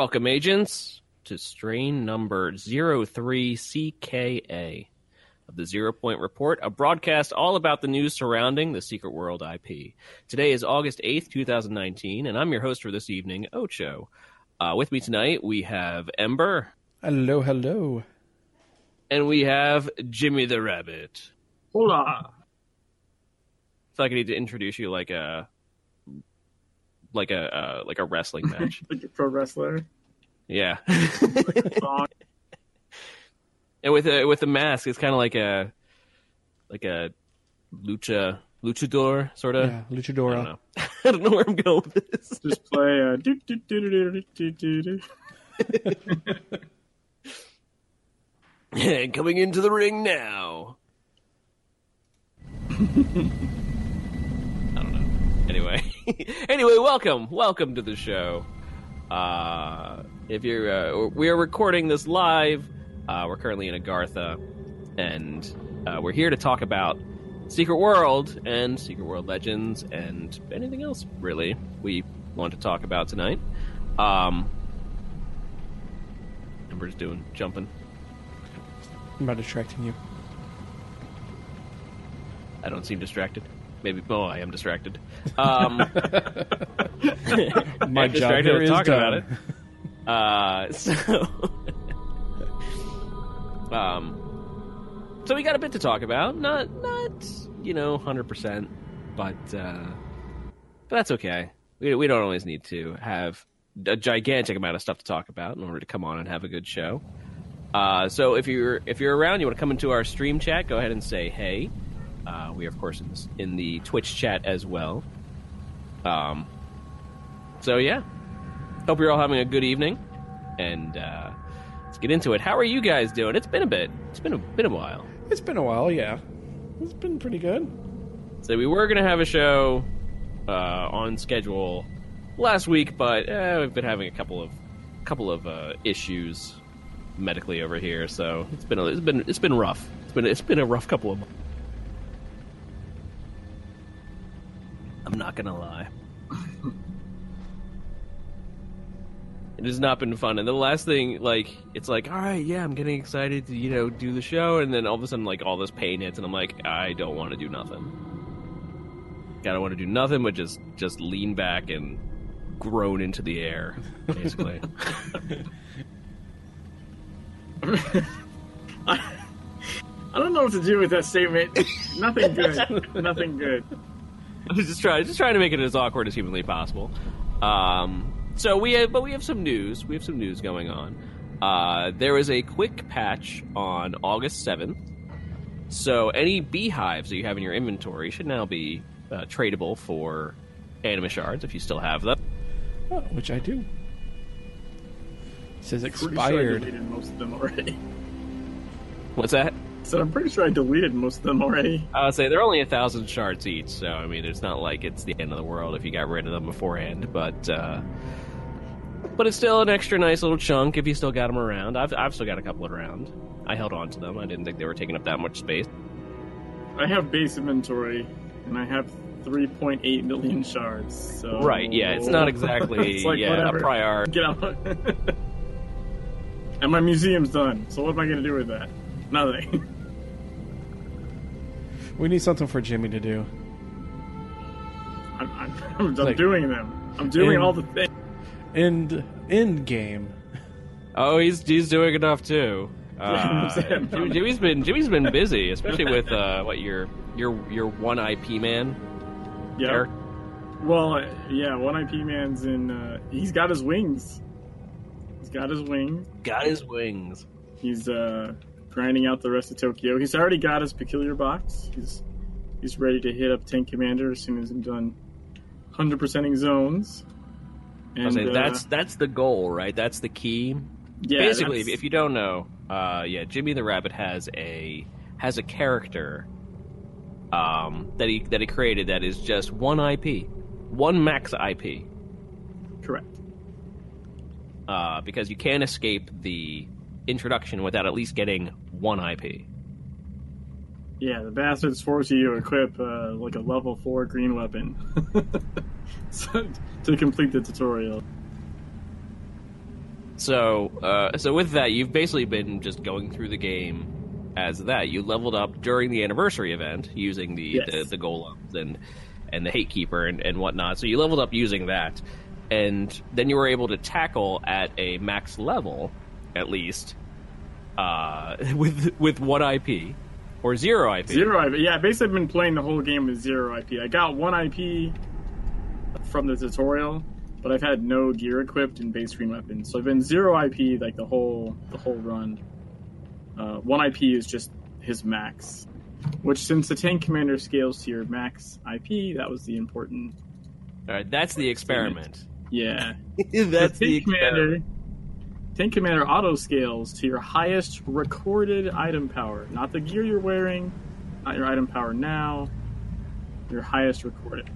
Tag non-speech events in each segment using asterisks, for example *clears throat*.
Welcome, agents, to strain number 03CKA of the Zero Point Report, a broadcast all about the news surrounding the Secret World IP. Today is August 8th, 2019, and I'm your host for this evening, Ocho. Uh, with me tonight, we have Ember, Hello, hello. and we have Jimmy the Rabbit. Hola. I feel like I need to introduce you like a like a uh, like a wrestling *laughs* match. like a pro wrestler. Yeah. *laughs* *laughs* and with a with a mask, it's kind of like a like a lucha luchador sort of. Yeah, luchador. I don't know. I don't know where I'm going with this. Just play. Uh, do, do, do, do, do, do, do. Coming into the ring now. I don't know. Anyway. *laughs* anyway, welcome, welcome to the show. Uh, if you're, uh, we are recording this live. Uh, we're currently in Agartha, and uh, we're here to talk about Secret World and Secret World Legends and anything else really we want to talk about tonight. Um, and doing jumping. I'm not distracting you. I don't seem distracted. Maybe. Oh, I am distracted. Um, *laughs* My I'm job here is talking done. about it. Uh, *laughs* so, um, so we got a bit to talk about. Not, not you know, hundred percent, but uh, but that's okay. We we don't always need to have a gigantic amount of stuff to talk about in order to come on and have a good show. Uh, so if you're if you're around, you want to come into our stream chat, go ahead and say hey. Uh, we are of course in, this, in the Twitch chat as well. Um, so yeah, hope you're all having a good evening, and uh, let's get into it. How are you guys doing? It's been a bit. It's been a been a while. It's been a while, yeah. It's been pretty good. So we were gonna have a show uh, on schedule last week, but uh, we've been having a couple of couple of uh, issues medically over here, so it's been a, it's been it's been rough. It's been it's been a rough couple of months. I'm not gonna lie. It has not been fun. And the last thing, like, it's like, all right, yeah, I'm getting excited to, you know, do the show. And then all of a sudden, like, all this pain hits, and I'm like, I don't want to do nothing. I don't want to do nothing but just, just lean back and groan into the air, basically. I, *laughs* I don't know what to do with that statement. Nothing good. Nothing good. I was *laughs* just trying, just trying to make it as awkward as humanly possible. Um, so we have, but we have some news. We have some news going on. Uh, there was a quick patch on August seventh. So any beehives that you have in your inventory should now be uh, tradable for anima shards if you still have them. Oh, which I do. It says Pretty sure I expired. deleted most of them already. What's that? So I'm pretty sure I deleted most of them already. I would say they're only a thousand shards each, so I mean, it's not like it's the end of the world if you got rid of them beforehand. But uh, but it's still an extra nice little chunk if you still got them around. I've I've still got a couple around. I held on to them. I didn't think they were taking up that much space. I have base inventory, and I have 3.8 million shards. So Right? Yeah, it's not exactly *laughs* It's like, yeah whatever. a priority. Get out. *laughs* and my museum's done. So what am I going to do with that? Nothing. *laughs* We need something for Jimmy to do. I'm, I'm, *laughs* I'm, Like- doing them. I'm doing In- all the things. End end game. Oh, he's he's doing enough too. *laughs* Uh, Jimmy- Jimmy's been Jimmy's been busy, especially with uh, what your your your one IP man. Yeah. Well, uh, yeah. One IP man's in. Uh, he's got his wings. He's got his wings. Got his wings. He's uh, grinding out the rest of Tokyo. He's already got his peculiar box. He's he's ready to hit up Tank Commander as soon as I'm done 100%ing zones. And saying, uh, that's that's the goal, right? That's the key. yeah, basically, if, that's- if you don't know, uh, yeah, Jimmy the Rabbit has a has a character um, that he that he created that is just one IP, one max IP, correct. uh, because you can't escape the introduction without at least getting one IP. Yeah, the bastards force you to equip uh, like a level four green weapon *laughs* so, to complete the tutorial. So, uh, so with that, you've basically been just going through the game as that. You leveled up during the anniversary event using the Yes. the, the golems and and the hate keeper and, and whatnot. So you leveled up using that, and then you were able to tackle at a max level, at least, uh, *laughs* with with one IP or zero IP. Zero IP. Yeah, basically, I've been playing the whole game with zero IP. I got one IP from the tutorial, but I've had no gear equipped and base screen weapons. So I've been zero IP like the whole the whole run. Uh, one IP is just his max, which since the tank commander scales to your max IP, that was the important. All right, that's the experiment. Yeah, *laughs* that's the the tank commander. Experiment. Tank commander auto scales to your highest recorded item power, not the gear you're wearing, not your item power now, your highest recorded.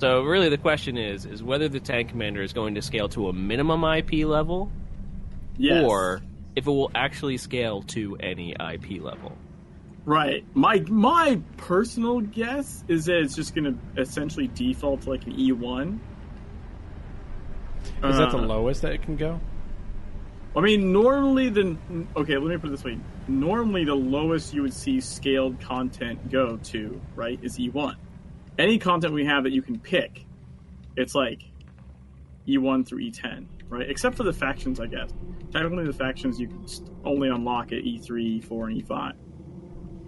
So really, the question is is whether the tank commander is going to scale to a minimum IP level, Yes. or if it will actually scale to any IP level. right. My my personal guess is that it's just going to essentially default to like an E1. Is that the Uh, lowest that it can go? I mean, normally the okay. Let me put it this way: normally the lowest you would see scaled content go to, right, is E1. Any content we have that you can pick, it's like E1 through E10, right? Except for the factions, I guess. Technically, the factions you can only unlock at E E3, E4, and E5.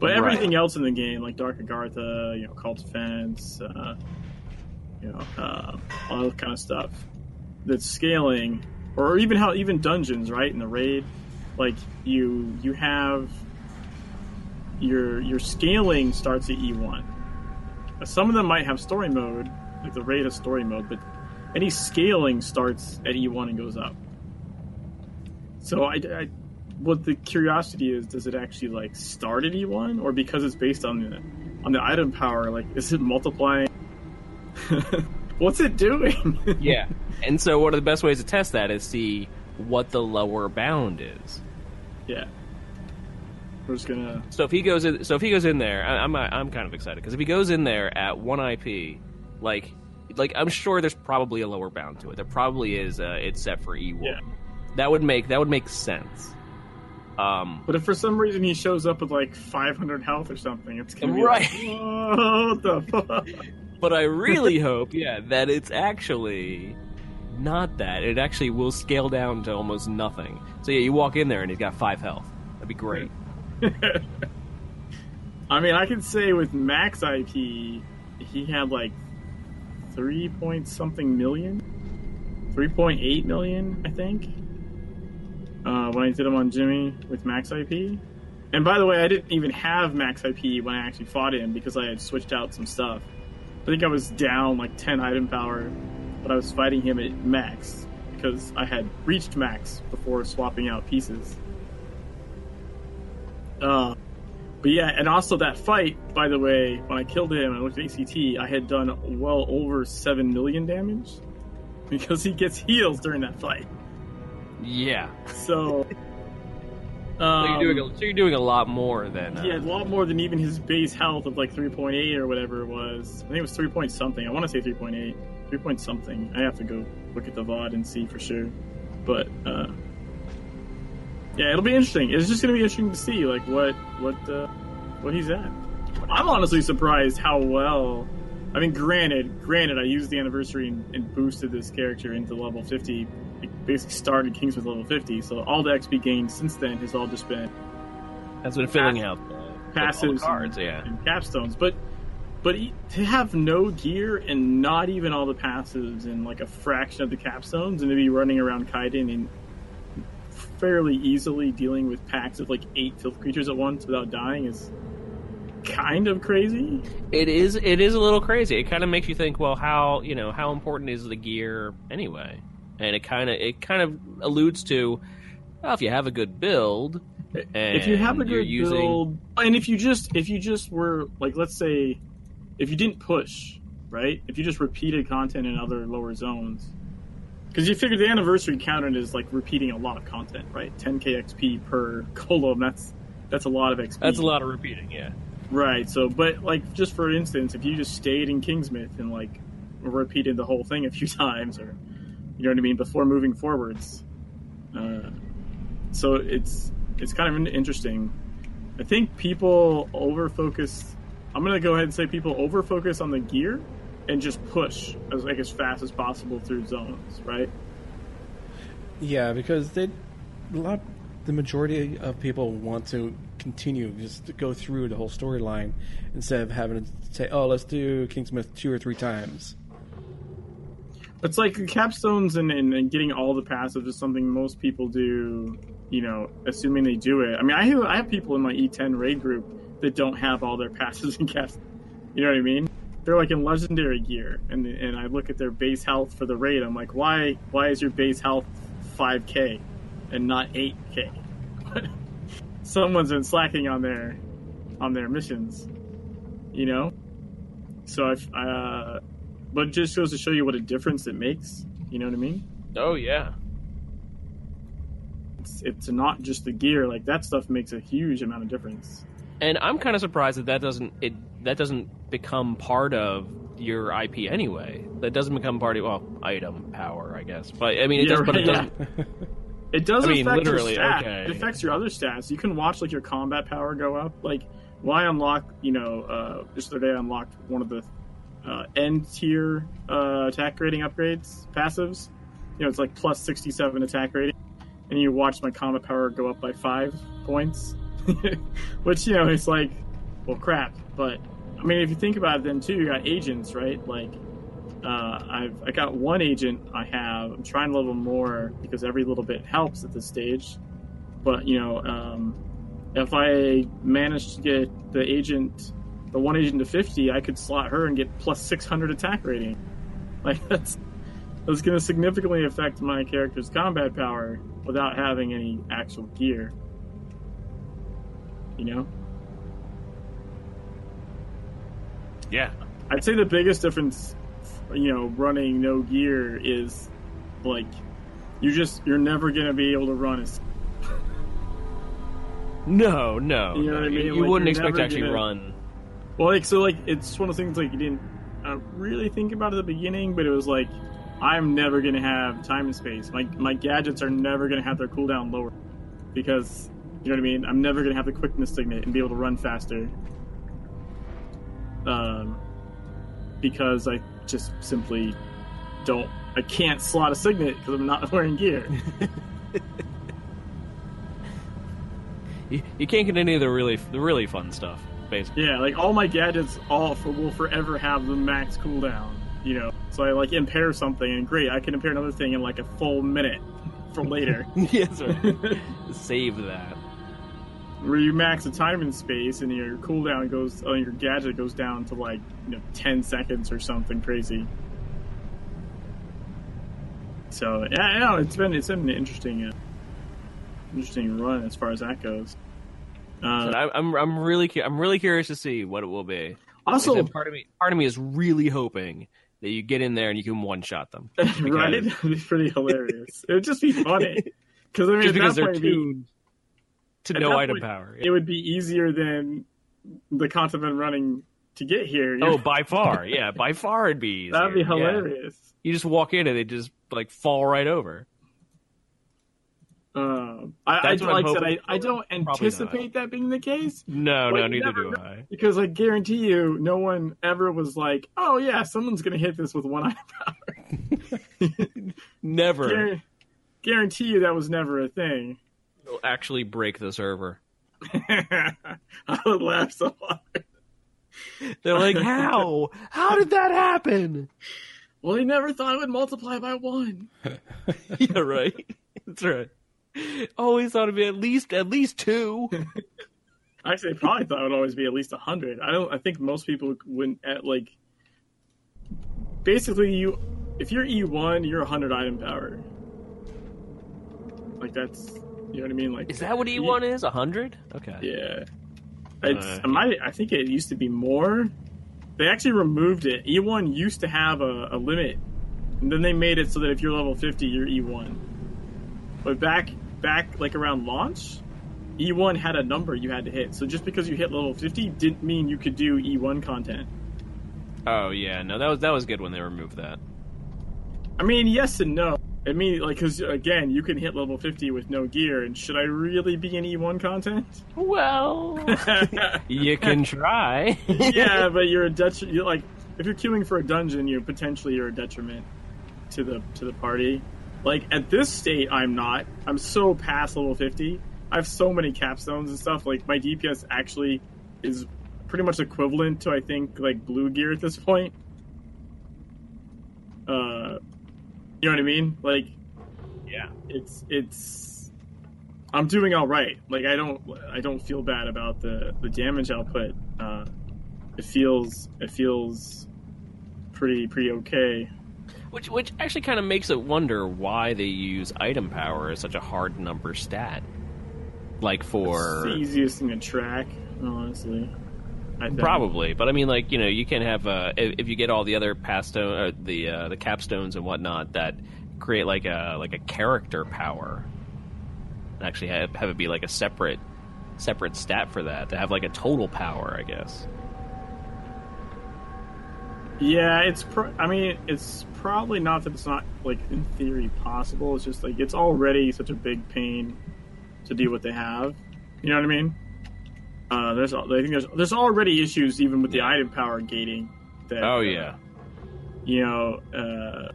But everything else in the game, like Dark Agartha, you know, Occult Defense, uh, you know, uh, all that kind of stuff, that's scaling or even how even dungeons right in the raid like you you have your your scaling starts at e1 Uh, some of them might have story mode like the raid has story mode but any scaling starts at e1 and goes up. So I, I what the curiosity is does it actually like start at e1 or because it's based on the on the item power like is it multiplying *laughs* what's it doing *laughs* Yeah. and so one of the best ways to test that is see what the lower bound is. yeah we're just gonna So if he goes in, so if he goes in there, I, I'm I'm kind of excited because if he goes in there at one IP, like like I'm sure there's probably a lower bound to it. There probably is. Uh, it's set for E1. Yeah. That would make that would make sense. Um, But if for some reason he shows up with like 500 health or something, it's gonna be Right. like, "Whoa, what the fuck? *laughs* but I *laughs* really hope, yeah, that it's actually not that. It actually will scale down to almost nothing. So yeah, you walk in there and he's got five health. That'd be great. *laughs* I mean, I could say with max IP, he had like three point something million, three point eight million, I think. Uh, when I did him on Jimmy with max IP. And by the way, I didn't even have max IP when I actually fought him because I had switched out some stuff. I think I was down like 10 item power, but I was fighting him at max because I had reached max before swapping out pieces. Uh, but yeah, and also that fight, by the way, when I killed him and I looked at ACT, I had done well over 7 million damage *laughs* because he gets heals during that fight. Yeah. So. *laughs* So Um, you're doing a, so you're doing a lot more than uh, had a lot more than even his base health of like 3.8 or whatever it was. I think it was 3 point something. I want to say 3.8. 3 point something. I have to go look at the VOD and see for sure. But, uh, yeah, it'll be interesting. It's just going to be interesting to see, like, what, what, uh, what he's at. I'm honestly surprised how well. I mean, granted, granted, I used the anniversary and, and boosted this character into level 50. It basically started Kingsmouth level 50, so all the XP gained since then has all just been That's been filling out the, Passes cards. and, Yeah. and capstones. But but to have no gear and not even all the passives and like a fraction of the capstones and to be running around Kaidan and fairly easily dealing with packs of like eight filth creatures at once without dying is kind of crazy. It is. It is a little crazy. It kind of makes you think. Well, how you know how important is the gear anyway? And it kind of it kind of alludes to well, if you have a good build, and if you have a good using, build, and if you just if you just were like let's say if you didn't push right if you just repeated content in other lower zones because you figure the anniversary counted is like repeating a lot of content right 10k xp per *laughs* column that's that's a lot of xp that's a lot of repeating. Yeah. right so but like just for instance if you just stayed in kingsmouth and like repeated the whole thing a few *laughs* times or you know what i mean before moving forwards Uh, so it's it's kind of interesting. I think people over focus. I'm gonna go ahead and say people over focus on the gear and just push as like as fast as possible through zones, right? Yeah, because they a lot the majority of people want to continue just to go through the whole storyline instead of having to say, "Oh, let's do Kingsmouth two or three times." It's like capstones and, and, and getting all the passives is something most people do. You know, assuming they do it. I mean, I have I have people in my E10 raid group that don't have all their *laughs* passives and caps. You know what I mean? They're like in legendary gear, and and I look at their base health for the raid. I'm like, why why is your base health 5k and not 8k? *laughs* Someone's been slacking on their on their missions, you know. So I've uh, but it just goes to show you what a difference it makes. You know what I mean? Oh yeah. It's it's not just the gear. Like that stuff makes a huge amount of difference. And I'm kind of surprised that that doesn't it that doesn't become part of your IP anyway. That doesn't become part of well item power, I guess. But I mean, it Yeah, does. But it right, doesn't. *laughs* It does I mean, affect literally, your stats. okay. It affects your other stats. You can watch like your combat power go up. Like, well, I unlocked, you know, uh, just the other day I unlocked one of the uh, end tier uh, attack rating upgrades passives. You know, it's like plus sixty seven attack rating, and you watch my combat power go up by five points, *laughs* which you know it's like, well, crap. But I mean, if you think about it, then too, you got agents, right? Like, uh, I've I got one agent I have. I'm trying to level more because every little bit helps at this stage. But you know, um, if I manage to get the agent, the one agent to 50, I could slot her and get plus 600 attack rating. *laughs* Like that's that's going to significantly affect my character's combat power without having any actual gear. You know. Yeah. I'd say the biggest difference, you know, running no gear is like you just you're never gonna be able to run as No, no. You know no. what I mean? You, Like, wouldn't expect to actually gonna- run. Well. Like so, like it's one of those things like you didn't uh, really think about at the beginning, but it was like I'm never gonna have time and space. My my gadgets are never gonna have their cooldown lower because you know what I mean. I'm never gonna have the quickness signet and be able to run faster. Um, because I just simply don't. I can't slot a signet because I'm not *laughs* wearing gear. *laughs* You, you can't get any of the really the really fun stuff, basically. Yeah, like all my gadgets all for, will forever have the max cooldown. You know, so I like impair something, and great, I can impair another thing in like a full minute from later. *laughs* yes, right. *laughs* Save that. Where you max the time and space, and your cooldown goes, oh, your gadget goes down to like you know ten seconds or something crazy. So yeah, no, it's been it's been an interesting, uh, interesting run as far as that goes. So Uh, I, I'm I'm really cu- I'm really curious to see what it will be. also, Like said, part of me part of me is really hoping that you get in there and you can one shot them. *laughs* right? It'd be pretty hilarious. It would just be funny *laughs* because I mean, Just because they're be- tuned to no item point, power. it would be easier than the continent running to get here. Oh, know? by far, yeah, by far it'd be. Easier. *laughs* that'd be yeah. hilarious. You just walk in and they just like fall right over. Um, I, I That's what I'm like I said, I, I don't anticipate that being the case No, no, neither do know. I. because I guarantee you, no one ever was like, "Oh yeah, someone's gonna hit this with one *laughs* power." Never Guar- guarantee you that was never a thing. will actually break the server. *laughs* I would laugh so hard. They're like, how? How did that happen? Well, they never thought it would multiply by one. *laughs* yeah, right. That's right. *laughs* Always thought it'd be at least at least two. *laughs* Actually, I probably thought it would always be at least hundred. I don't. I think most people wouldn't at like. Basically, you if you're E one, you're hundred item power. Like that's you know what I mean. Like Is that what E one is? A hundred? Okay. Yeah. It's Uh, I might I think it used to be more. They actually removed it. E one used to have a, a limit, and then they made it so that if you're level fifty, you're E one. But back back like around launch, E one had a number you had to hit. So just because you hit level fifty didn't mean you could do E one content. Oh yeah, no, that was that was good when they removed that. I mean, yes and no. I mean, like, because again, you can hit level 50 with no gear, and should I really be in E1 content? Well, *laughs* you can try. yeah, *laughs* but you're a Dutch. You're like, if you're queuing for a dungeon, you potentially you're a detriment to the to the party. Like at this state, I'm not. I'm so past level 50. I have so many capstones and stuff. Like my DPS actually is pretty much equivalent to I think like blue gear at this point. Uh, you know what I mean? Like, yeah, it's it's. I'm doing all right. Like I don't I don't feel bad about the the damage output. Uh, it feels it feels pretty pretty okay. Which which actually kind of makes it wonder why they use item power as such a hard number stat. Like for It's the easiest thing to track, honestly. Probably, but I mean, like you know, you can have uh, if, if you get all the other pastone, uh, the uh, the capstones and whatnot that create like a like a character power. And Actually, have have it be like a separate separate stat for that to have like a total power, I guess. Yeah, it's. Pro- I mean, it's probably not that it's not like in theory possible. It's just like it's already such a big pain to do what they have. You know what I mean? Uh, there's. I think there's there's already issues even with the item power gating. That, Oh uh, yeah, you know, uh,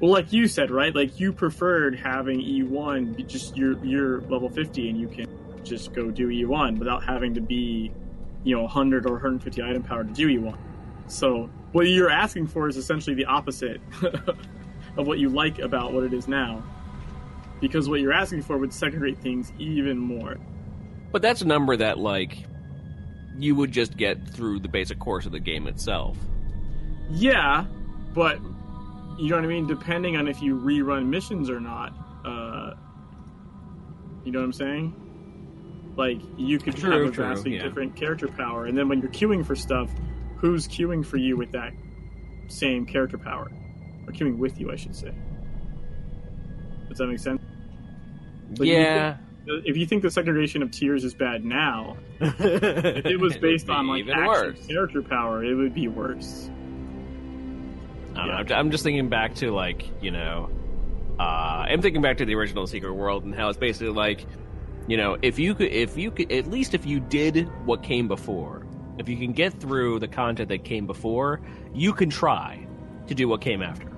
well, like you said, right? Like you preferred having E1, just you're you're level 50 and you can just go do E1 without having to be, you know, 100 or 150 item power to do E1. So what you're asking for is essentially the opposite *laughs* of what you like about what it is now, because what you're asking for would segregate things even more. but that's a number that like you would just get through the basic course of the game itself. Yeah, but you know what I mean. Depending on if you rerun missions or not, uh, you know what I'm saying. Like you could True, have a true, vastly yeah. different character power, and then when you're queuing for stuff, who's queuing for you with that same character power, or queuing with you, I should say. Does that make sense? But you yeah, If you think the segregation of tiers is bad now, if it *laughs* was based on like even actual worse. character power, it would be worse. I don't know, I'm- I'm just thinking back to like you know, uh, I'm thinking back to the original Secret World and how it's basically like, you know, if you could, if you could, at least if you did what came before, if you can get through the content that came before, you can try to do what came after.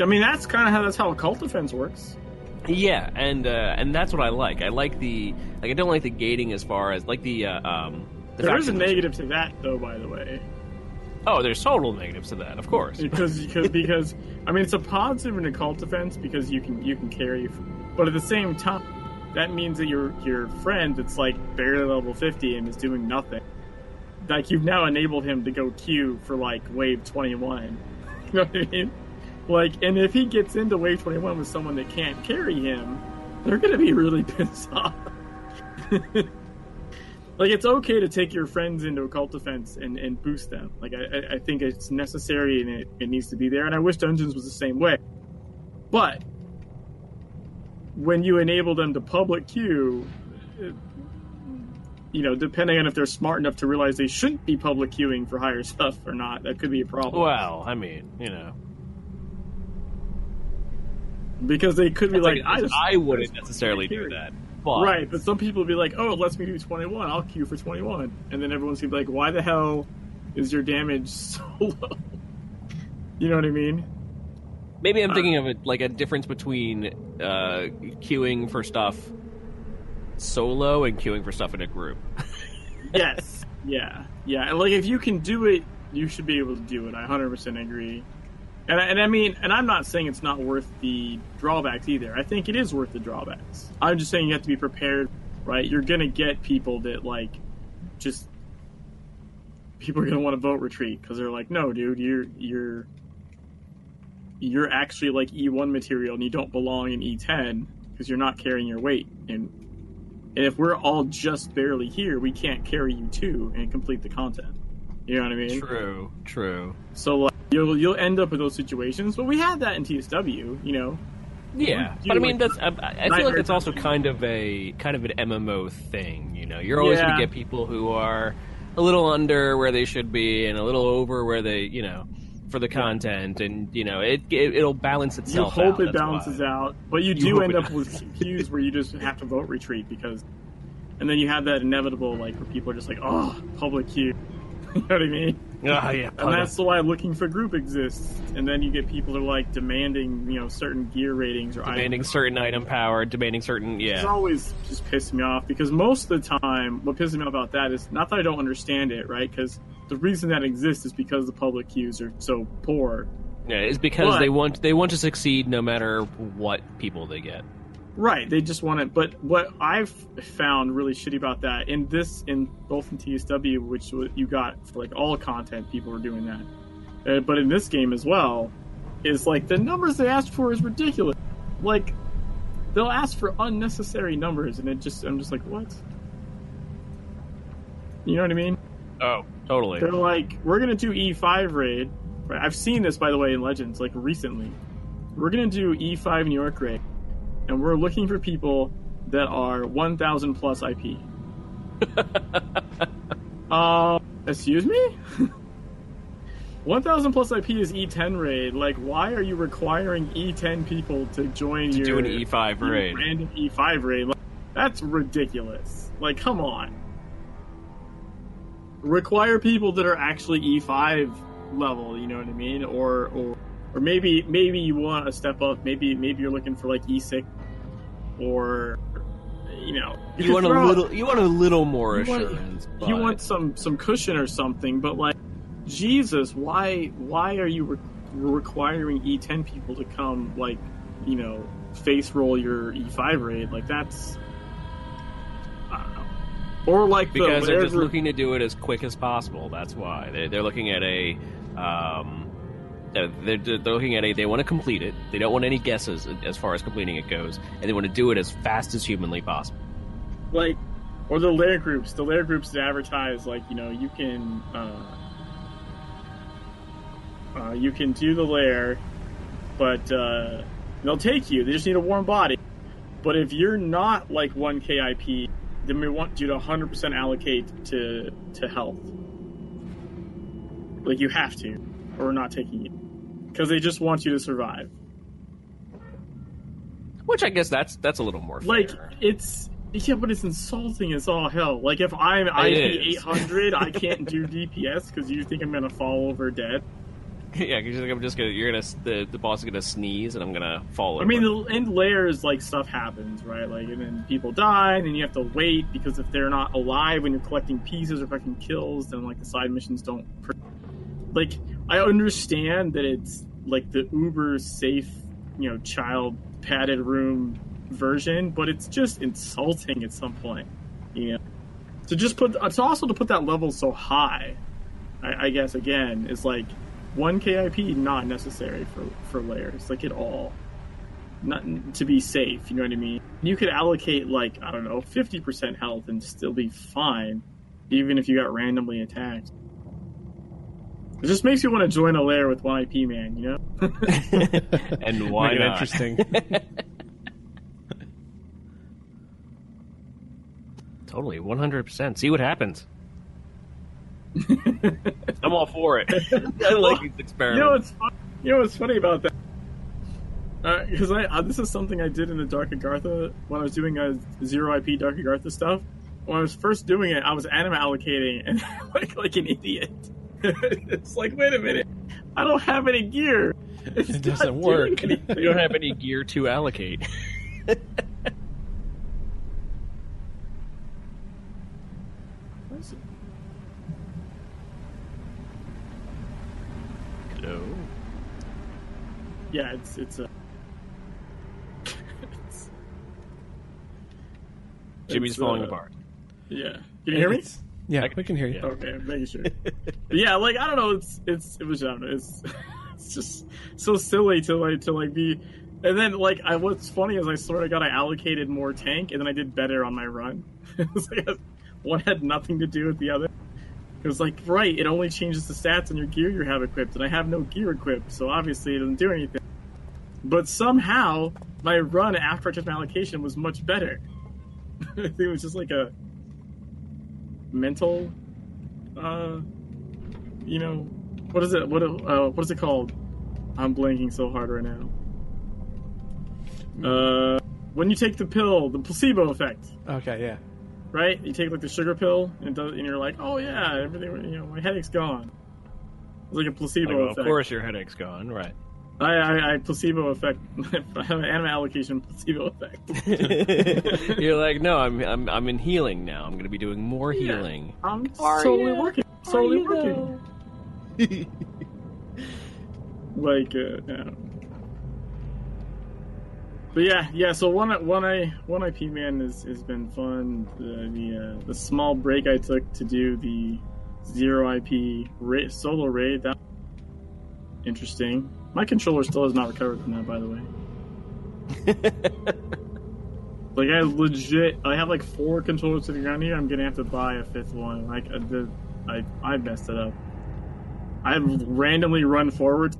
I mean, that's kind of how that's how occult defense works. Yeah, and uh, and that's what I like. I like the like. I don't like the gating as far as like the uh, um. The There is a negative to that, though. By the way, Oh, there's total negatives to that, of course. because *laughs* because because I mean, it's a positive in occult defense because you can you can carry, but at the same time, that means that your your friend that's like barely level fifty and is doing nothing. Like you've now enabled him to go queue for like wave twenty one. *laughs* You know what I mean? Like, and if he gets into wave twenty one with someone that can't carry him, they're gonna be really *laughs* pissed off. *laughs* like it's okay to take your friends into occult defense and, and boost them. Like I, I- think it's necessary and it, it needs to be there. And I wish Dungeons was the same way. But when you enable them to public queue, you know, depending on if they're smart enough to realize they shouldn't be public queuing for higher stuff or not, that could be a problem. Well, I mean, you know, because they could be like, I, just, I wouldn't necessarily do that. But Right, but some people would be like, "Oh, it lets me do 21. I'll queue for 21," and then everyone's gonna be like, "Why the hell is your damage *laughs* so low?" You know what I mean? Maybe I'm Uh, thinking of it like a difference between uh, queuing for stuff solo and queuing for stuff in a group. *laughs* Yes. yeah. Yeah. And like, if you can do it, you should be able to do it. I 100% agree. And I, and I mean, and I'm not saying it's not worth the drawbacks either. I think it is worth the drawbacks. I'm just saying you have to be prepared, right? You're gonna get people that like, just people are gonna want to vote retreat because they're like, no, dude, you're you're you're actually like E1 material and you don't belong in E10 because you're not carrying your weight. And and if we're all just barely here, we can't carry you too and complete the content. You know what I mean? True, true. So like, you'll you'll end up in those situations. But we had that in TSW, you know. Yeah, but I mean, like that's I, I feel like it's also kind of a kind of an MMO thing. You know, you're always going to get people who are a little under where they should be and a little over where they, you know. For the content, and you know it, it will balance itself. You hope out, it balances why. out, but you You do hope end up with queues where you just have to vote retreat because, and then you have that inevitable like where people are just like, oh, public queue. *laughs* you know what I mean? Oh yeah, And that's why looking for group exists. And then you get people who are like demanding, you know, certain gear ratings or demanding items. certain item power, demanding certain Yeah, It's always just pissing me off because most of the time, what pisses me off about that is not that I don't understand it, right? Because the reason that exists is because the public queues are so poor. Yeah, it's because But- they want they want to succeed no matter what people they get. Right, they just want it. But what I've found really shitty about that in this, in both in TSW, which you got for like all content, people were doing that. Uh, but in this game as well, is like the numbers they asked for is ridiculous. Like they'll ask for unnecessary numbers, and it just I'm just like what? You know what I mean? Oh, totally. They're like, we're gonna do E5 raid. I've seen this by the way in Legends, like recently. We're gonna do E5 New York raid, and we're looking for people that are 1,000 plus IP. *laughs* uh, excuse me. *laughs* 1,000 plus IP is E10 raid. Like, why are you requiring E10 people to join To your do an E5 raid. random E5 raid? Like, that's ridiculous. Like, come on. Require people that are actually E5 level. You know what I mean? Or or or maybe maybe you want a step up. Maybe maybe you're looking for like E6 or you know You could want a little you want a little more You want- assurance. you want some some cushion or something, but like Jesus, why why are you re- requiring E10 people to come like you know face roll your E5 raid? Like that's I don't know. Or like the because they're just looking to do it as quick as possible. That's why they, they're looking at a. Um, they're, they're, they're looking at a. They want to complete it. They don't want any guesses as far as completing it goes, and they want to do it as fast as humanly possible. like or the lair groups the lair groups that advertise like you know you can uh, uh, you can do the lair but uh, they'll take you they just need a warm body but if you're not like 1k ip then we want you to 100% allocate to to health like you have to or we're not taking you because they just want you to survive Which I guess that's that's a little more like it's yeah, but it's insulting as all hell. Like if I'm It IP *laughs* 800, I can't do DPS because you think I'm gonna fall over dead. *laughs* yeah, because I'm just gonna you're gonna the, the boss is gonna sneeze and I'm gonna fall. I mean, over. the, in lairs, like stuff happens, right? Like, and then people die, and then you have to wait because if they're not alive when you're collecting pieces or fucking kills, then like the side missions don't. Like, I understand that it's like the uber safe, you know, child padded room version, but it's just insulting at some point, you know. To just put, it's also to put that level so high. I, I guess again is like one KIP not necessary for for lairs, like at all not to be safe. You know what I mean? You could allocate like I don't know, fifty percent health and still be fine, even if you got randomly attacked. It just makes you want to join a lair with one IP man, you know? *laughs* and why Make not? interesting. *laughs* Totally, 100. percent See what happens. I'm all for it. I like these experiments. You know what's fun? You know what's funny about that? Because I uh, this is something I did in the Dark Agartha when I was doing a zero IP Dark Agartha stuff. When I was first doing it, I was anima allocating and *laughs* like like an idiot. *laughs* it's like, wait a minute, I don't have any gear. It's It doesn't work. you don't have any gear to allocate. *laughs* What is it? Hello. Yeah, it's it's a. *laughs* it's, Jimmy's it's, falling uh, apart. Yeah, can you hear me? It's- Yeah, we can hear you. Yeah. Okay, I'm making sure. *laughs* yeah, like I don't know, it's it's it was I don't know, it's *laughs* it's just so silly to like to like be and then like I what's funny is I sort of got I allocated more tank and then I did better on my run. it was like one had nothing to do with the other. It was like right, it only changes the stats on your gear you have equipped, and I have no gear equipped, so obviously it doesn't do anything. But somehow my run after I took my allocation was much better. I *laughs* think it was just like a mental uh you know what is it? What uh, what is it called? I'm blanking so hard right now. Uh, when you take the pill, the placebo effect, Okay, yeah. Right? You take like the sugar pill, and, does, and you're like, oh yeah, everything, you know, my headache's gone. It's like a placebo Like, well, of course, your headache's gone, right? I, I, I placebo effect. *laughs* I have an anima allocation placebo effect. *laughs* *laughs* You're like, no, I'm, I'm, I'm in healing now. I'm going to be doing more Yeah. healing. I'm Are totally ya? working. Totally working. like uh, yeah. But yeah, yeah. So one one I one IP man has has been fun. The the, uh, the small break I took to do the zero IP ra- solo raid that interesting. My controller still has not recovered from that, by the way. *laughs* Like I legit, I have like four controllers sitting around here. I'm gonna have to buy a fifth one. Like I did, I I messed it up. I've randomly run forward.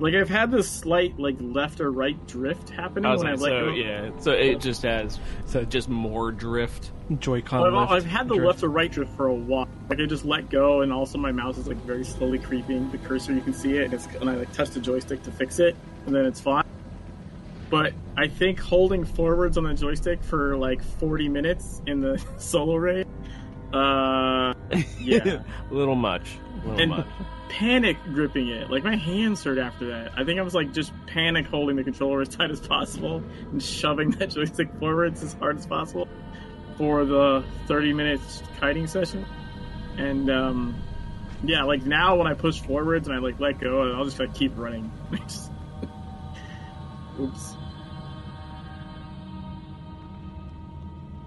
Like I've had this slight like left or right drift happening I was when I like, let so go. yeah, so it just has So just more drift. Joy-Con I've, I've had the drift. left or right drift for a while. Like I just let go, and also my mouse is like very slowly creeping. The cursor, you can see it, and, it's, and I like touch the joystick to fix it, and then it's fine. But I think holding forwards on the joystick for like 40 minutes in the *laughs* solo raid, uh, *laughs* yeah, a little much. And- much. panic gripping it. Like my hands hurt after that. I think I was like just panic holding the controller as *laughs* tight as possible and shoving that joystick forwards as hard as possible for the 30 minutes kiting session. And um, yeah, like now when I push forwards and I like let go, I'll just like keep running. *laughs* Just- Oops.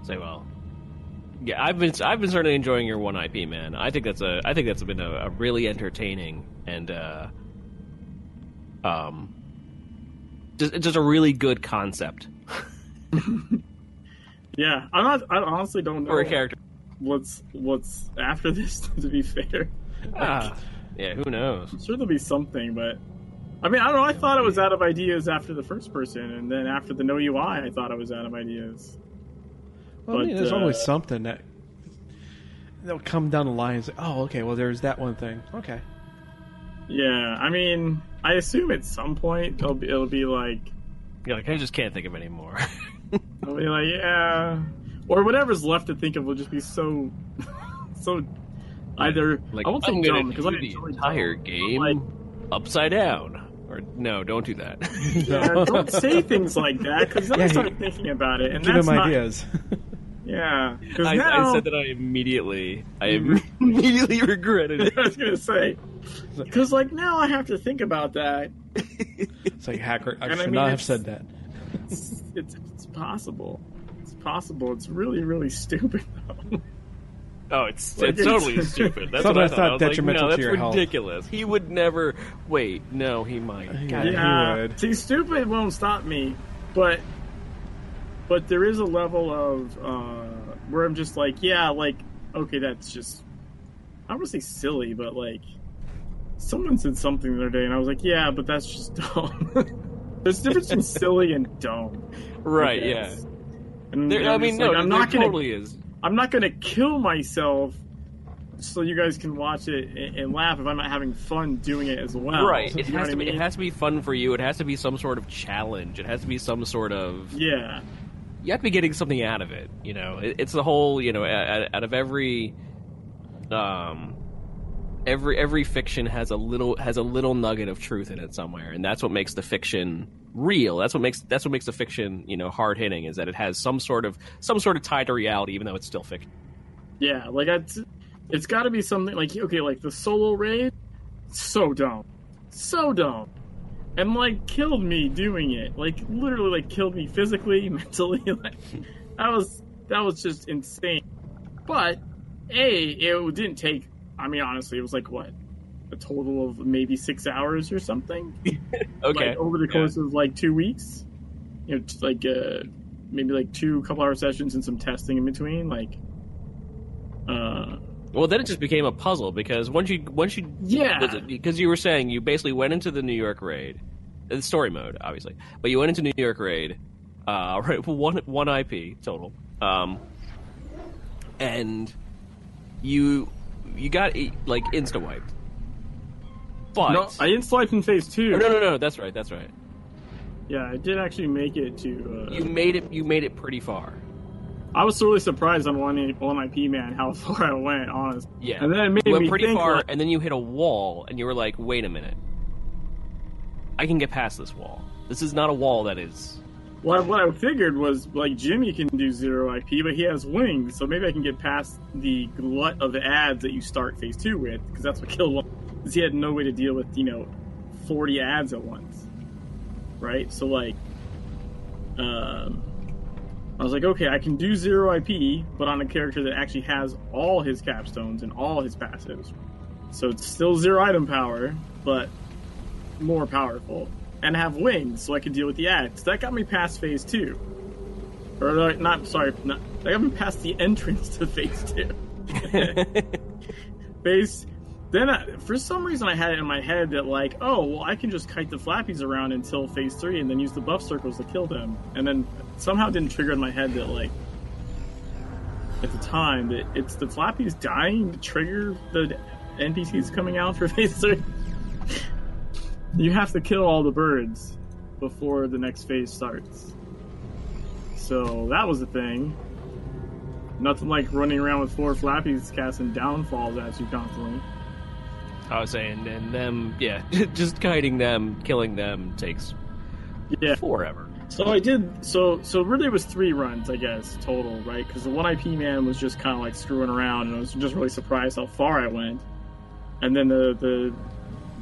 Say well. Yeah, I've been I've been certainly enjoying your one IP man. I think that's a I think that's been a, a really entertaining and uh, um just just a really good concept *laughs* Yeah, I'm not. I honestly don't know for a character. what's what's after this. *laughs* To be fair, Ah, yeah, who knows? I'm sure there'll be something, but I mean, I don't know. I thought it was out of ideas after the first person, and then after the no UI, I thought it was out of ideas. Well, I mean, there's uh, always something that they'll come down the line and say, "Oh, okay, well, there's that one thing." Okay, Yeah, I mean, I assume at some point it'll be it'll be like You're like I just can't think of any more. *laughs* it'll be like yeah, or whatever's left to think of will just be so *laughs* so either like I won't say I'm gonna dumb because I the entire dumb. game Like- upside down. Or no, don't do that. Yeah, don't say things like that because then *laughs* Yeah, I he- started thinking about it, and give that's him not. ideas. Yeah, because I, now I said that I immediately, I *laughs* immediately regretted it. *laughs* I was gonna say *laughs* because like now I have to think about that. it's like hacker. I And I should mean, not have said that. It's, it's it's possible. It's possible. It's really really stupid though. Oh, it's Like, it's it's- totally stupid. That's what I thought. not I was like, detrimental no, to that's your health. ridiculous. He would never. Wait, no, he might. God, Yeah. yeah. he would. See, stupid won't stop me, but but there is a level of uh, where I'm just like, yeah, like okay, that's just I don't want to say silly, but like someone said something the other day, and I was like, yeah, but that's just *laughs* dumb. There's a difference between silly and dumb. I Right? Yeah. And There, I mean, like, no, I'm not gonna totally is. I'm not gonna kill myself so you guys can watch it and, laugh if I'm not having fun doing it as well. Right. You It has to I be. It has to be fun for you. It has to be some sort of challenge. It has to be some sort of. Yeah. You have to be getting something out of it. You know, it, it's the whole. You know, out, out of every, um, every every fiction has a little has a little nugget of truth in it somewhere, and that's what makes the fiction real. That's what makes that's what makes the fiction you know hard hitting is that it has some sort of some sort of tie to reality, even though it's still fiction. Yeah, like it's, it's got to be something like okay, like the solo raid, so dumb, so dumb, and like killed me doing it. Like literally, like killed me physically, *laughs* mentally. *laughs* Like that was that was just insane. But a, it didn't take. I mean, honestly, it was like what a total of maybe six hours or something. *laughs* Okay. like, over the course of like two weeks. You know, like uh, maybe like two couple hour sessions and some testing in between. Like, uh, Well, then it just became a puzzle because once you once you yeah, because you were saying you basically went into the New York raid, the story mode, obviously, but you went into New York raid, uh, *laughs* right, one one IP total, um, and you you got like insta wiped. But No, I didn't in phase two. Oh, no, no, no. That's right. That's right. Yeah, I did actually make it to. Uh, You made it. You made it pretty far. I was really surprised on one one IP man how *laughs* far I went, honest. Yeah. and then it made you went me pretty think, far, like, and then you hit a wall, and you were like, "Wait a minute, I can get past this wall. This is not a wall that is." What, what I figured was like Jimmy can do zero IP, but he has wings, so maybe I can get past the glut of the ads that you start phase two with, because that's what *laughs* killed one. Because he had no way to deal with you know forty ads at once, right? So like, um, I was like, okay, I can do zero IP, but on a character that actually has all his capstones and all his passives. So it's still zero item power, but more powerful and have wings so I can deal with the ads. That got me past phase two. Or not, sorry, not, that got me past the *laughs* entrance to phase two. *laughs* phase. Then, I, for some reason, I had it in my head that like, oh, well, I can just kite the flappies around until phase three, and then use the buff circles to kill them. And then somehow didn't trigger in my head that like, at the time, that it's the flappies dying to trigger the NPCs coming out for *laughs* phase three. you have to kill all the birds before the next phase starts. So that was the thing. Nothing like running around with four flappies casting downfalls at you constantly. I was saying, and them, yeah, *laughs* just guiding them, killing them takes Yeah. forever. So I did. So so really, it was three runs, I guess, total, right? Because the one IP man was just kind of like screwing around, and I was just really surprised how far I went. And then the the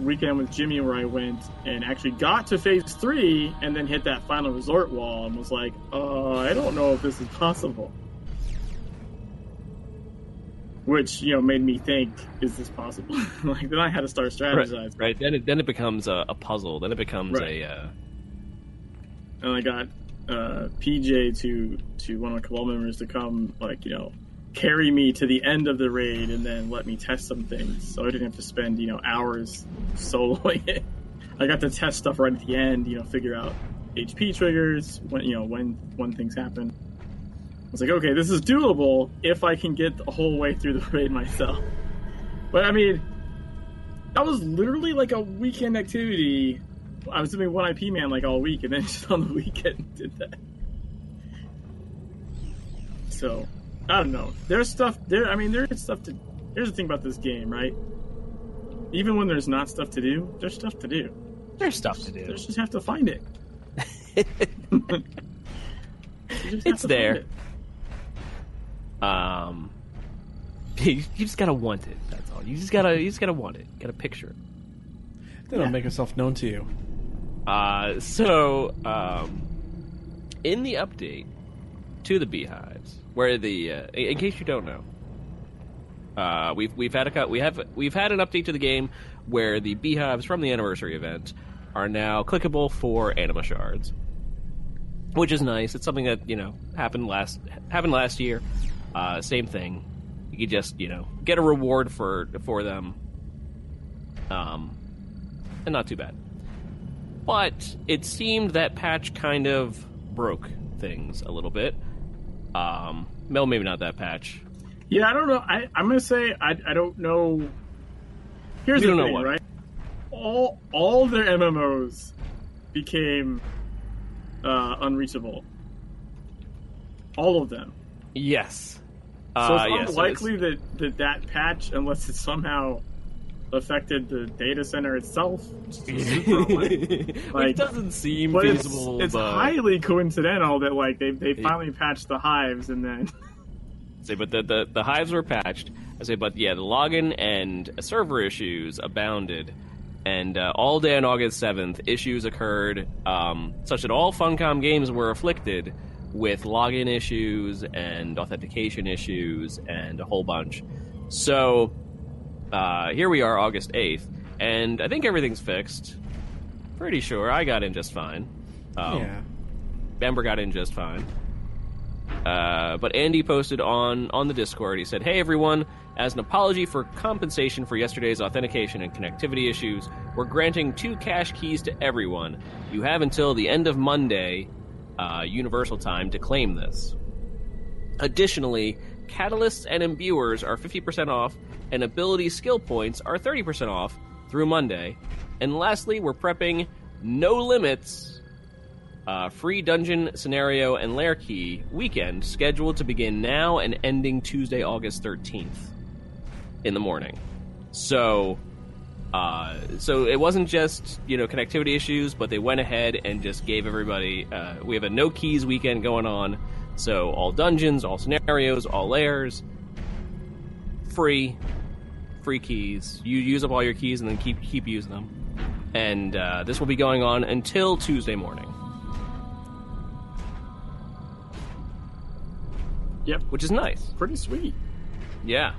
weekend with Jimmy where I went and actually got to phase three, and then hit that final resort wall, and was like, uh, I don't know if this is possible. Which you know made me think, is this possible? *laughs* like then I had to start strategizing. right. Then it then it becomes a, a puzzle. Then it becomes Right. a. Uh, and I got uh, PJ to to one of my cabal members to come, like you know, carry me to the end of the raid and then let me test some things, so I didn't have to spend you know hours soloing *laughs* it. I got to test stuff right at the end, you know, figure out HP triggers when you know when when things happen. I was like, okay, this is doable if I can get the whole way through the *laughs* raid myself. But I mean, that was literally like a weekend activity I was doing one IP man like all week, and then *laughs* just on the weekend *laughs* did that. So I don't know. There's stuff there. I mean, there's stuff to. Here's the thing about this game, right? Even when there's not stuff to do, there's stuff to do. there's stuff to do. You just have to find it. You just have It's there. it. Um, *laughs* you, you just gotta want it. That's all. You just gotta you just gotta want it. Gotta picture it. Then it'll make itself known to you. Uh, so um, in the update to the beehives, where the uh, in in case you don't know, uh, we've we've had a cut. We have we've had an update to the game where the beehives from the anniversary event are now clickable for anima shards, which is nice. It's something that you know happened last happened last year. Uh, same thing. You could just you know get a reward for for them. Um, and not too bad. But it seemed that patch kind of broke things a little bit. Um, well, maybe not that patch. Yeah, I don't know. I, I'm gonna say I, I don't know. Here's We the thing, right? All all their MMOs became uh, unreachable. All of them. Yes. So Uh, it's yes, unlikely that, that that patch, unless it somehow affected the data center itself, Which *laughs* Like- doesn't seem but it's, feasible. it's but, highly coincidental that like they they finally patched the hives and then *laughs* say, but the, the the hives were patched. I say, but yeah, the login and server issues abounded, and uh, all day on August seventh, issues occurred, um, such that all Funcom games were afflicted with login issues and authentication issues and a whole bunch. So uh, here we are, August eighth, and I think everything's fixed. Pretty sure I got in just fine. Um, yeah. Bamber got in just fine. Uh, but Andy posted on on the Discord. He said, "Hey everyone, as an apology for compensation for yesterday's authentication and connectivity issues, we're granting two cache keys to everyone. You have until the end of Monday, uh, Universal Time, to claim this. Additionally, catalysts and imbuers are 50% off, and ability skill points are 30% off through Monday. And lastly, we're prepping No Limits uh, free dungeon scenario and lair key weekend scheduled to begin now and ending Tuesday, August 13th in the morning. So, uh, so it wasn't just you know connectivity issues, but they went ahead and just gave everybody. Uh, we have a no keys weekend going on, so all dungeons, all scenarios, all lairs, free, free keys. You use up all your keys and then keep keep using them. And uh, this will be going on until Tuesday morning. Yep. which is nice. Pretty sweet. Yeah,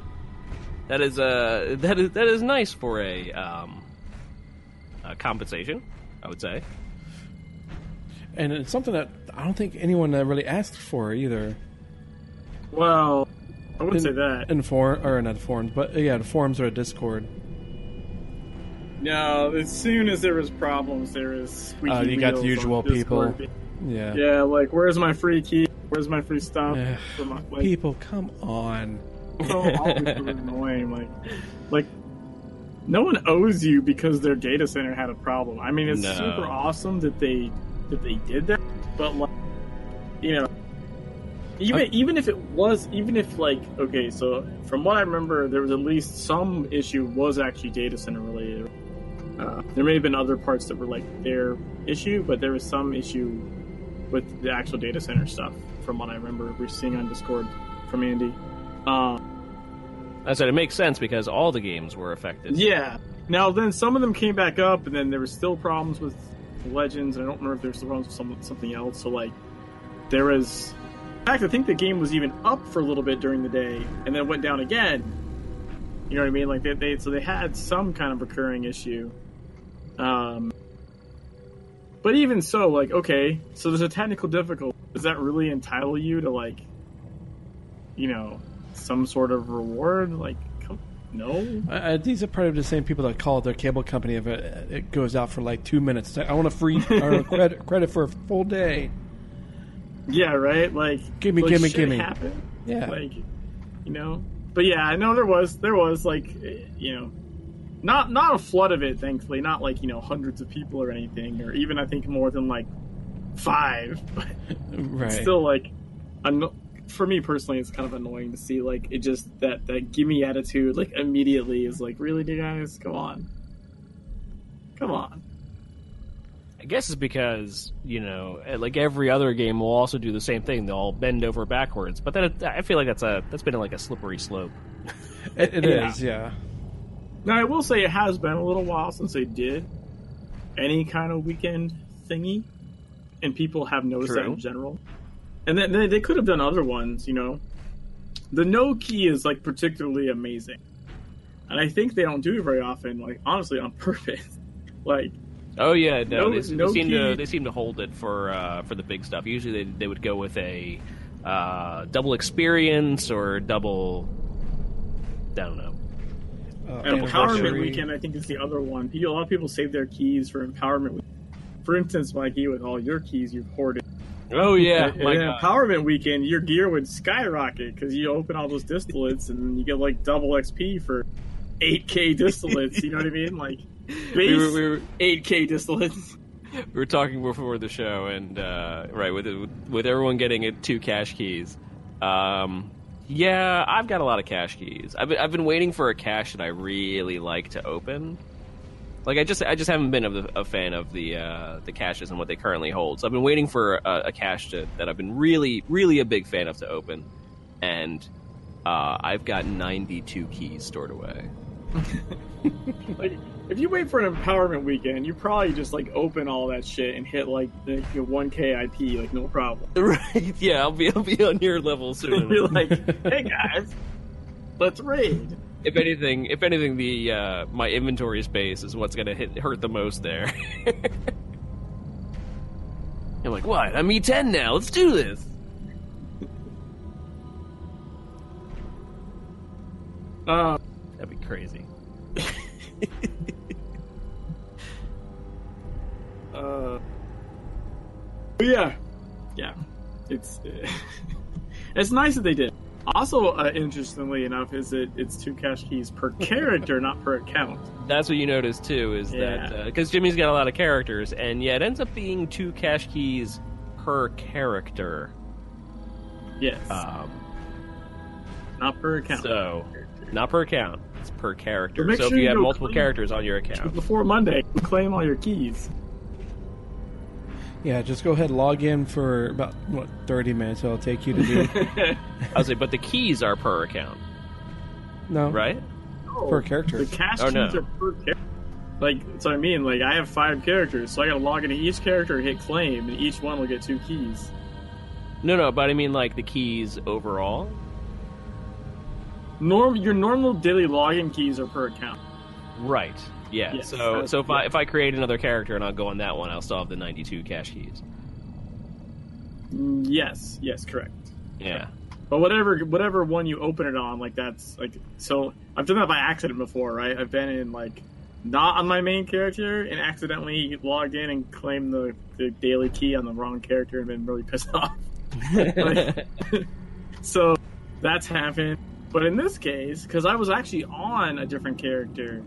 that is uh that is that is nice for a um a compensation, I would say. And it's something that I don't think anyone uh, really asked for either. Well, I wouldn't In- say that. In forum, or not forums, but uh, yeah, the forums or a Discord. No, as soon as there was problems, there was squeaky Uh, you got the usual Discord. people. Yeah. Yeah, like where's my free key? Where's my free stuff? Yeah. For my- like, People, come on. *laughs* so annoying. Like, like no one owes you because their data center had a problem. I mean, it's No. super awesome that they that they did that, but like, you know, even Uh, even if it was, even if like, okay, so from what I remember, there was at least some issue was actually data center related. Uh, there may have been other parts that were like their issue, but there was some issue with the actual data center stuff. From what I remember, we're seeing on Discord from Andy. Um, I said it makes sense because all the games were affected. yeah. Now then, some of them came back up, and then there were still problems with Legends. And I don't remember if there was still problems with some, something else. So like, there was. In fact, I think the game was even up for a little bit during the day, and then went down again. You know what I mean? Like they, they so they had some kind of recurring issue. Um. But even so, like, okay, so there's a technical difficulty. Does that really entitle you to like, you know, some sort of reward? Like, come, no. Uh, Uh, these are probably the same people that call their cable company if it, it goes out for like two minutes. I want a free or a *laughs* credit, credit for a full day. Yeah, right. Like, Gimme, like, gimme, gimme. Happened. Yeah. Like, you know. But yeah, I know there was there was like, eh, you know, not not a flood of it. Thankfully, not like you know hundreds of people or anything, or even I think more than like five. *laughs* But right. still, like, anno- for me personally, it's kind of annoying to see like it just that that gimme attitude like immediately is like, really, you guys, come on, come on. I guess it's because you know, like every other game will also do the same thing. They'll all bend over backwards, but then it, I feel like that's a that's been like a slippery slope. *laughs* It, it Yeah. is, yeah. Now, I will say it has been a little while since they did any kind of weekend thingy, and people have noticed that in general. And then they, they could have done other ones, you know. The no key is like particularly amazing, and I think they don't do it very often. Like honestly, on *laughs* purpose. like Oh yeah, no, No- they, they seem key- to they seem to hold it for uh, for the big stuff. Usually they they would go with a uh, double experience or double. I don't know. Uh, And. Empowerment Weekend, I think, is the other one. A lot of people save their keys for Empowerment Weekend. For instance, Mikey, with all your keys you've hoarded. Oh yeah, *laughs* then Empowerment Weekend, your gear would skyrocket because you open all those distillates and you get like double XP for 8k distillates. you know what I mean? Like *laughs* base we were, we were 8k distillates. *laughs* we were talking before the show, and uh, right with with everyone getting it two cache keys. Um, yeah, I've got a lot of cache keys. I've been, I've been waiting for a cache that I really like to open. Like I just I just haven't been of the, a fan of the uh, the caches and what they currently hold. So I've been waiting for a, a cache to, that I've been really really a big fan of to open, and uh, I've got 92 keys stored away. *laughs* Like if you wait for an Empowerment Weekend, you probably just like open all that shit and hit like the your 1k IP like no problem. *laughs* Right? Yeah, I'll be I'll be on your level soon. *laughs* You're like, hey guys, let's raid. If anything, if anything, the uh, my inventory space is what's gonna hit, hurt the most there. *laughs* I'm like, what? I'm E10 now. Let's do this. Uh, *laughs* That'd be crazy. *laughs* Uh, but yeah, yeah, it's it's nice that they did. Also, uh, interestingly enough, is that it's two cache keys per *laughs* character, not per account. That's what you notice too, is Yeah. that because Jimmy's got a lot of characters, and yeah, it ends up being two cache keys per character. Yes, Um, not per account. so not per account, it's per character. So sure if you you have multiple clean- characters on your account, Before Monday, claim all your keys. Yeah, just go ahead, and log in for about what thirty minutes. It'll take you to do. *laughs* I was like, but the keys are per account, no, right? No. per character. The cache Oh, keys no. are per character. Like, so I mean, like, I have five characters, so I gotta log into each character, and hit claim, and each one will get two keys. No, no, but I mean like the keys overall. Norm, your normal daily login keys are per account. Right. Yeah. Yes, so so if I if I create another character and I'll go on that one, I'll still have the ninety two cache keys. Mm, Yes, yes, correct. Yeah. But whatever, whatever one you open it on, like that's like. So I've done that by accident before, right? I've been in like not on my main character and accidentally logged in and claimed the, the daily key on the wrong character and been really pissed *laughs* off. Like- *laughs* so that's happened. But in this case, because I was actually on a different character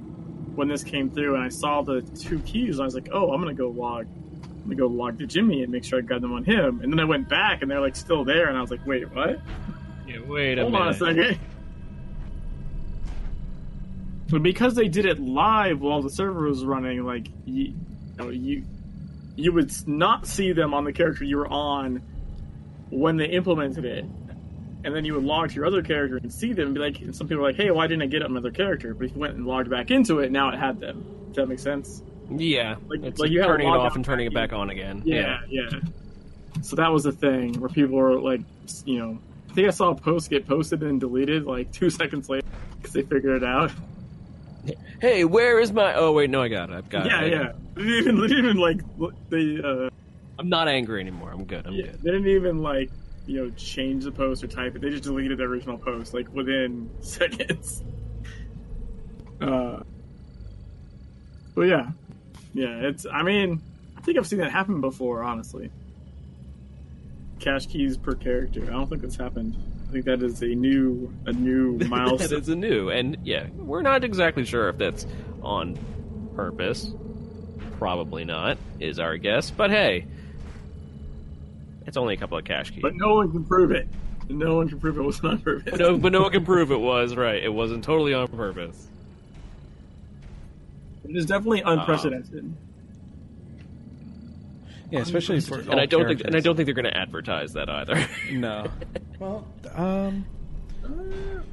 when this came through, and I saw the two keys, I was like, "Oh, I'm gonna go log, I'm gonna go log to Jimmy and make sure I got them on him." And then I went back, and they're like still there, and I was like, "Wait, what? yeah wait a minute. Hold on a second. But because they did it live while the server was running, like you, you, know, you, you would not see them on the character you were on when they implemented it, and then you would log to your other character and see them and be like, and some people are like, "Hey, why didn't I get another character?" But if you went and logged back into it, now it had them. Does that make sense? Yeah. Like- it's like you a turning it off and turning it back on again. Yeah, yeah. So that was the thing where people were like, you know, I think I saw a post get posted and deleted like two *laughs* seconds later because they figured it out. Hey, where is my? Oh wait, no, I got it. I've got yeah, it. yeah. yeah didn't even, even like they uh, I'm not angry anymore. I'm good. I'm yeah, good. they didn't even like you know change the post or type it. They just deleted the original post like within *laughs* seconds. Uh, but yeah, yeah. It's. I mean, I think I've seen that happen before. Honestly, cache keys per character. I don't think that's happened. I think that is a new a new *laughs* that milestone. is a new, and yeah, we're not exactly sure if that's on purpose. Probably not, is our guess. But hey, it's only a couple of cache keys. but no one can prove it. No one can prove it was on purpose. no, but no one can prove it was right. It wasn't totally on purpose. It is definitely unprecedented. Yeah, especially for And I don't think, and I don't think they're going to advertise that either. *laughs* No. Well, um,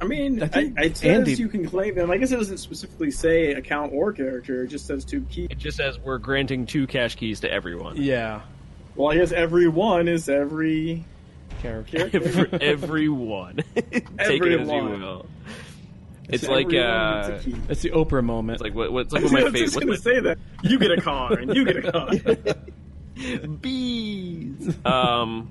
I mean, I I it says Andy- you can claim them. I guess it doesn't specifically say account or character. It just says two keys. it just says we're granting two cache keys to everyone. yeah, Well, I guess every one is every. character. *laughs* Every, everyone. *laughs* Take it as you will. It's like uh, gets a key. It's the Oprah moment. it's like what, what's like I one was of my just favorite. gonna say that you get a car and you get a car. *laughs* bees. um.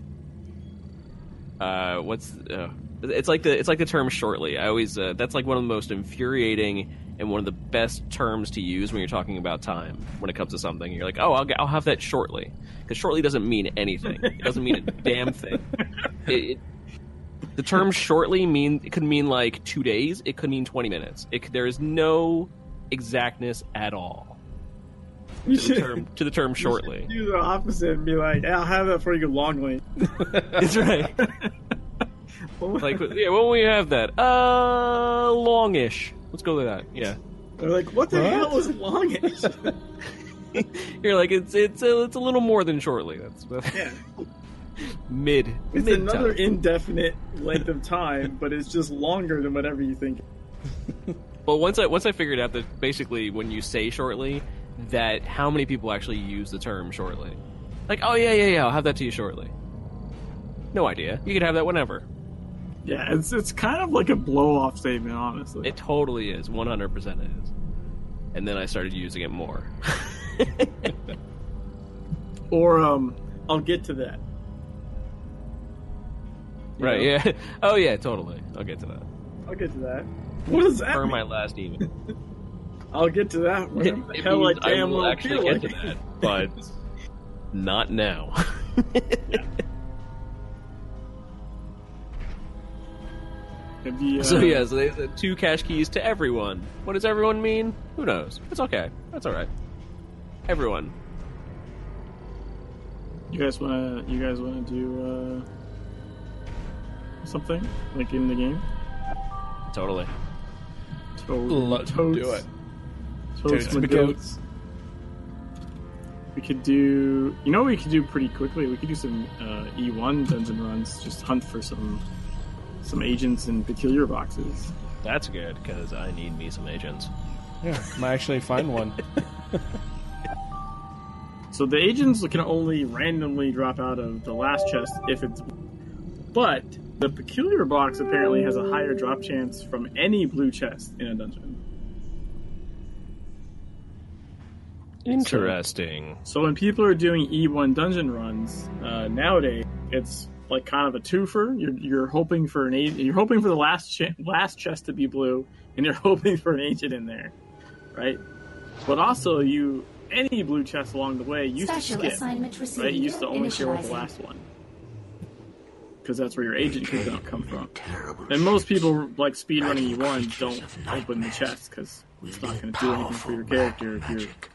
Uh, what's uh, it's like the it's like the term shortly. I always uh, that's like one of the most infuriating and one of the best terms to use when you're talking about time when it comes to something. You're like, oh, I'll get, I'll have that shortly because shortly doesn't mean anything. It doesn't mean a damn thing. It, it, the term shortly mean it could mean like two days. It could mean twenty minutes. It, there is no exactness at all to the term to the term shortly. do the opposite and be like, "Yeah, I'll have that for you longly." *laughs* That's right. *laughs* *laughs* Like, yeah, when we have that, uh, longish. Let's go with that. Yeah, they're like, "What the What? hell is longish?" *laughs* *laughs* you're like it's it's a, it's a little more than shortly. That's yeah, mid. it's mid another time. indefinite length of time, but it's just longer than whatever you think. Well, once I once I figured out that basically when you say shortly, that how many people actually use the term shortly. Like, oh yeah, yeah, yeah, I'll have that to you shortly. No idea. You could have that whenever. Yeah, it's it's kind of like a blow off statement, honestly. It totally is. One hundred percent is. And then I started using it more. *laughs* or um, I'll get to that. You right? know? Yeah. *laughs* Oh yeah, totally. I'll get to that. I'll get to that. What does that For mean? my last email. *laughs* I'll get to that. It, it hell I I will actually get like. to that, but not now. It'd be, uh, So yeah, so they said two cache keys to everyone. What does everyone mean? Who knows? It's okay. That's all right. Everyone. You guys wanna? You guys wanna do uh, something like in the game? Totally. Toad, Let's toads, do it. Toads, Toads my my goats. goats. We could do. You know, what we could do pretty quickly. We could do some uh, E1 dungeon runs. Just hunt for some some agents in peculiar boxes. That's good because I need me some agents. Yeah, might actually find one. *laughs* So the agents can only randomly drop out of the last chest if it's. But the peculiar box apparently has a higher drop chance from any blue chest in a dungeon. Interesting. So when people are doing E1 dungeon runs uh, nowadays, it's like kind of a twofer. You're you're hoping for an agent, you're hoping for the last ch- last chest to be blue, and you're *laughs* hoping for an agent in there, right? But also you any blue chest along the way used Special to skip, assignment received. right? You used to only share with the last one because that's where your agent could come- come from. And most people like speedrunning ragged E1 don't open the nightmares, chest because it's not going to do anything for your character if you're magic.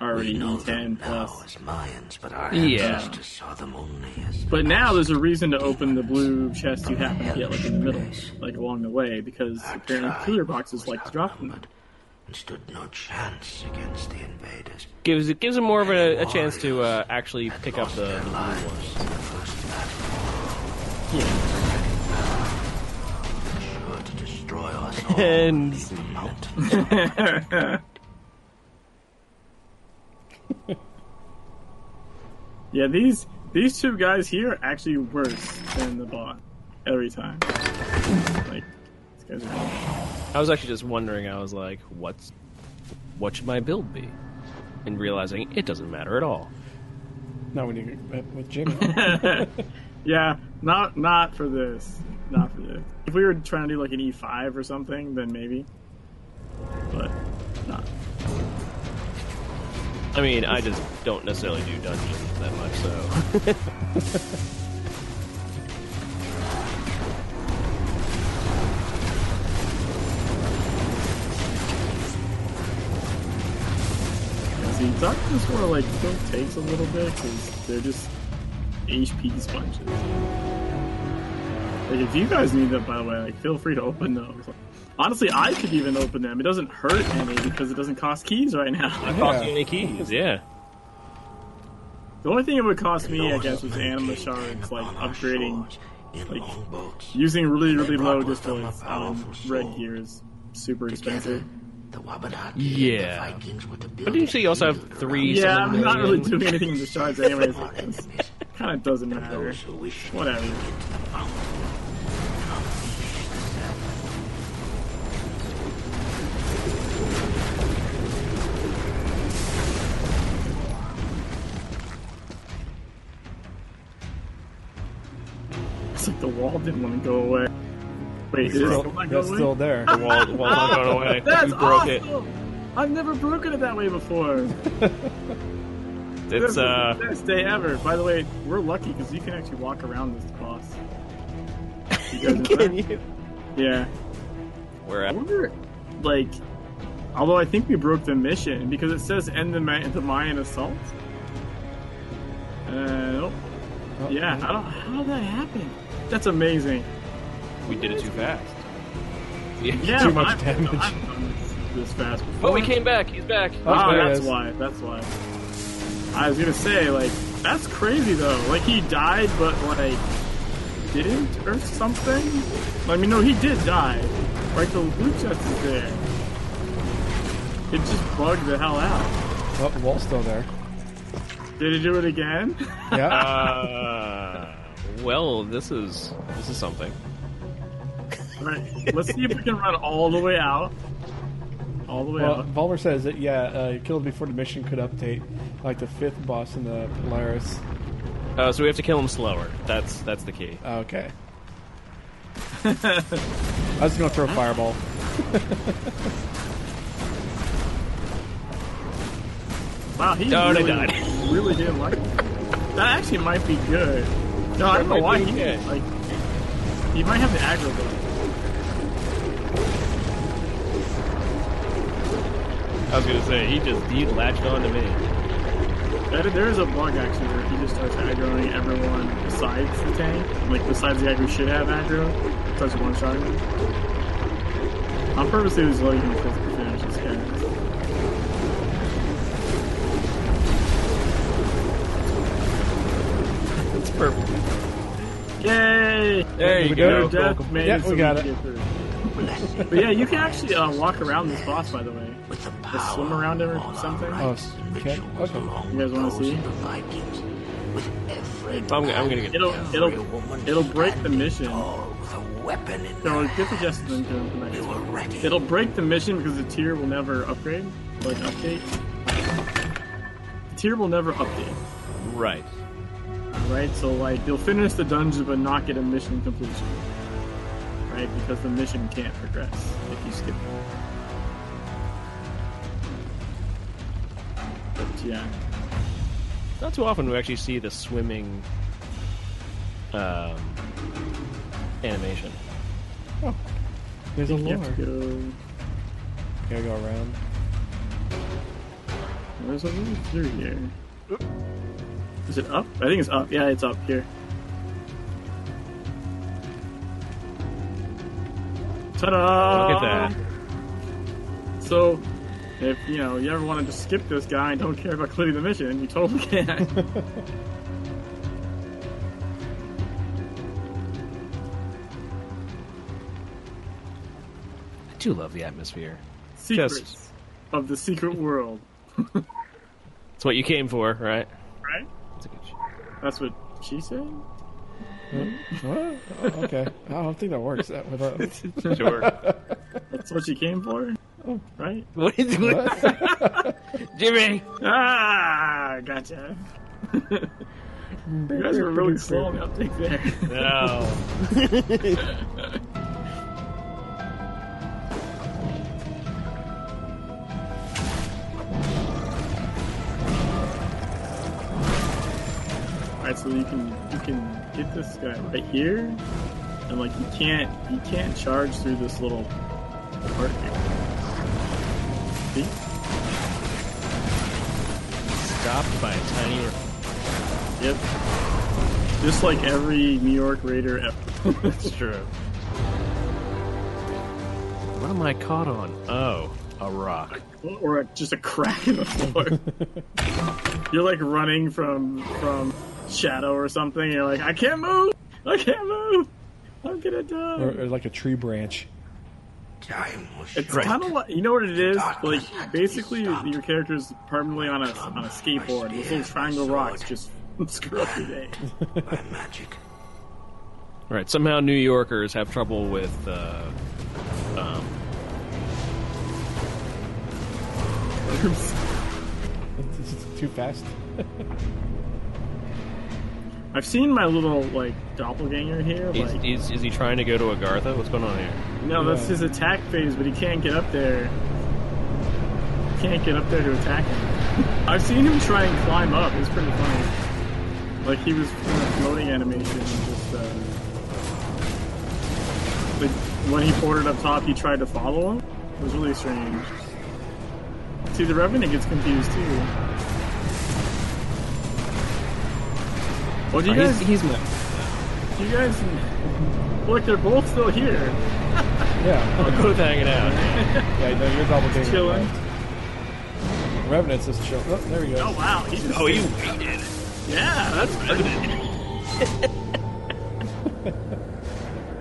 Already we know them E10 now plus. as Mayans, but our Yeah. saw them only as But now there's a reason to open the blue chest you from happen to get like in the middle, like along the way, because Our apparently tribe cooler boxes like to drop them. And stood no chance against the invaders. Gives it gives them more of a, a chance to uh, actually pick up lost the, their the blue ones. in the first battle. Sure to destroy us *laughs* all. And *laughs* *laughs* The mountains. Yeah, these these two guys here are actually worse than the bot every time. Like these guys are. I was actually just wondering. I was like, what's what should my build be? And realizing it doesn't matter at all. Not when you with Jimmy. *laughs* *laughs* Yeah, not not for this. Not for this. If we were trying to do like an E5 or something, then maybe. But not. I mean, I just don't necessarily do dungeons that much, so *laughs* See, Darkness War like still takes a little bit because they're just HP sponges. Like if you guys need them, by the way, like feel free to open those. Honestly, I could even open them. It doesn't hurt any because it doesn't cost keys right now. cost you any keys, yeah. *laughs* The only thing it would cost me, I guess, was anima shards, like upgrading, like, using really, really low distillates on um, red soul. gear is super expensive. the Wabanaki Yeah. and the Vikings were to build But didn't you also have three Yeah, I'm not really doing anything with the shards anyways. *laughs* Kind of doesn't matter. those who wish Whatever. Wall didn't want to go away. Wait, is it Still- still not that's going still there. The wall, the wall's not going away. *laughs* That's we broke awesome! I've never broken it that way before. *laughs* It's uh, the best day ever. By the way, we're lucky because you can actually walk around this boss. You guys *laughs* know can that? you? Yeah. We're I at wonder, like, although I think we broke the mission because it says end the, Ma- the Mayan assault. Uh, nope. Oh, Yeah, I don't. How did that happen? That's amazing. we did it too fast. Yeah, *laughs* Too much I've- damage. I've done this, this fast before. Oh, we came back. He's back. Oh, Ah, that's why. That's why. I was gonna say, like, that's crazy though. Like he died, but like didn't or something. I mean, no, he did die. Right, the blue chest is there. It just bugged the hell out. Oh, the wall's still there. Did it do it again? *laughs* Yeah. Uh, well, this is this is something. right. Let's see if we can run all the way out. All the way well, out. Volmer says that yeah, uh, killed before the mission could update, like the fifth boss in the Polaris. Uh, so we have to kill him slower. That's that's the key. Okay. *laughs* I was gonna throw a fireball. Wow, he Oh, really, died. really didn't like it. That actually might be good. No, I don't know why he good. like. He might have the aggro though. I was gonna say he just he latched on to me. There- There is a bug actually where he just starts aggroing everyone besides the tank, like besides the guy who should have aggro, starts one shotting him. On purpose, he was like him to finish this guy. It's perfect. Yay! There you we go. go. Death made Yeah, so we got could it. get through. But yeah, you can actually uh, walk around this boss, by the way. with the Just power swim around him or something? Oh, okay, okay. You guys wanna see? of the Vikings. With every I'm, I'm gonna get. It'll it'll it'll break the mission. tall with a weapon in No, get the hand. Justin into the We next were one. ready. It'll break the mission because the tier will never upgrade, like update. The tier will never update, Right. Right? So like you'll finish the dungeon but not get a mission completion, right? Because the mission can't progress if you skip it. But yeah, Not too often we actually see the swimming um, animation. There's a you lure. have to go. Gotta go around. There's a way through here. Is it up? I think it's up. Yeah, it's up here. Ta-da! Look at that. So, if you know you ever want to just skip this guy and don't care about completing the mission, you totally can. *laughs* I do love the atmosphere. Secrets Just- of the secret world, *laughs* It's what you came for, right? right? That's a good shit. That's what she said. What? Oh, okay. I don't think that works. That with a, *laughs* Sure. That's what she came for, right? *laughs* What are you what is Jimmy? Ah, gotcha. you guys were really *laughs* slow on the uptake there. No. Alright, so you can you can get this guy right here, and like you can't you can't charge through this little part here. See? Stopped by a tiny. Yep. Just like every New York Raider ever. *laughs* That's true. What am I caught on? Oh, a rock. or a, just a crack in the floor. *laughs* you're like running from from shadow or something. You're like, I can't move. I can't move. I'm gonna die. or, or like a tree branch. Time was It's short. kind of like you know what it is. Like Darkness had to be basically, your character is permanently on a on a skateboard. Those little triangle rocks just screw up your day. by *laughs* magic. Right. Somehow New Yorkers have trouble with. Uh, um, *laughs* It's just too fast. *laughs* I've seen my little like doppelganger here. is, Like, is, is he trying to go to Agartha? What's going on here? no, that's his attack phase, but he can't get up there. Can't get up there to attack him. *laughs* I've seen him try and climb up. It's pretty funny. Like he was in a floating animation and just. Uh, like when he ported up top, he tried to follow him. It was really strange. See, the Revenant gets confused too. Well, do you Oh, guys, he's, he's my. do you guys, look, they're both still here, *laughs* Yeah. both hanging out. *laughs* yeah, no, you're double digging. chilling. Revenant's just chill. Oh, there we go. Oh wow, oh, he just, Oh, he waited. yeah, that's Revenant.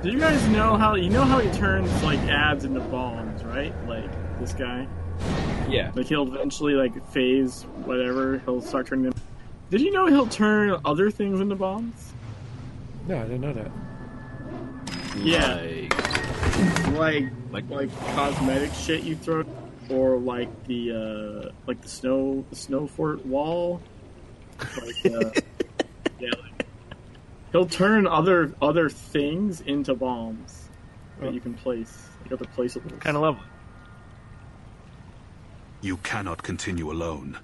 *laughs* Do you guys know how you know how he turns like ads into bombs, right? Like this guy, Yeah. like he'll eventually like phase whatever. He'll start turning them. Did you know he'll turn other things into bombs? No, I didn't know that. Yeah. Like, Like Like- like cosmetic shit you throw, or like the uh like the snow the snow fort wall. Like uh, *laughs* yeah, like, he'll turn other other things into bombs that you can place. Like other placeables. kind of lovely. You cannot continue alone.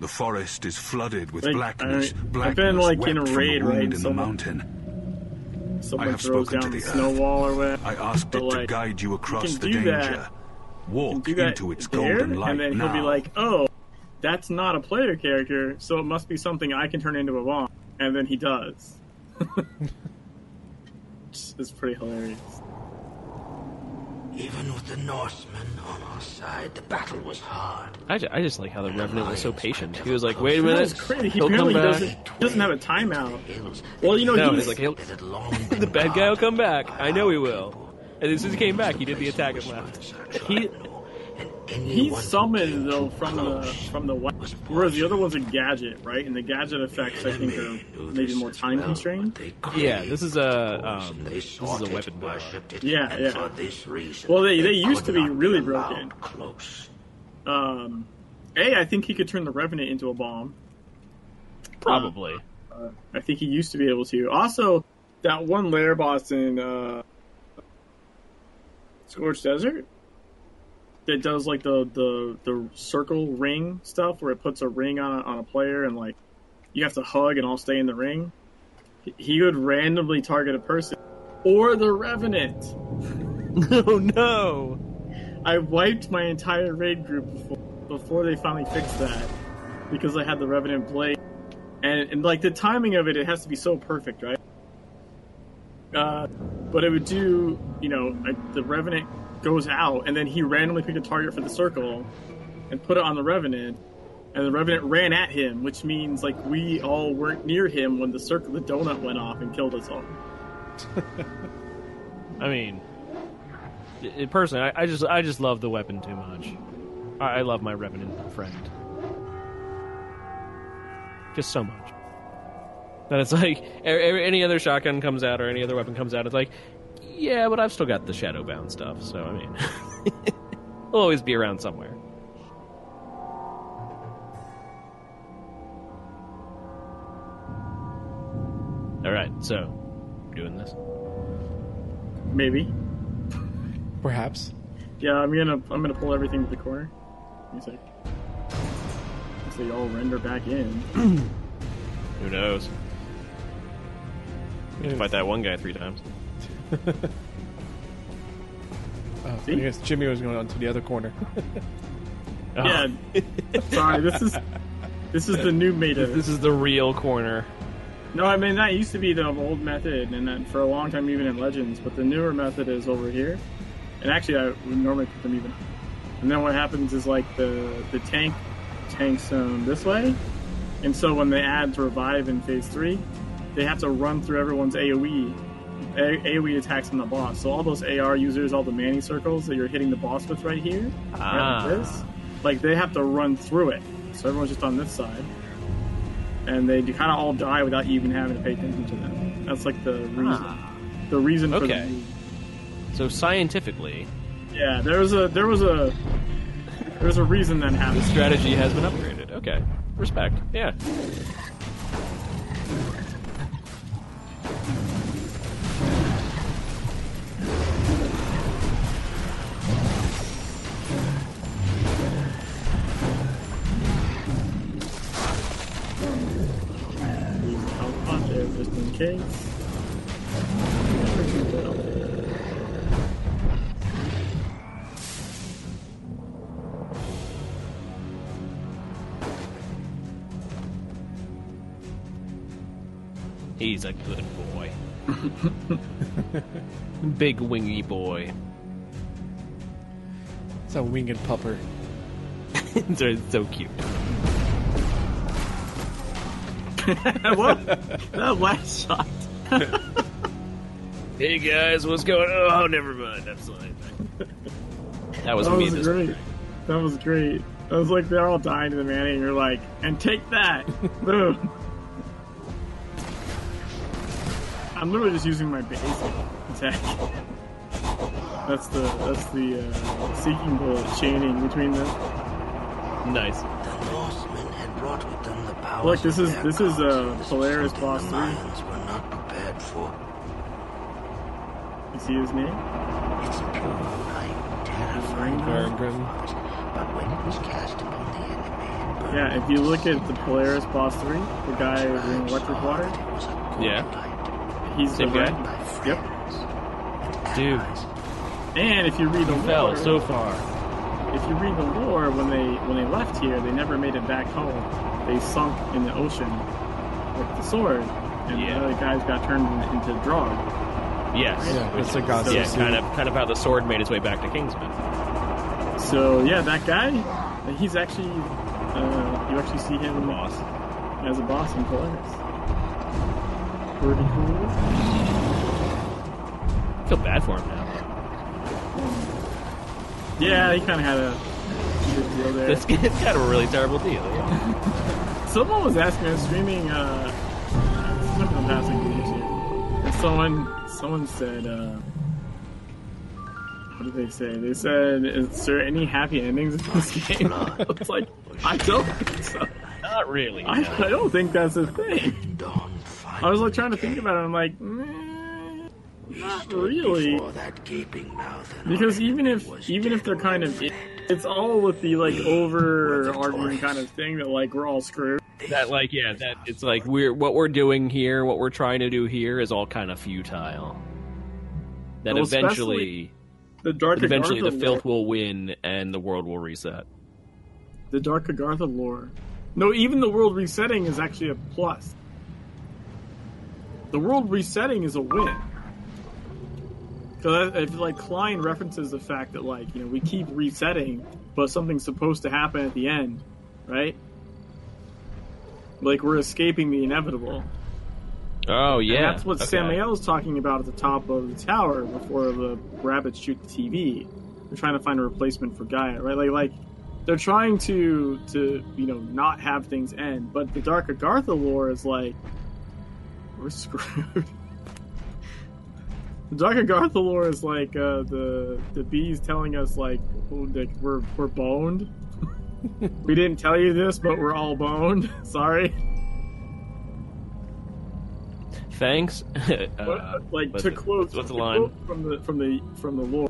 The forest is flooded with Like, blackness. I- I've blackness been, like, in a from raid, a right, in the mountain. someone have spoken down to the the snow earth. wall or whatever. I asked it to guide you across the that- danger. can Walk do that into its there, golden light and then now. he'll be like, "Oh, that's not a player character, so it must be something I can turn into a bomb." And then he does. *laughs* it's pretty hilarious. Even with the Norsemen on our side, the battle was hard. I just, I just like how the Revenant was so patient. He was like, "Wait a minute, was crazy. He he'll come apparently back." doesn't, he doesn't have a timeout. Well, you know, No, he's, he's like, he'll, it had long *laughs* the bad guy will come back. I know he will. And as soon as he came back, he did the attack and left. He, And He's anyone who summoned though from the from the west, whereas the other one's a gadget, right? And the gadget effects, I think, are maybe more time well, constrained. Yeah, this is a, um, this is a weapon blower. Yeah, yeah. For this reason, Well, they- they used to be really allowed broken. Close. Um, a, I think he could turn the Revenant into a bomb. probably. I think he used to be able to. Also, that one lair boss in uh, Scorched Desert that does like the, the the circle ring stuff, where it puts a ring on a, on a player and like you have to hug and all stay in the ring. He- would randomly target a person or the Revenant. *laughs* Oh no! I wiped my entire raid group before, before they finally fixed that because I had the Revenant blade, and, and like the timing of it, it has to be so perfect, right? Uh, but it would do, you know, like the Revenant goes out, and then he randomly picked a target for the circle and put it on the Revenant, and the Revenant ran at him, which means like we all weren't near him when the circle, the donut went off and killed us all. *laughs* I mean, i- i- personally, I, I just, I just love the weapon too much. I, I love my Revenant friend, just so much. That it's like any other shotgun comes out or any other weapon comes out, it's like, yeah, but I've still got the Shadowbound stuff, so I mean, *laughs* it'll always be around somewhere. All right, so we're doing this. Maybe. Perhaps. Yeah, I'm gonna I'm gonna pull everything to the corner. Give me a sec. So they all render back in. *clears throat* Who knows? We have to fight that one guy three times. *laughs* Oh, I guess Jimmy was going on to the other corner. *laughs* Oh, Yeah. Sorry, this is this is the new meta. This is the real corner. No, I mean that used to be the old method, and then for a long time even in Legends. But the newer method is over here, and actually I would normally put them even. And then what happens is like the the tank tanks um, this way, and so when they add to revive in phase three, they have to run through everyone's AOE. A- AOE attacks on the boss. So all those AR users, all the Manny circles that you're hitting the boss with right here, right Ah. like this, like they have to run through it. So everyone's just on this side and they kind of all die without you even having to pay attention to them. That's like the reason. The reason for Okay. the. So scientifically, Yeah, there was a there was a there was a reason that the happened. strategy has been upgraded. Okay, respect. Yeah. He's a good boy. *laughs* Big wingy boy. It's a winged pupper. *laughs* They're so cute. *laughs* what? That last shot. *laughs* Hey guys, what's going on? Oh, never mind. That's the only thing. That was That me. was This great. That was great. That was like they're all dying to the Manny, and you're like, and take that, *laughs* boom. I'm literally just using my basic attack. That's the that's the uh, seeking bullet chaining between them. nice. The Norsemen had brought with powers Look, this is- this is, uh, gods, Polaris Boss the three. Mayans were not prepared for. You see his name? Its pure light terrified Very our but when it was cast upon the enemy Yeah. If you look at the Polaris Boss Three, the guy in electric water, it was a good Yeah. light. he's Same the guy? red. Yep. Dude, And if you read the fell so far. If you read the lore, when they when they left here, they never made it back home. They sunk in the ocean with the sword, and Yeah. the other guys got turned in- into Draug. Yes. Yeah, it's a is- god Yeah, kind of, kind of how the sword made its way back to Kingsmouth. So yeah, that guy, he's actually uh, you actually see him Boss. as a boss in Polaris. Pretty cool. I feel bad for him now. Yeah, he kind of had a good deal there. This it's kind of a really terrible deal. Yeah. *laughs* Someone was asking, I was streaming, uh, something I'm passing to YouTube. And someone, someone said, uh, what did they say? They said, is there any happy endings in this *laughs* game? *laughs* it's like, I don't think so. Not really. I, no. I don't think that's a thing. I was like trying to think about it. I'm like, meh, not really. That gaping mouth Because even if even if they're kind of, it's all with the like overarching kind of thing that like we're all screwed. that like yeah that it's like we're what we're doing here what we're trying to do here is all kind of futile that Well, eventually The Dark that eventually the filth lore, will win and the world will reset the Dark Agartha lore. No, even the world resetting is actually a plus. The world resetting is a win. Because uh, if like Klein references the fact that like you know we keep resetting, but something's supposed to happen at the end, right? Like we're escaping the inevitable. oh yeah And that's what okay. Samael's talking about at the top of the tower before the rabbits shoot the TV. They're trying to find a replacement for Gaia, right? Like, like they're trying to to you know not have things end, but the Dark Agartha lore is like we're *laughs* screwed. The Dark Agartha is like uh, the the bees telling us like, oh, we're we're boned. *laughs* we didn't tell you this, but we're all boned. *laughs* Sorry. thanks *laughs* uh, like to it- quote, what's the line quote from the from the from the lore.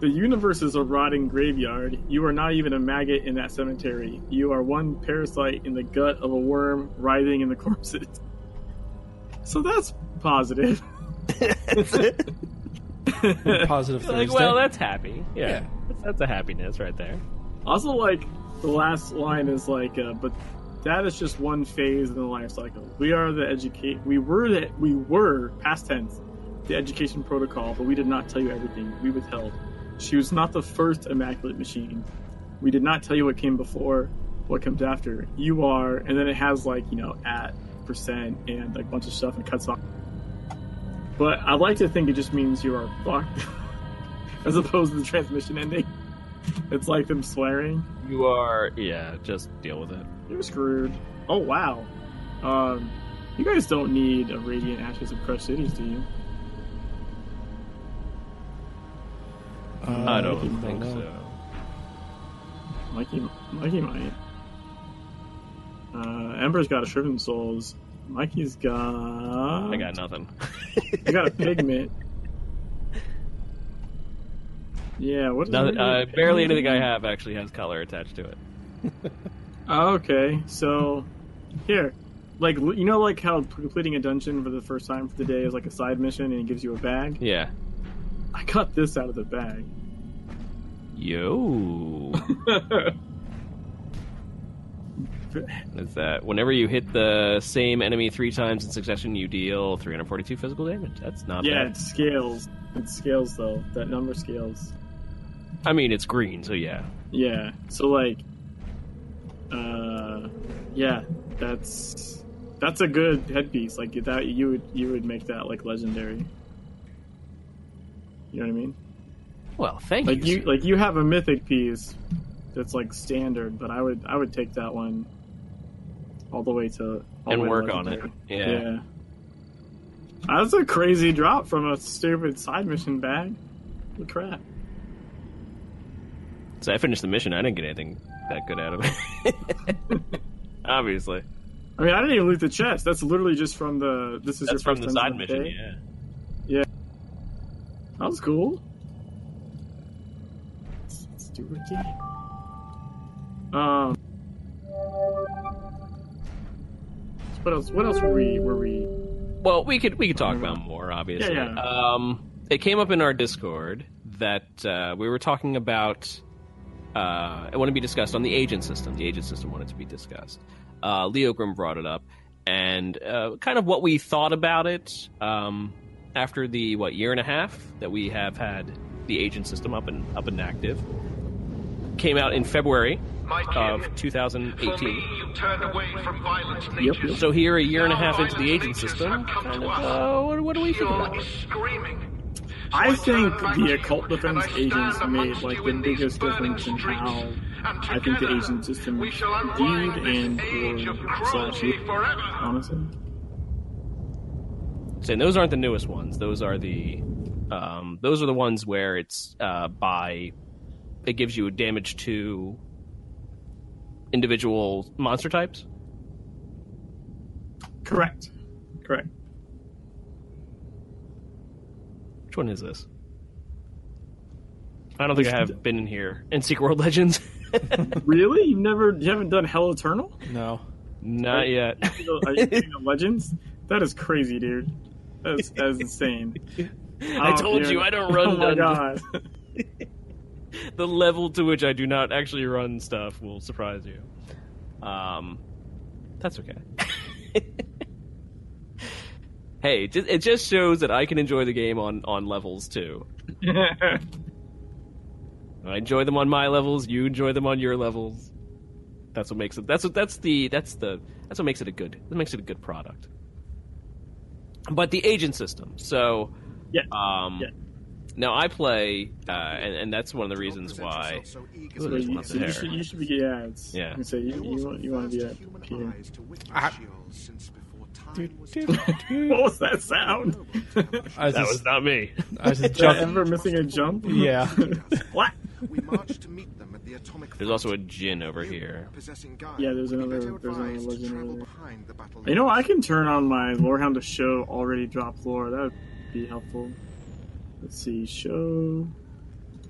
The universe is a rotting graveyard. You are not even a maggot in that cemetery. You are one parasite in the gut of a worm writhing in the corpses. So that's positive. *laughs* Positive like well that's happy yeah, Yeah. That's, that's a happiness right there Also, like the last line is like, uh, but that is just one phase in the life cycle. We are the educate. We were the we were past tense, the education protocol, but we did not tell you everything. We withheld. She was not the first immaculate machine. We did not tell you what came before, what comes after. You are, and then it has like you know at percent and like a bunch of stuff and cuts off. But I'd like to think it just means you are fucked, *laughs* as opposed to the transmission ending. It's like them swearing. you are yeah just deal with it You're screwed. Oh wow. Um, you guys don't need a radiant ashes of crushed cities, do you? Uh, i don't think so Mikey, Mikey might. Uh, Ember's got a Shriven Souls. Mikey's got. i got nothing I got a *laughs* pigment. Yeah, what is Nothing, it? uh, barely anything i have actually has color attached to it *laughs* Oh, okay, so here, like you know, like how completing a dungeon for the first time for the day is like a side mission and it gives you a bag. yeah I got this out of the bag. yo *laughs* *laughs* is that whenever you hit the same enemy three times in succession, you deal 342 physical damage. That's not yeah, bad. it scales. It scales though. That number scales. I mean, it's green, so yeah. Yeah. So like, uh, yeah, that's that's a good headpiece. Like that, you would you would make that like legendary. You know what I mean? Well, thank Like you. you like you have a mythic piece that's like standard, but I would I would take that one all the way to and way to work on it. Yeah. Yeah. That's a crazy drop from a stupid side mission bag. Holy crap. So I finished the mission. I didn't get anything that good out of it. *laughs* Obviously, I mean, I didn't even loot the chest. That's literally just from the. This is that's your from first the side mission. day? Yeah. That was cool. Let's, let's do it again. Um. What else? What else were we? Were we? well, we could we could talk about more. Obviously, Yeah, yeah. Um, it came up in our Discord that uh, we were talking about. Uh, it wanted to be discussed on the agent system. The agent system wanted to be discussed. Uh, Leo Grim brought it up, and uh, kind of what we thought about it um, after the what year and a half that we have had the agent system up and up and active. Came out in February of 2018. Me, you turned away from violent Yep, yep. So here, a year and a half into the violent agent system, kind of, uh, what, what do we think about Fuel screaming. I think the occult defense agents made like the biggest difference in how I think the together, agent system we viewed and age of or cruelty slash forever. honestly. saying those aren't the newest ones. Those are the um, those are the ones where it's uh, by it gives you damage to individual monster types. Correct. Correct. Which one is this? I don't think I have been in here in Secret World Legends. *laughs* *laughs* Really? You've never you haven't done Hell Eternal? No. Not yet. Are you playing *laughs* the Legends? That is crazy, dude. That is, that is insane. I Oh, told dude. you I don't run Oh my god. *laughs* the level to which I do not actually run stuff will surprise you. Um, that's okay. *laughs* hey, it just, shows that I can enjoy the game on on levels too. *laughs* I enjoy them on my levels. You enjoy them on your levels. That's what makes it. That's what. That's the. That's the. That's what makes it a good. That makes it a good product. But the agent system. So, yeah. um, Yeah. Now I play, uh, and, and that's one of the reasons why. Ooh, So there's you, one up so you should, you should be yeah. It's, Yeah. You say you, you, want, you want to be at Peter. Do, do, do. What was that sound? I was That just, was not me. I was just *laughs* Is jumping. ever missing a jump? *laughs* Yeah. *laughs* what? We marched to meet them at the atomic There's also a gin over here. Yeah, there's another- there's another advised legend travel over there. behind the You know, I can turn on my Lorehound to show already dropped lore. That would be helpful. Let's see, show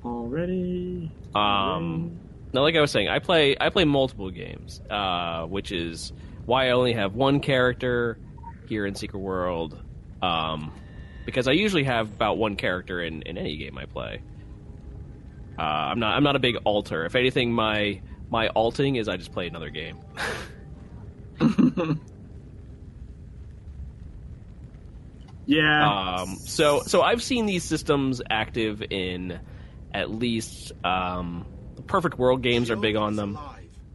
already. Um, now, like I was saying, I play I play multiple games, uh, which is why I only have one character here in Secret World. Um, because I usually have about one character in, in any game I play. Uh, I'm not I'm not a big alter. If anything, my my alting is I just play another game. *laughs* *laughs* yeah. Um, so so I've seen these systems active in at least um, Perfect World games are big on them.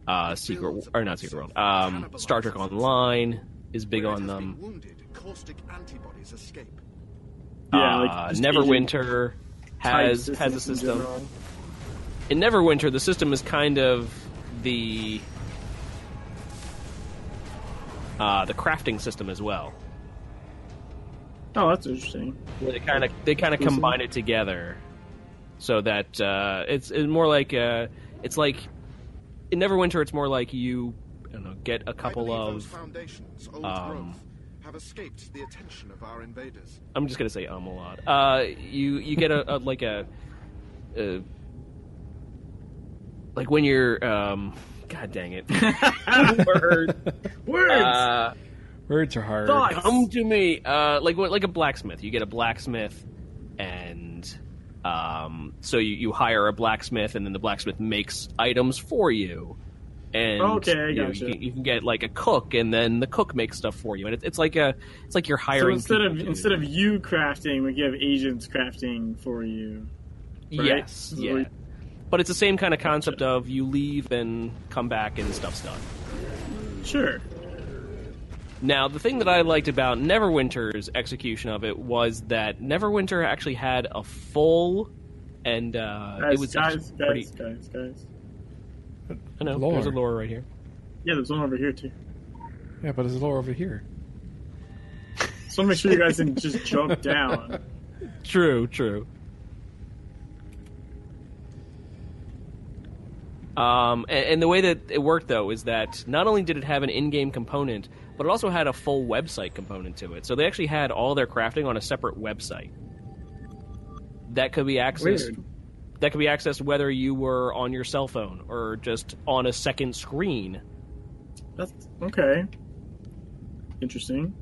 Uh, Secret or not Secret World. Um, Star Trek Online is big on them. caustic antibodies escape. Yeah, like uh, Neverwinter has has a systems in system. In Neverwinter, the system is kind of the uh, the crafting system as well. Oh, that's interesting. Where they kind of they kind of combine it together, so that uh, it's it's more like uh, it's like in Neverwinter, it's more like you I don't know get a couple believe those of foundations, old um, growth, have escaped the attention of our invaders. I'm just gonna say um a lot. Uh, you you get a, a like a, a like when you're um God dang it *laughs* Word. Words. uh, Words are hard. Thoughts. come to me uh like like a blacksmith you get a blacksmith and um so you, you hire a blacksmith and then the blacksmith makes items for you and Okay, you, know, gotcha. you, can, you can get like a cook and then the cook makes stuff for you and it, it's like a it's like you're so hiring instead of to- instead of you crafting, like you have agents crafting for you. right? yes yeah what- but it's the same kind of concept of you leave and come back and stuff's done Sure. Now, the thing that I liked about Neverwinter's execution of it was that Neverwinter actually had a full and uh, Guys, it was guys, actually guys, pretty. guys, guys. I know Lore. there's a lore right here. Yeah, there's one over here too. Yeah, but there's a lore over here. Just want to make sure you guys didn't just jump *laughs* down. True, true. Um, and, and the way that it worked though is that not only did it have an in-game component, but it also had a full website component to it. So they actually had all their crafting on a separate website that could be accessed. Weird. That could be accessed whether you were on your cell phone or just on a second screen. That's okay. Interesting.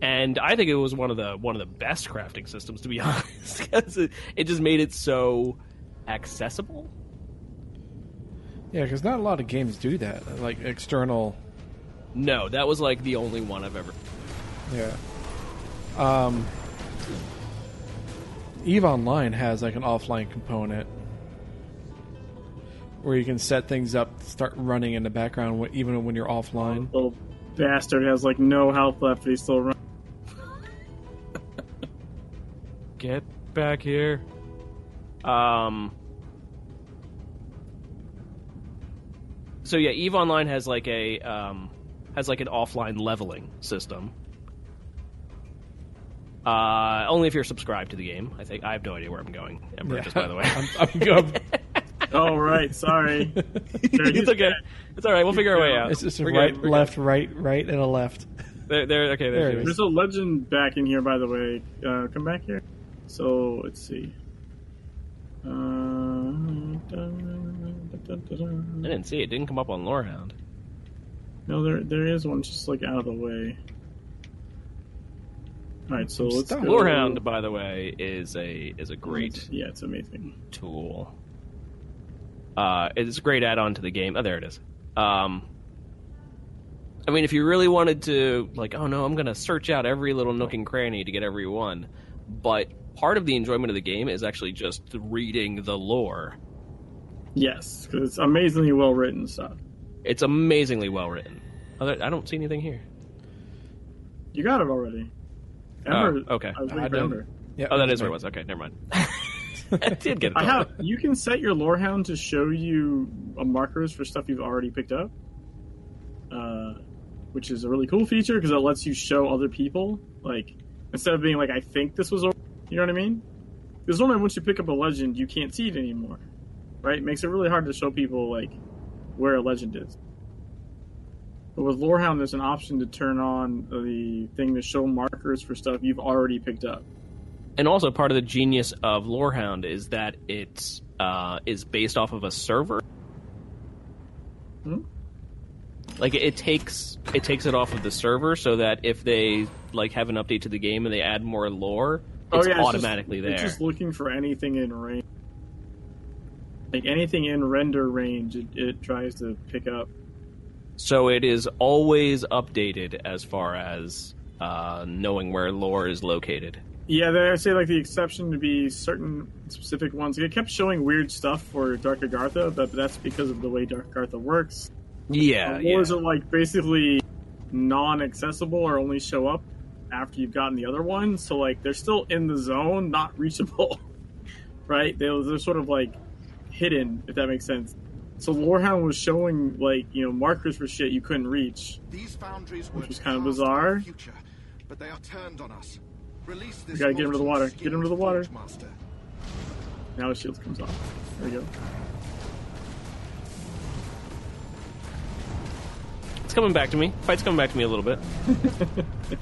and I think it was one of the one of the best crafting systems to be *laughs* honest, because it, it just made it so accessible. Yeah, because not a lot of games do that. Like external. No, that was like the only one I've ever. Yeah. Um. Eve Online has like an offline component where you can set things up, to start running in the background even when you're offline. Little bastard has like no health left, but he's still running. *laughs* Get back here. Um. So yeah, Eve Online has like a um, has like an offline leveling system. Uh, only if you're subscribed to the game. I think I have no idea where I'm going. Ember, just by the way. *laughs* I'm, I'm good. Oh *laughs* right, sorry. Sure, *laughs* it's okay. dead. It's all right. We'll figure our way out. It's just a We're right, good, we're good. left, right, right, and a left. There, there. Okay, There there, it it is. There's a legend back in here, by the way. Uh, come back here. So let's see. Uh, I didn't see it. it. Didn't come up on Lorehound. No, there there is one just like out of the way. All right, so let's Stop. go. Lorehound, by the way, is a is a great Yeah, it's amazing. tool. Uh, it's a great add-on to the game. Oh, there it is. Um, I mean, if you really wanted to, like, oh no, I'm gonna search out every little nook and cranny to get every one, but part of the enjoyment of the game is actually just reading the lore. Yes, because it's amazingly well written stuff. It's amazingly well written. I don't see anything here. You got it already. Ember, Oh, okay. I was I for Ember. Yeah, Oh, that's is where it was. Okay, never mind. *laughs* I did get it. I have. You can set your lorehound to show you markers for stuff you've already picked up, uh, which is a really cool feature because it lets you show other people. Like instead of being like, "I think this was," over, you know what I mean? Because normally once you pick up a legend, you can't see it anymore, right? It makes it really hard to show people like where a legend is. But with Lorehound, there's an option to turn on the thing to show markers for stuff you've already picked up. and also part of the genius of Lorehound is that it's uh, is based off of a server. Hmm? Like it takes it takes it off of the server so that if they like have an update to the game and they add more lore, it's Oh, just- automatically It's there. just looking for anything in range. Like anything in render range, it, it tries to pick up. So it is always updated as far as uh, knowing where lore is located. Yeah, they I say like the exception to be certain specific ones. It kept showing weird stuff for Dark Agartha, but that's because of the way Dark Agartha works. Yeah, Uh, yeah. Are like basically non-accessible or only show up after you've gotten the other one. So like they're still in the zone, not reachable. *laughs* right? They, they're sort of like hidden, if that makes sense. So Lorehound was showing like you know markers for shit you couldn't reach. These foundries Which were was kind of bizarre. in the Future, but they are turned on us. Release this gotta get him to the water. Get him to the water. Master. Now his shield comes off. There we go. It's coming back to me. Fight's coming back to me a little bit. *laughs*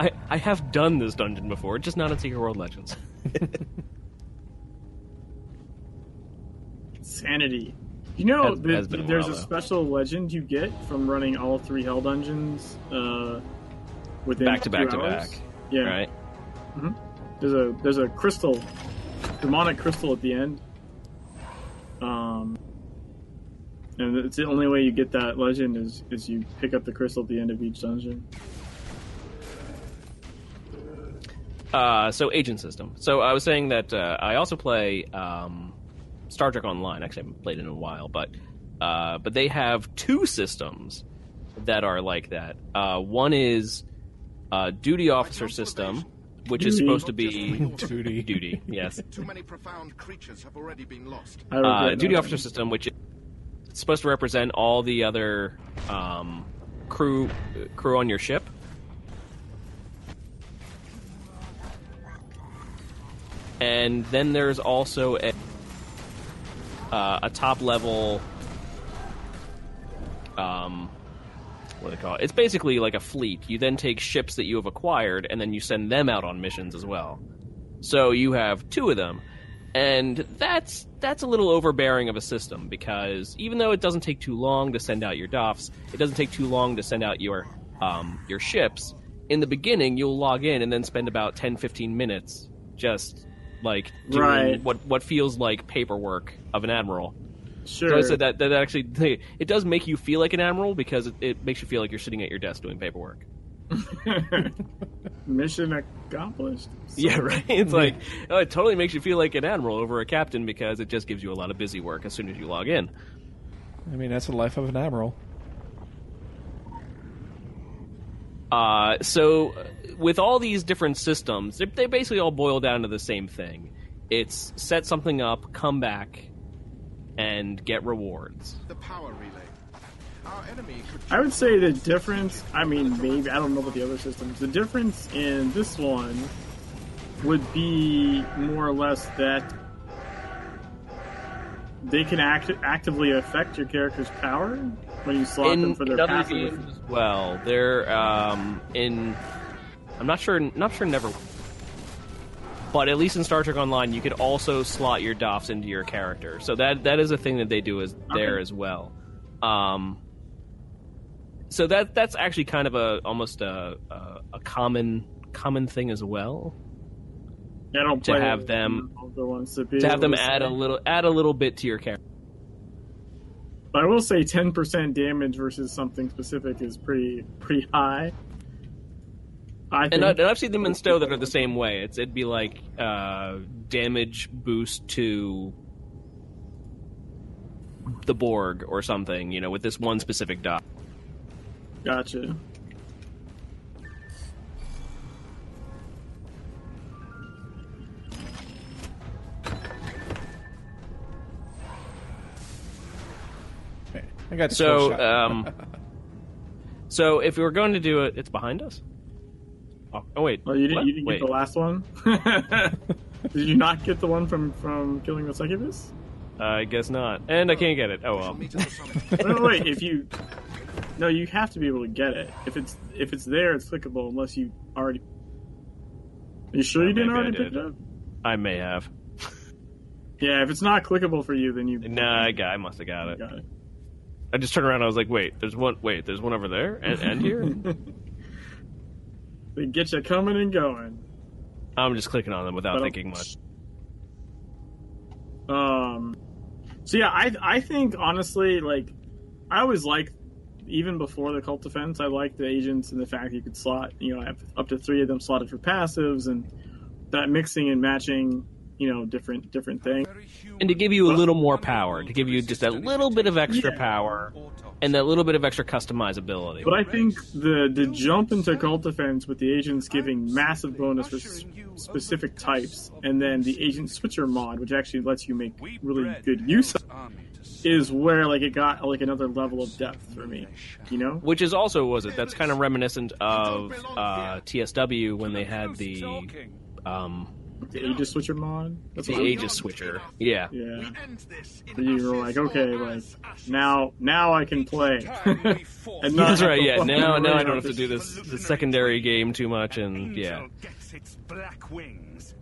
I I have done this dungeon before, just not in Secret World Legends. *laughs* Sanity. You know, Has- that has a there's a though. special legend you get from running all three Hell dungeons uh, within back to back two to back. Yeah, Right. there's a there's a crystal, demonic crystal at the end. Um, and it's the only way you get that legend is is you pick up the crystal at the end of each dungeon. Uh, so agent system. So I was saying that uh, I also play um, Star Trek Online. Actually, I haven't played it in a while, but uh, but they have two systems that are like that. Uh, one is uh, duty officer system, which is supposed to be Duty. *laughs* duty. Yes. Too many profound creatures have already been lost. Uh, duty officer system, which is supposed to represent all the other um, crew crew on your ship. And then there's also a uh, a top level. Um, what do they call it? It's basically like a fleet. You then take ships that you have acquired, and then you send them out on missions as well. So you have two of them, and that's that's a little overbearing of a system because even though it doesn't take too long to send out your doffs, it doesn't take too long to send out your um, your ships. in the beginning you'll log in and then spend about 10 15 minutes just like doing Right. what what feels like paperwork of an admiral. Sure. So I said that that actually it does make you feel like an admiral because it, it makes you feel like you're sitting at your desk doing paperwork. *laughs* Mission accomplished. Yeah, right. It's like oh, it totally makes you feel like an admiral over a captain because it just gives you a lot of busy work as soon as you log in. I mean, that's the life of an admiral. Uh, so, uh, with all these different systems, they, they basically all boil down to the same thing. It's set something up, come back, and get rewards. The power relay. Our enemy I would say the difference. I mean, maybe I don't know about the other systems. The difference in this one would be more or less that they can act, actively affect your character's power when you slot them for their in other passive. games as well, they're um, in. I'm not sure. Not sure. Never. But at least in Star Trek Online, you could also slot your DOFs into your character. So that that is a thing that they do is there Okay. as well. Um, so that that's actually kind of a almost a a, a common common thing as well. I don't to have them- the to, To have them add a little add a little bit to your character. I will say 10% damage versus something specific is pretty pretty high. I think. And, I, and I've seen them in Stowe that are the same way. It's it'd be like uh, damage boost to the Borg or something, you know, with this one specific dot. Gotcha. I got So, um, *laughs* so if we were going to do it, it's behind us. Oh, wait, Oh, you didn't, you didn't wait. get the last one? *laughs* Did you not get the one from, from killing the succubus? I guess not, and I can't get it. Oh well. meet at the summit. Wait, if you. No, you have to be able to get it. If it's if it's there, it's clickable unless you already. Are you sure Uh, you didn't already pick it up? I may have. Yeah, if it's not clickable for you, then you Nah, I got. I must have got it. got it. I just turned around. I was like, wait, there's one. Wait, there's one over there and, and here. *laughs* They get you coming and going. I'm just clicking on them without But, thinking much. Um, so yeah, I I think honestly, like, I always like even before the occult defense, I liked the agents and the fact you could slot, you know, have up to three of them slotted for passives and that mixing and matching, you know, different different things. and to give you a little more power, to give you just a little bit of extra Yeah. power, and that little bit of extra customizability. But I think the the jump into occult defense with the agents giving massive bonus for s- specific types, and then the agent switcher mod, which actually lets you make really good use of, is where like it got like another level of depth for me. You know? Which is also was it? That's kind of reminiscent of uh, TSW when they had the um, The Aegis switcher mod. That's the what I'm- Aegis switcher. Yeah, Yeah. End this in So you were like, okay, like now now I can play. *laughs* and *laughs* not that's right. Yeah, now now I don't have to do this the secondary game too much, and yeah. its black wings.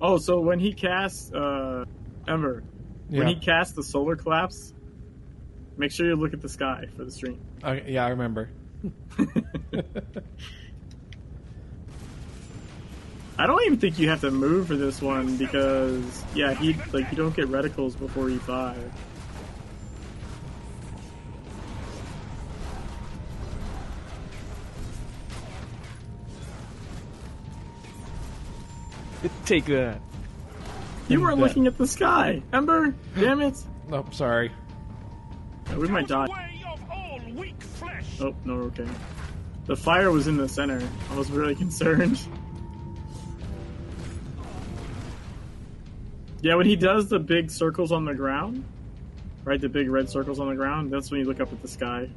Oh, so when he casts uh Ember, yeah. when he casts the solar collapse, make sure you look at the sky for the stream. Okay, yeah, I remember. *laughs* I don't even think you have to move for this one because yeah, he like you don't get reticles before E five. Take that. You weren't looking at the sky, Ember. Damn it! Oh, sorry. We might die. Way of all weak flesh. Oh no, okay. The fire was in the center. I was really *laughs* concerned. Yeah, when he does the big circles on the ground, right? The big red circles on the ground. That's when you look up at the sky.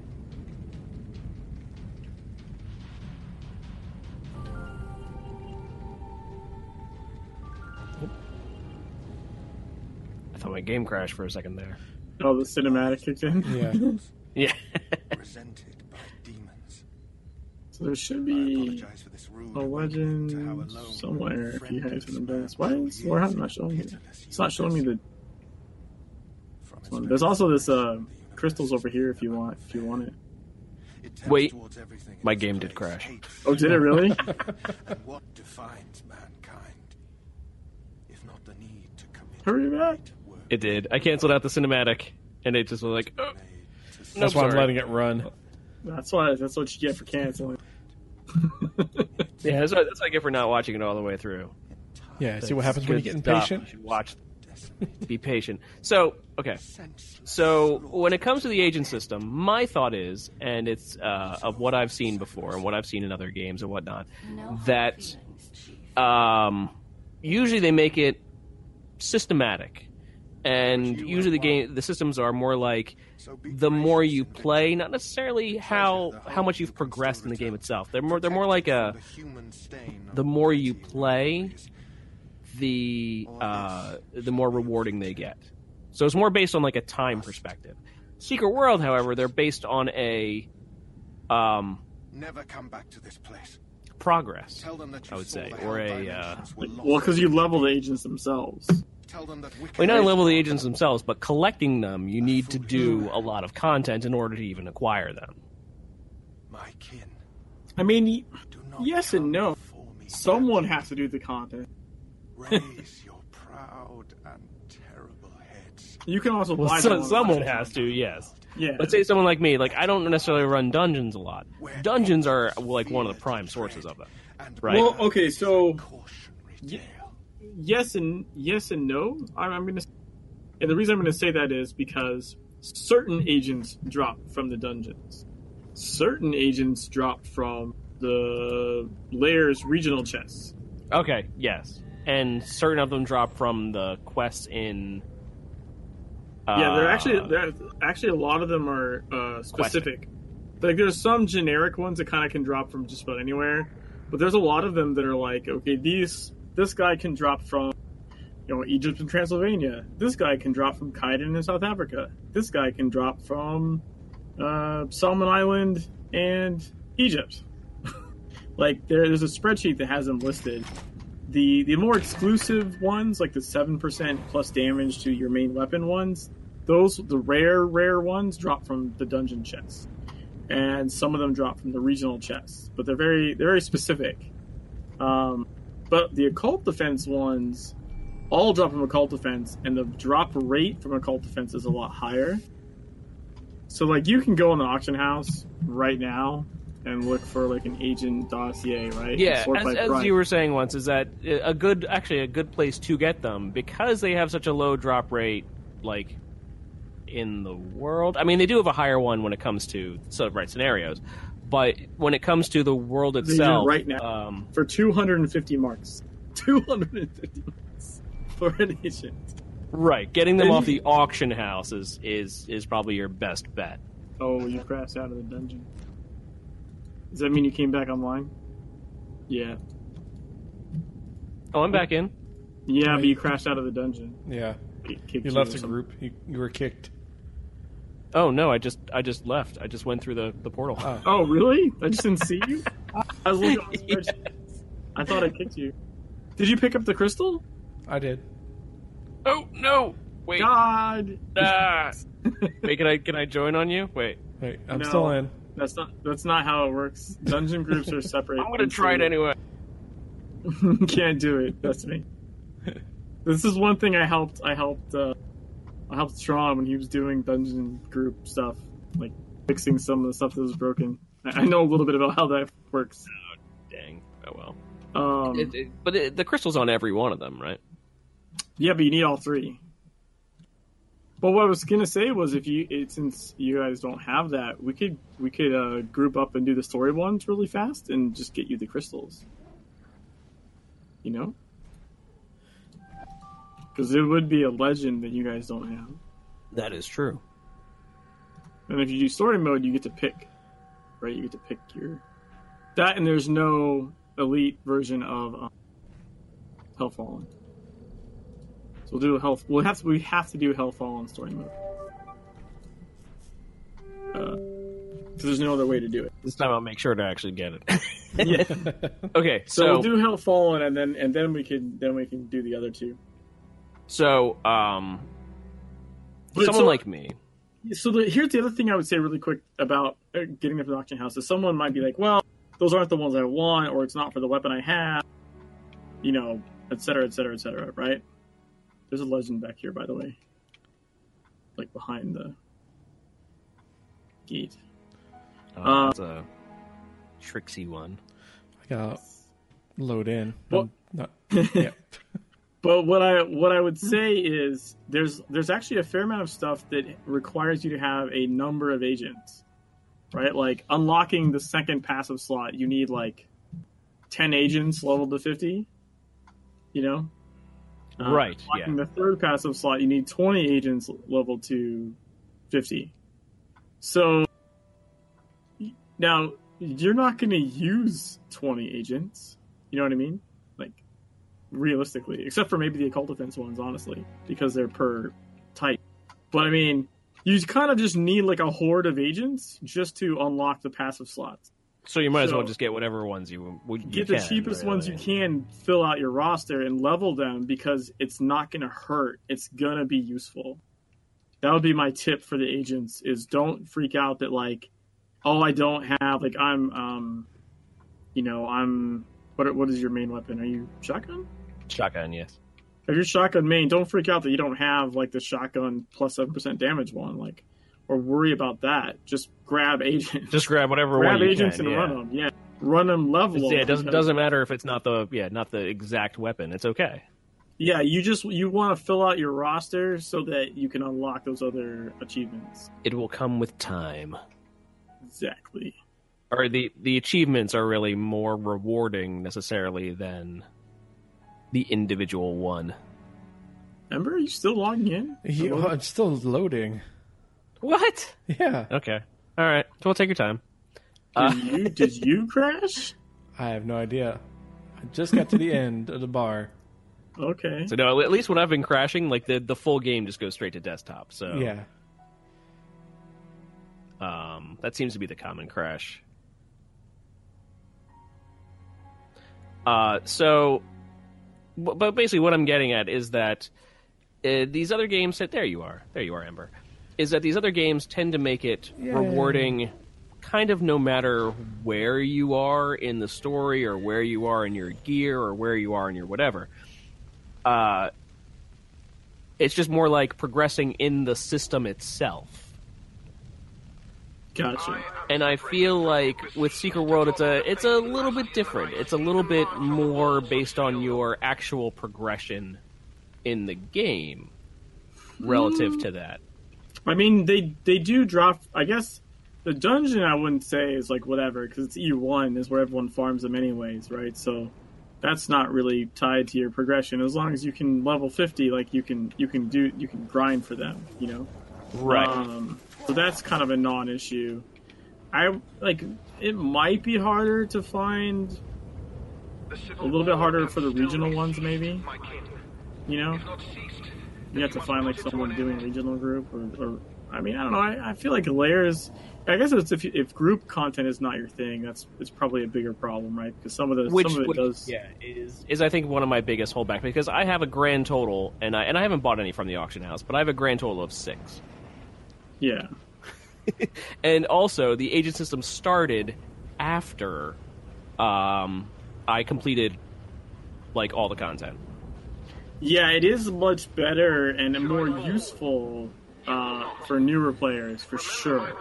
I thought my game crashed for a second there. Oh, the cinematic kicked in. *laughs* Yeah. *laughs* Yeah. presented by demons. so there should I be apologize for this rude a awakening to how legend alone somewhere if you friend guys haven't done this. and Why is Warhammer not showing me? It's not showing me the one. There's also this uh crystals over here if you want if you want it. It Wait. towards everything in My game did crash. Oh, did it really? and *laughs* what defines mankind? If not the need to commit Hurry back. It did. I canceled out the cinematic, and it just was like, oh, made That's why I'm letting it run. That's why. That's what you get for canceling. *laughs* yeah, that's what, that's what I get for not watching it all the way through. Yeah, see what happens when you get Good stuff. impatient? You should watch. Be patient. So, okay. So, when it comes to the agent system, my thought is, and it's uh, of what I've seen before and what I've seen in other games and whatnot, that um, usually they make it systematic, and usually the game the systems are more like the more you play, not necessarily how how much you've progressed in the game itself. They're more they're more like a the more you play, the uh, the more rewarding they get. So it's more based on like a time perspective. Secret World, however, they're based on a um, Never come back to this place. progress. Tell them that you I would say, or a, Dimensions were lost. Well, because you level the agents themselves. Tell them that wicked Well, not level the agents themselves, but collecting them, you need to do a lot of content in order to even acquire them. my kin. I mean, Do not yes and no. me, Someone has to do the content. Raise *laughs* your proud and terrible heads. You can also Well, buy so, them someone Amazon. has to, yes. Yeah. Let's say someone like me, like I don't necessarily run dungeons a lot. Dungeons are like one of the prime sources of them, right? Well, okay, so cautionary tale. Yes and yes and no. I'm, I'm gonna, and the reason I'm gonna say that is because certain agents drop from the dungeons. Certain agents drop from the lairs regional chests. Okay, yes, and certain of them drop from the quests in. Uh, yeah, they're actually they're, actually a lot of them are uh, specific. Like there's some generic ones that kind of can drop from just about anywhere, but there's a lot of them that are like, okay, these this guy can drop from you know Egypt and Transylvania. This guy can drop from Kaidan in South Africa. This guy can drop from uh, Solomon Island and Egypt. *laughs* like there, there's a spreadsheet that has them listed. The the more exclusive ones, like the seven percent plus damage to your main weapon ones, those the rare rare ones drop from the dungeon chests, and some of them drop from the regional chests. But they're very they're very specific. Um, but the occult defense ones all drop from occult defense, and the drop rate from occult defense is a lot higher. So like you can go in the auction house right now and look for like an agent dossier, right? Yeah, as, as you were saying once, is that a good, actually a good place to get them because they have such a low drop rate, like in the world. I mean, they do have a higher one when it comes to so right scenarios, but when it comes to the world itself, right now. um, for 250 marks. 250 marks for an agent. right, getting them Then off the auction house is is is probably your best bet. Oh, you crashed out of the dungeon. Does that mean you came back online? Yeah. Oh, I'm back in. Yeah, but you crashed out of the dungeon. Yeah. You left the group. You, you were kicked. Oh no, I just I just left. I just went through the the portal. Oh. Oh, really? I just didn't see you? *laughs* I was looking on the spreadsheet. I thought I kicked you. Did you pick up the crystal? I did. Oh no! Wait. God! Ah. Wait, can I can I join on you? Wait. Wait, I'm No. still in. That's not that's not how it works. Dungeon groups are separate. *laughs* I'm gonna try it anyway. *laughs* Can't do it. That's me. this is one thing I helped. I helped. Uh, I helped Strawn when he was doing dungeon group stuff, like fixing some of the stuff that was broken. I, I know a little bit about how that works. Oh, Dang. Oh well. Um, It, it, but it, the crystal's on every one of them, right? yeah, but you need all three. But what I was gonna say was, if you it, since you guys don't have that, we could we could uh, group up and do the story ones really fast and just get you the crystals. You know, because it would be a legend that you guys don't have. That is true. And if you do story mode, you get to pick, right? You get to pick your that, and there's no elite version of um, Hellfallen. So we'll do a health. We'll have to. We have to do Hellfallen story mode. Uh, 'cause there's no other way to do it. This time I'll make sure to actually get it. *laughs* Yeah. *laughs* okay, So, so we'll do Hellfallen, and then and then we can then we can do the other two. So um, But someone so- like me, So the, here's the other thing I would say really quick about uh, getting them from the auction house is someone might be like, well, those aren't the ones I want, or it's not for the weapon I have, you know, et cetera, et cetera, et cetera, right? There's a legend back here, by the way, like behind the gate. Oh, Uh, that's a tricksy one. I got load in. Well- not, *laughs* yeah. But what I what I would say is there's there's actually a fair amount of stuff that requires you to have a number of agents, right? Like unlocking the second passive slot, you need like ten agents leveled to fifty. You know, Uh, Right, Unlocking yeah. the third passive slot, you need twenty agents level to fifty. So now you're not going to use twenty agents. You know what I mean? Realistically, except for maybe the occult defense ones, honestly, because they're per type. But I mean, you kind of just need like a horde of agents just to unlock the passive slots. So you might as well just get whatever ones you, you Get the can, cheapest ones you can, fill out your roster, and level them because it's not going to hurt. It's gonna be useful. That would be my tip for the agents: is don't freak out that like, oh, I don't have like I'm, um, you know, I'm. What what is your main weapon? Are you shotgun? Shotgun, yes. if you're shotgun main, don't freak out that you don't have like the shotgun plus seven percent damage one, like, or worry about that. Just grab agents, Just grab whatever grab agents can. and yeah. run them. Yeah, run them level. Yeah, it doesn't because- doesn't matter if it's not the yeah not the exact weapon. It's okay. Yeah, you just you want to fill out your roster so that you can unlock those other achievements. It will come with time. Exactly. Or the the achievements are really more rewarding necessarily than the individual one. Ember, are you still logging in? He, oh, it's still loading. What? Yeah. Okay. All right. So we'll take your time. Did you did you *laughs* crash? I have no idea. I just got to the end of the bar. Okay. So no, at least when I've been crashing, like the the full game just goes straight to desktop. So Yeah. Um, that seems to be the common crash. Uh, so, b- but basically, what I'm getting at is that uh, these other games that there you are, there you are, Amber, is that these other games tend to make it rewarding, kind of no matter where you are in the story or where you are in your gear or where you are in your whatever. Uh, it's just more like progressing in the system itself Gotcha. and I feel like with Secret World, it's a it's a little bit different. It's a little bit more based on your actual progression in the game, relative to that. I mean, they they do drop. I guess the dungeon I wouldn't say is like whatever because it's E one is where everyone farms them anyways, right? So that's not really tied to your progression. As long as you can level fifty, like you can you can do you can grind for them, you know. Right. Um, so that's kind of a non-issue. I like it might be harder to find a little bit harder for the regional ones, maybe. You know, you have to find like someone doing regional group, or, or I mean, I don't know. I, I feel like lairs. I guess it's if if group content is not your thing, that's it's probably a bigger problem, right? Because some of the which, some of it which- does. yeah is is I think one of my biggest holdback because I have a grand total and I and I haven't bought any from the auction house, but I have a grand total of six. Yeah. *laughs* And also, the agent system started after um, I completed like all the content. Yeah, it is much better and more useful uh, for newer players for sure.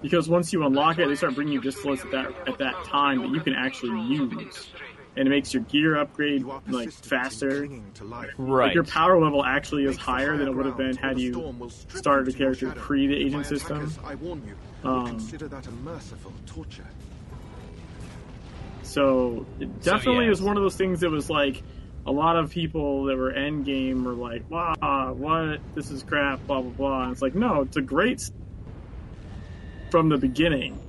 Because once you unlock it, they start bringing you distills at that at that time that you can actually use, and it makes your gear upgrade like faster. to life. Right. Like your power level actually is higher than it would have been had you started a character pre the agent system. I warn you, Um, consider that a merciful torture. So it definitely yeah. was one of those things that was like a lot of people that were end game were like, "Wow, what? This is crap." Blah blah blah. And it's like, no, it's a great from the beginning.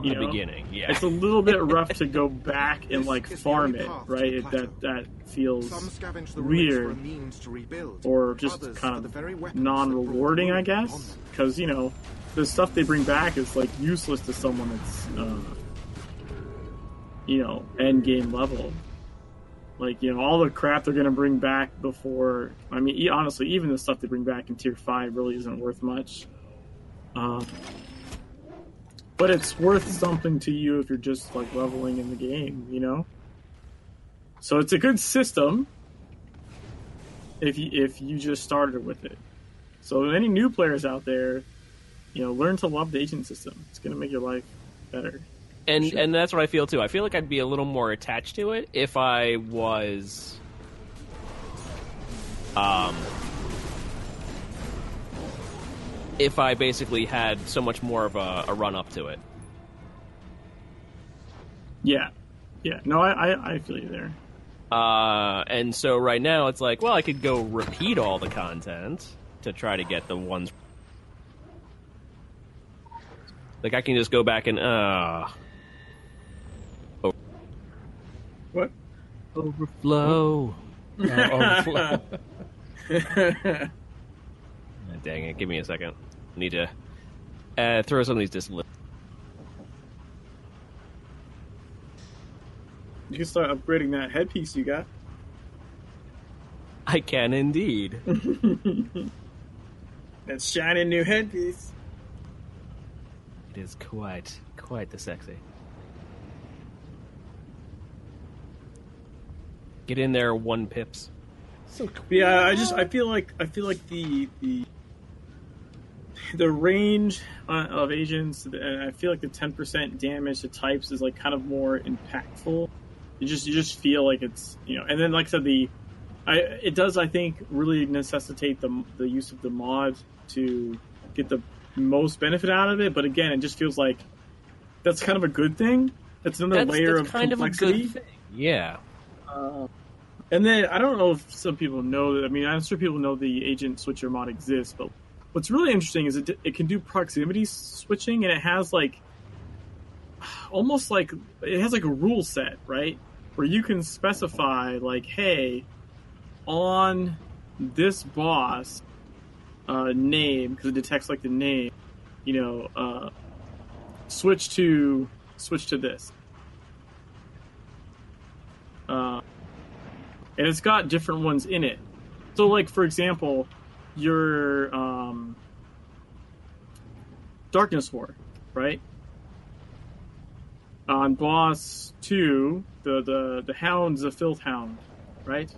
From the know? beginning, yeah. It's a little bit rough to go *laughs* back and like farm it, right? It, that that feels Some the weird. for means to rebuild, or just kind for very of non-rewarding, I guess, because you know the stuff they bring back is like useless to someone that's uh, you know end game level. Like you know all the crap they're gonna bring back before. I mean, e- honestly, even the stuff they bring back in tier five really isn't worth much. Uh, but it's worth something to you if you're just like leveling in the game, you know. So it's a good system if you if you just started with it. So any new players out there, you know, learn to love the agent system. It's gonna make your life better. and Sure. and that's what I feel too. I feel like I'd be a little more attached to it if I was, um, if I basically had so much more of a, a run up to it. Yeah, yeah. No, I I, I feel you there. Uh, and so right now it's like, well, I could go repeat all the content to try to get the ones. Like I can just go back and uh What? overflow. *laughs* Uh, overflow. *laughs* Dang it! Give me a second. I need to uh, throw some of these disciplines. You can start upgrading that headpiece you got. I can indeed. *laughs* That shiny new headpiece. it is quite, quite the sexy. Get in there, one pips. so cool. Yeah, I just I feel like I feel like the the the range uh, of agents, and I feel like the ten percent damage to types is like kind of more impactful. You just you just feel like it's you know, and then like I said, the I it does I think really necessitate the the use of the mod to get the most benefit out of it. But again, it just feels like that's kind of a good thing. That's another That's, layer that's of kind complexity. of a good thing. Yeah. And then I don't know if some people know that. I mean, I'm sure people know the agent switcher mod exists, but what's really interesting is it it can do proximity switching, and it has like almost like it has like a rule set, right? Where you can specify like, hey, on this boss uh, name because it detects like the name, you know, uh, switch to switch to this. Uh, and it's got different ones in it. So, like for example, your um, Darkness War, right? On boss two, the the the Hound's a Filth Hound, right?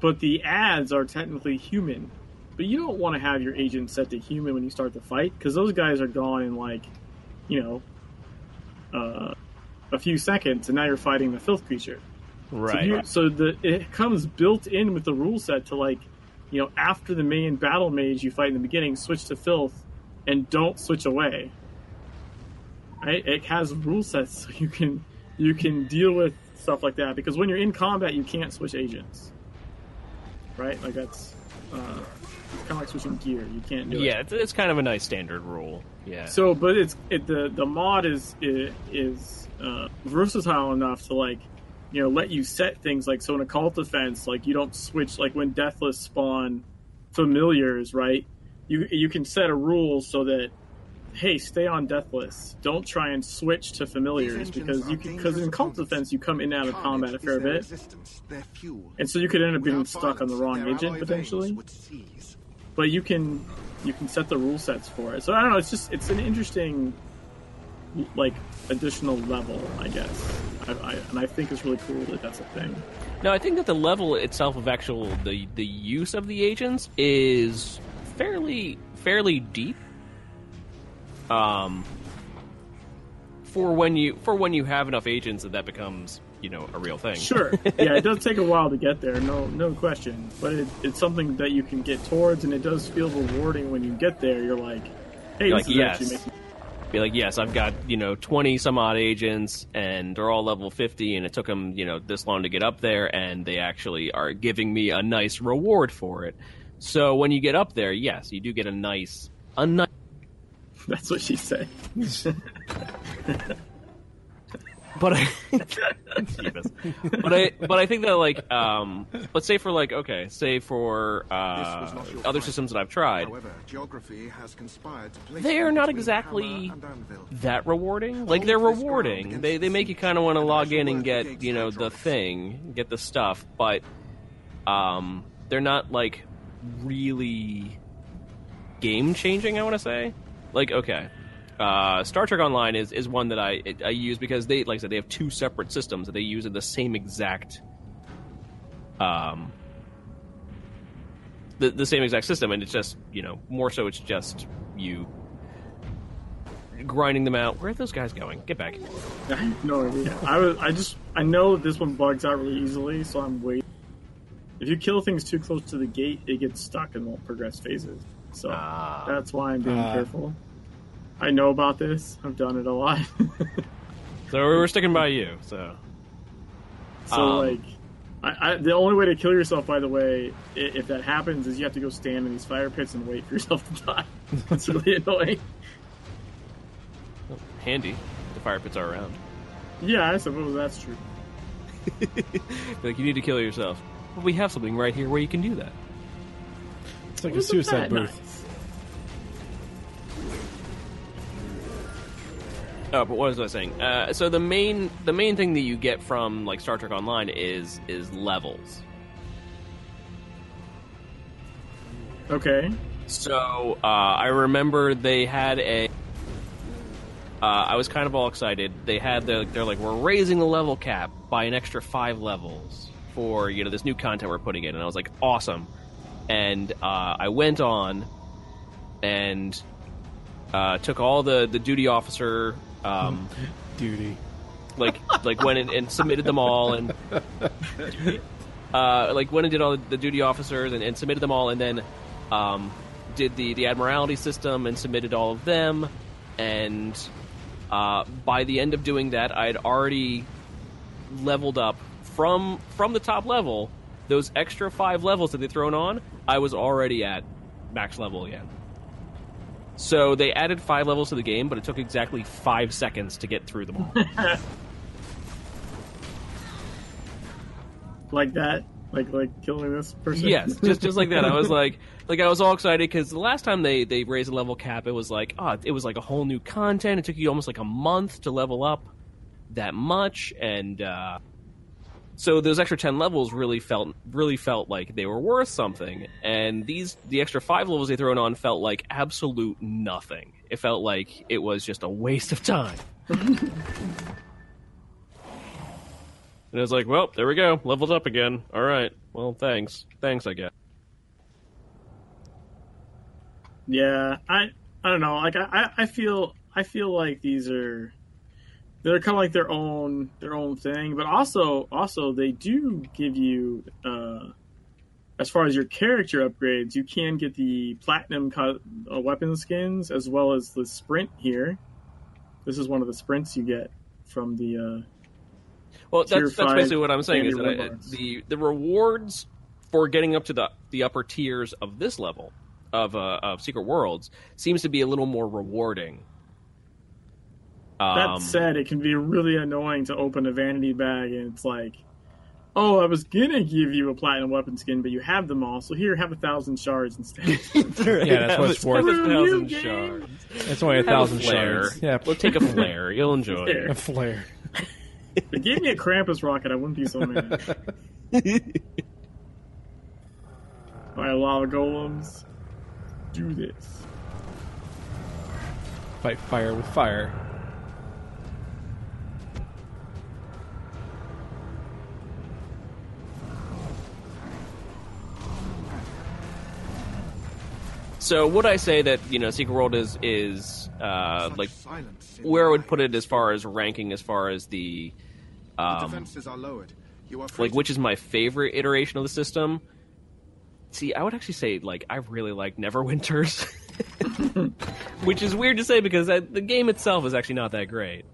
But the ads are technically human. But you don't want to have your agent set to human when you start the fight because those guys are gone in like, you know, uh, a few seconds, and now you're fighting the filth creature. So, Right. you, so the it comes built in with the rule set to like, you know, after the main battle mage you fight in the beginning, switch to filth, and don't switch away. Right? It has rule sets *laughs* so you can you can deal with stuff like that because when you're in combat you can't switch agents. Right? Like that's uh, it's kind of like switching gear. You can't do it. yeah, it's, it's kind of a nice standard rule. Yeah. So, but it's it, the the mod is is, is uh, versatile enough to like, you know, let you set things like so in Occult Defense, like you don't switch like when deathless spawn familiars, right? You you can set a rule so that hey, stay on deathless. Don't try and switch to familiars because you because in cult defense you come in and out of combat a fair bit, and so you could end up being stuck on the wrong agent potentially but you can you can set the rule sets for it. So I don't know. It's just it's an interesting like additional level, I guess. I, I, and I think it's really cool that that's a thing. No, I think that the level itself of actual the the use of the agents is fairly fairly deep. Um, for when you for when you have enough agents that that becomes you know a real thing. Sure, yeah, it does *laughs* take a while to get there, no no question. But it, it's something that you can get towards, and it does feel rewarding when you get there. You're like, hey, You're this like, is yes. actually making Be like, yes, I've got you know twenty some odd agents, and they're all level fifty, and it took them you know this long to get up there, and they actually are giving me a nice reward for it. So when you get up there, yes, you do get a nice a nice. *laughs* That's what she said. *laughs* but I, *laughs* but I, but I think that like, um, let's say for like, okay, say for uh, other systems that I've tried, However, geography has conspired to place they are not exactly Hammer and Anvil. that rewarding. Like they're Hold this ground rewarding. They they make you kind of want to log in and get you know the thing, get the stuff, but um, they're not like really game changing. I want to say, like, okay, uh, Star Trek Online is is one that I I use because they like I said they have two separate systems that they use in the same exact um the the same exact system, and it's just you know more so it's just you grinding them out. Where are those guys going? Get back. I have no idea. I was. I just. I know this one bugs out really easily, so I'm waiting. If you kill things too close to the gate, it gets stuck and won't progress phases. So Ah. that's why I'm being Ah. careful. I know about this. I've done it a lot. *laughs* So we're sticking by you. So so Um, like, I, I, the only way to kill yourself, by the way, i- if that happens, is you have to go stand in these fire pits and wait for yourself to die. *laughs* it's really annoying. handy. The fire pits are around. Yeah, I suppose that's true. *laughs* like you need to kill yourself. But we have something right here where you can do that. It's like a suicide booth. nice? Oh, but what was I saying? Uh, so the main the main thing that you get from like Star Trek Online is is levels. Okay. So uh, I remember they had a. Uh, I was kind of all excited. They had the. They're like, we're raising the level cap by an extra five levels for you know this new content we're putting in, and I was like, awesome. And uh, I went on and uh, took all the the duty officer. Um, *laughs* Duty. like like went and, and submitted them all and *laughs* uh, like went and did all the duty officers and, and submitted them all and then um, did the the admiralty system and submitted all of them and uh, by the end of doing that I had already leveled up from from the top level those extra five levels that they thrown on I was already at max level again. So they added five levels to the game, but it took exactly five seconds to get through them all. *laughs* Like that. Like like killing this person. yes, just just like that. I was *laughs* like, like I was all excited because the last time they they raised the level cap, it was like, oh, it was like a whole new content. It took you almost like a month to level up that much, and uh, so those extra ten levels really felt really felt like they were worth something. And these the extra five levels they thrown on felt like absolute nothing. It felt like it was just a waste of time. *laughs* And I was like, well, there we go. Leveled up again. All right. Well, thanks. Thanks, I guess. Yeah, I I don't know. Like I I- I feel I feel like these are they're kind of like their own their own thing, but also also they do give you uh as far as your character upgrades, you can get the platinum co- uh, weapon skins as well as the sprint here. This is one of the sprints you get from the uh Well, that's, that's basically what I'm saying. Is that I, the the rewards for getting up to the the upper tiers of this level of uh, of Secret Worlds seems to be a little more rewarding. That Um, said, it can be really annoying to open a vanity bag and it's like, oh, I was gonna give you a platinum weapon skin, but you have them all, so here, have a thousand shards instead. *laughs* Yeah, that's what it's Have for. a thousand shards. It's only a thousand flare. shards. Yeah, We'll take a flare. You'll enjoy Flare. it. *laughs* a flare. if they gave me a Krampus rocket, I wouldn't be so mad. *laughs* Buy a lot of golems. Do this. Fight fire with fire. So would I say that you know Secret World is is uh, like where I would put it as far as ranking, as far as the The um, defenses are lowered. You are like which is my favorite iteration of the system. See, I would actually say like I really like Neverwinters, *laughs* which is weird to say because uh, the game itself is actually not that great.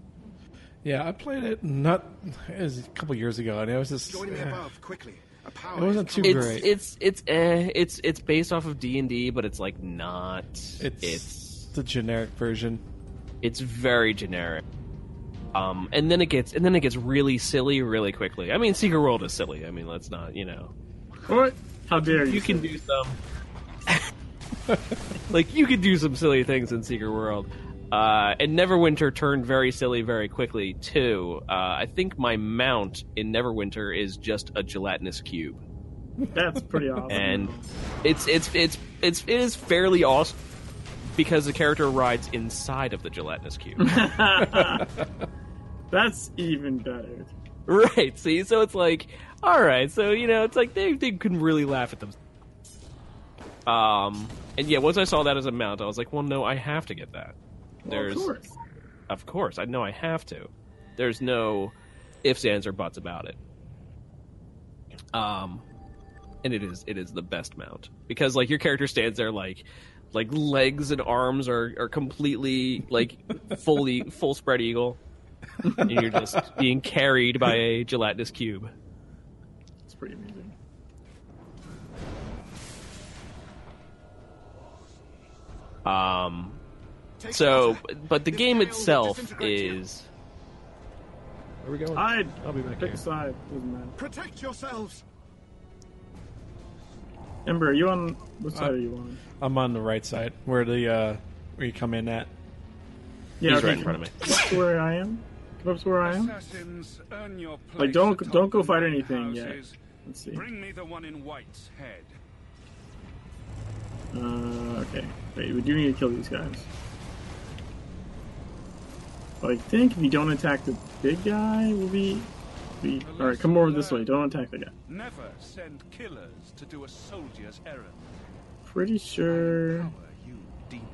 Yeah, I played it not it was a couple years ago, and it was just Join me eh, above quickly. A power it wasn't too. It's great. it's it's eh, it's it's based off of D and D, but it's like not. it's, it's the generic version. it's very generic. Um, and then it gets and then it gets really silly really quickly. I mean, Secret World is silly. I mean, let's not you know. What? How dare you? you can do some *laughs* like you could do some silly things in Secret World. Uh, and Neverwinter turned very silly very quickly too. Uh, I think my mount in Neverwinter is just a gelatinous cube, That's pretty *laughs* awesome. and it's it's it's it's it is fairly awesome. because the character rides inside of the gelatinous cube. *laughs* *laughs* That's even better. right. See, so it's like, all right. So you know, it's like they they can really laugh at them. Um, and yeah, once I saw that as a mount, I was like, well, no, I have to get that. Well, There's, of course. of course, I know I have to. There's no ifs, ands, or buts about it. Um, and it is it is the best mount because like your character stands there like like legs and arms are are completely like *laughs* fully full spread eagle, and you're just being carried by a gelatinous cube. It's pretty amazing. Um, so, but the game itself is. Where are we going? I'd I'll be back pick here. a side. Doesn't matter. Protect yourselves! Ember, are you on? What Uh, side are you on? I'm on the right side where the uh, where you come in at. Yeah, He's okay, right in front of me. Come where I am. Come up to where I am. Earn your place Like, don't don't go fight many anything yet. Let's see. Bring me the one in White's head. Uh, okay. Wait, we do need to kill these guys. But I think if you don't attack the big guy, we'll be. be... Alright, come over this way. Don't attack the guy. Never send killers to do a soldier's errand. Pretty sure. Power, you demon.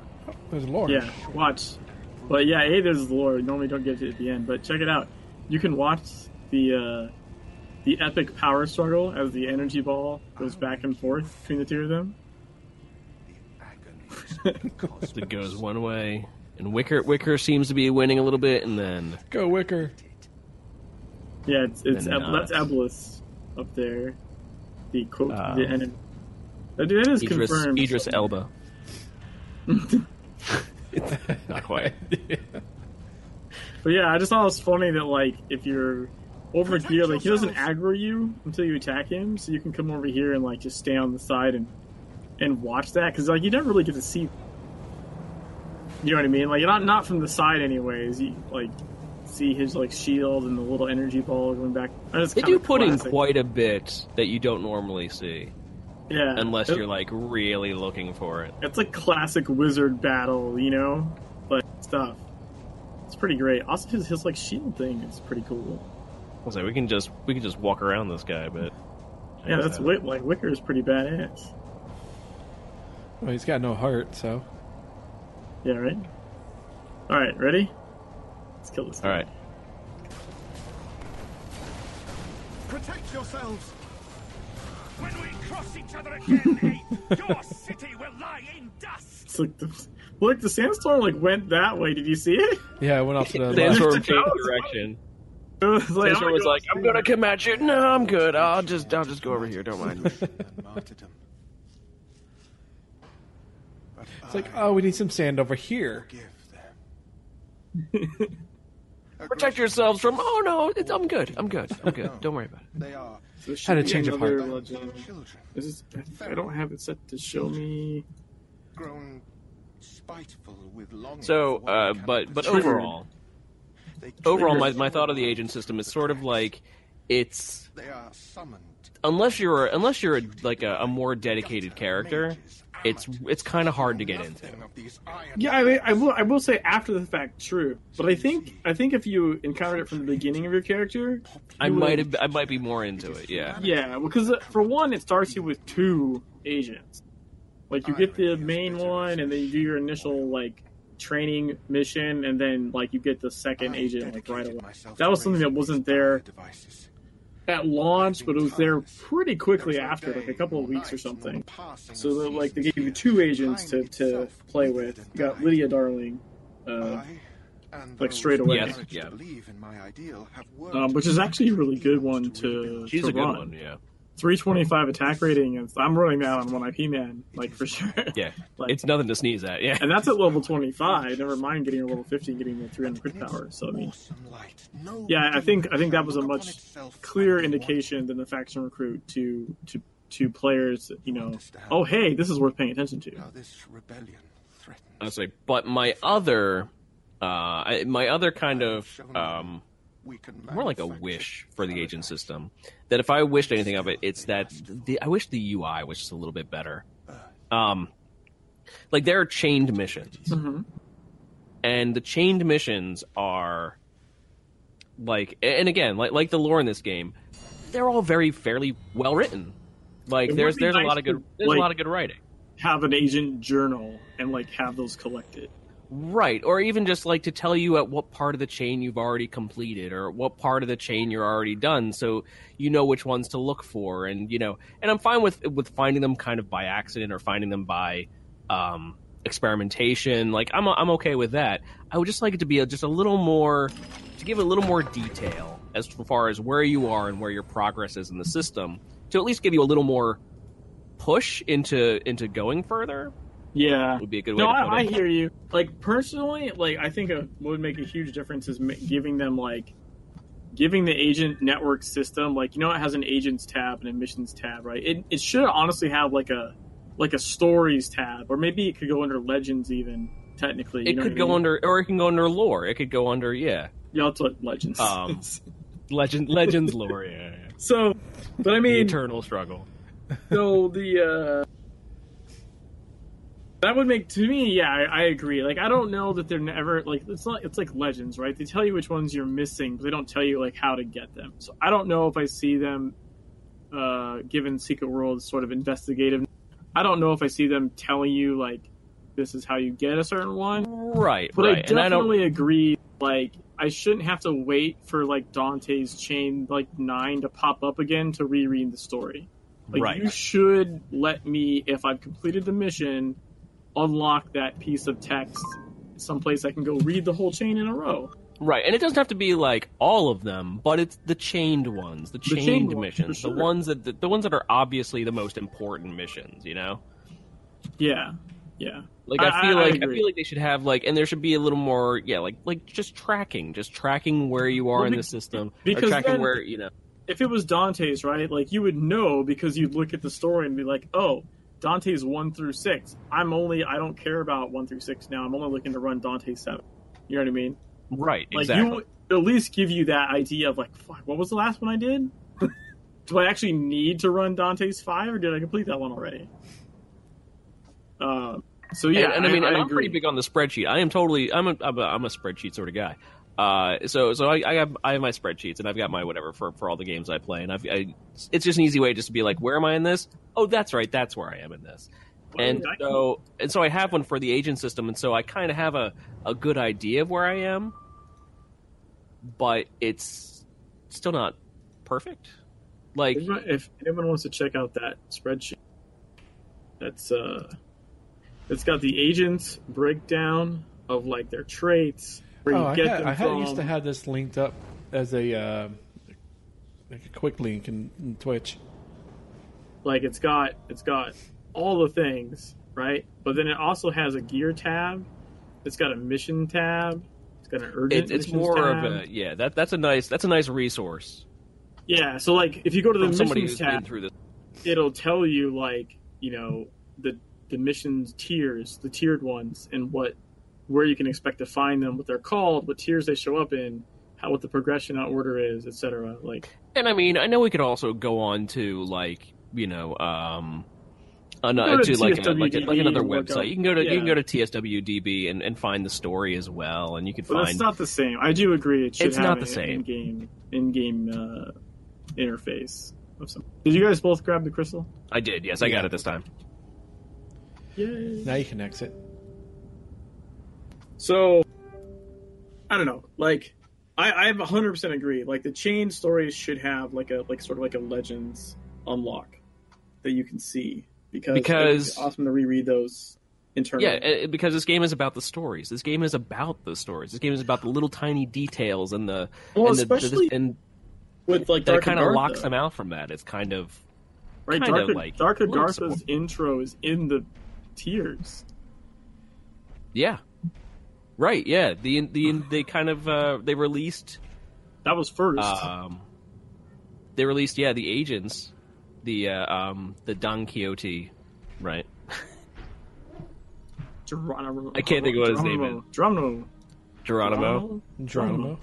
There's a lord. Yeah, watch. But yeah, A, there's the lore. Normally don't get to it at the end, but check it out. You can watch the uh, the epic power struggle as the energy ball goes back and forth between the two of them. The agonies of the cosmos. It goes one way, and Wicker Wicker seems to be winning a little bit, and then Go Wicker. Yeah, it's it's Then Eb- that's not. Eblis up there. The quote, Um, the enemy. That that is Idris confirmed. Idris Elba. *laughs* Not quite. But yeah, I just thought it was funny that like if you're over Protect here, like he doesn't aggro you until you attack him, so you can come over here and like just stay on the side and and watch that because like you never really get to see. You know what I mean? Like not not from the side, anyways. You like see his like shield and the little energy ball going back. And it's They do put in quite a bit that you don't normally see, yeah, unless It- you're like really looking for it. It's like classic wizard battle, you know, like stuff. It's pretty great. Also, his his like shield thing is pretty cool. I was like, we can just we can just walk around this guy, but Yeah, that's Wick, like Wicker is pretty badass. Well, he's got no heart, so Yeah, right. All right, ready? Let's kill this. all right. Protect yourselves! When we cross each other again, *laughs* Abe, your city will lie in dust. It's like the look, the sandstorm like went that way. Did you see it? yeah, I went off to the *laughs* left. Sandstorm left. changed direction. *laughs* It was like, Sandstorm oh I'm was gonna like, "I'm gonna come at you." No, I'm good. I'll just I'll just go over here. Don't mind. And martyrdom. But It's like, oh, we need some sand over here. give *laughs* them. Protect yourselves from. Oh no, it's, I'm good. I'm good. I'm good. Don't worry about it. They are So Had a be change of heart. legend. This is, I don't have it set to show me. grown spiteful with longing. So, uh, but but overall, overall, my my thought of the agent system is sort of like it's They are summoned. unless you're unless you're a, like a, a more dedicated character, it's it's kind of hard to get into. Nothing of these iron Yeah, I, mean, I will. I will say after the fact, true. But I think I think if you encountered it from the beginning of your character, I would- might have I might be more into it. Yeah. Yeah, because uh, for one, it starts you with two agents. Like you get the main one, and then you do your initial like training mission, and then like you get the second agent like right away. That was something that wasn't there. At launch, but it was there pretty quickly There is no after, like a couple of weeks or something. So of that, like they gave you two agents to, to play with. You got. Lydia Darling, uh, like, straight away. who Yes, yeah. to believe in my ideal have worked um, which is actually a really good one to. rebuild. She's to a good run. one. Yeah. 325 attack rating, and I'm running that on one IP man, like for sure. Yeah. *laughs* Like- It's nothing to sneeze at. Yeah. And that's at level 25. Never mind getting a level 50 and getting the 300 crit power. So I mean, Awesome light. No yeah, I think I think that was a much clearer indication than the faction recruit to to to players. You know, oh hey, this is worth paying attention to. one. This rebellion threatens. I was like, but my other, uh, my other kind of, um, more like a wish for the agent system. That if I wished anything of it, it's that the I wish the UI was just a little bit better. Um, like there are chained missions, Mhm. and the chained missions are like, and again, like like the lore in this game, they're all very fairly well written. Like It there's there's a lot of good there's like- a lot of good writing. Have an agent journal and like have those collected. Right, or even just like to tell you at what part of the chain you've already completed, or what part of the chain you're already done, so you know which ones to look for, and you know. And I'm fine with with finding them kind of by accident or finding them by um, experimentation. Like I'm I'm okay with that. I would just like it to be a, just a little more to give a little more detail as far as where you are and where your progress is in the system to at least give you a little more push into into going further Yeah. would be a good way No, to put I, I hear you. Like personally, like I think a, what would make a huge difference is giving them like giving the agent network system like you know it has an agents tab and admissions tab, right? It it should honestly have like a like a stories tab, or maybe it could go under legends even technically. you It know could what I go mean? under, or it can go under lore. It could go under, yeah, Yeah, that's what legends. Um, *laughs* legend, legends lore. Yeah, yeah. so, but I the mean, eternal struggle. so the uh that would make to me yeah I, I agree. Like i don't know that they're never like it's not it's like legends right? They tell you which ones you're missing but they don't tell you like how to get them. So i don't know if i see them uh given secret world sort of investigative. I don't know if i see them telling you like this is how you get a certain one. Right, but i right. And I definitely agree like i shouldn't have to wait for like dante's chain like nine to pop up again to reread the story. Like Right. you should let me, if I've completed the mission, unlock that piece of text someplace I can go read the whole chain in a row. Right, and it doesn't have to be like all of them, but it's the chained ones, the chained, chained ones, missions, for the ones that the, the ones that are obviously the most important missions. You know, Yeah, yeah. like I, I- feel I- I like I, agree. feel like they should have like, and there should be a little more, yeah, like like just tracking, just tracking where you are Well, in be- the system, because tracking then- where you know. If it was Dante's, right? Like you would know because you'd look at the story and be like, oh. Dante's one through six. I'm only I don't care about one through six now. I'm only looking to run Dante seven. You know what I mean? Right, Like exactly. you at least give you that idea of like, fuck, what was the last one I did? *laughs* Do I actually need to run Dante's five, or did I complete that one already? Um. So yeah, and, and I mean, and I'm agree. pretty big on the spreadsheet. I am totally, I'm a, I'm a, I'm a spreadsheet sort of guy. Uh, so, so I, I have, I have my spreadsheets, and I've got my whatever for, for all the games I play, and I've, I, it's just an easy way just to be like, where am I in this? Oh, that's right, that's where I am in this. Well, and I- so, and so I have one for the agent system, and so I kind of have a, a good idea of where I am, but it's still not perfect. Like, If anyone- wants to check out that spreadsheet, that's uh, it's got the agents breakdown of like their traits, Oh, I, get had, them I had, from. used to have this linked up as a uh, like a quick link in, in Twitch. like it's got it's got all the things right but then it also has a gear tab it's got a mission tab it's got an urgent it's, it's more tab. of a, yeah, that, that's a nice, that's a nice resource. yeah so like if you go to the From missions who's been tab through this. it'll tell you like you know the the missions tiers the tiered ones and what where you can expect to find them what they're called what tiers they show up in how what the progression out order is etc like And I mean, I know we could also go on to like you know, um, an, Go to to like, a, like, a, like another website. up- You can go to you can go to TSWDB and, and find the story as well, and you can but that's find. not the same i do agree it should It's have not the same. in-game in-game uh, interface of some did you guys both grab the crystal I did, yes, I got it this time. Yay. Now you can exit. So, I don't know. Like, I I 100% agree. Like the chain stories should have like a like sort of like a legends unlock that you can see because Because- it's awesome to reread those internally. Yeah, uh, because this game is about the stories. This game is about the stories. This game is about the little tiny details and the Well, and the, especially the, and with like that kind of locks them out from that. It's kind of Right, kinda like Dark a Agartha's intro is in the tiers. yeah, right. Yeah, the the they kind of uh, they released That was first. um, they released yeah the agents the uh, um the Don Quixote right Geronimo. I can't think of what his name is. Geronimo. Geronimo Geronimo.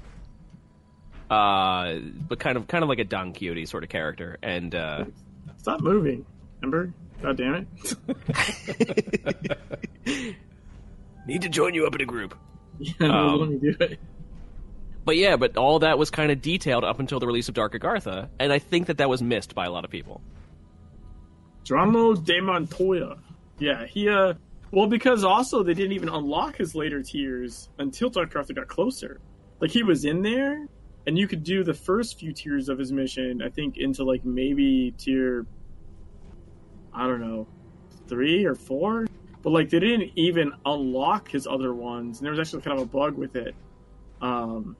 uh but kind of kind of like a Don Quixote sort of character and uh Stop moving. Remember? God damn it. *laughs* Need to join you up in a group. *laughs* yeah, Um, let me do it. But yeah, but all that was kind of detailed up until the release of Dark Agartha, and I think that that was missed by a lot of people. Geronimo de Montoya. Yeah, he uh well because also they didn't even unlock his later tiers until Dark Agartha got closer. Like he was in there and you could do the first few tiers of his mission, I think into like maybe tier I don't know, three or four. But like they didn't even unlock his other ones, and there was actually kind of a bug with it. Um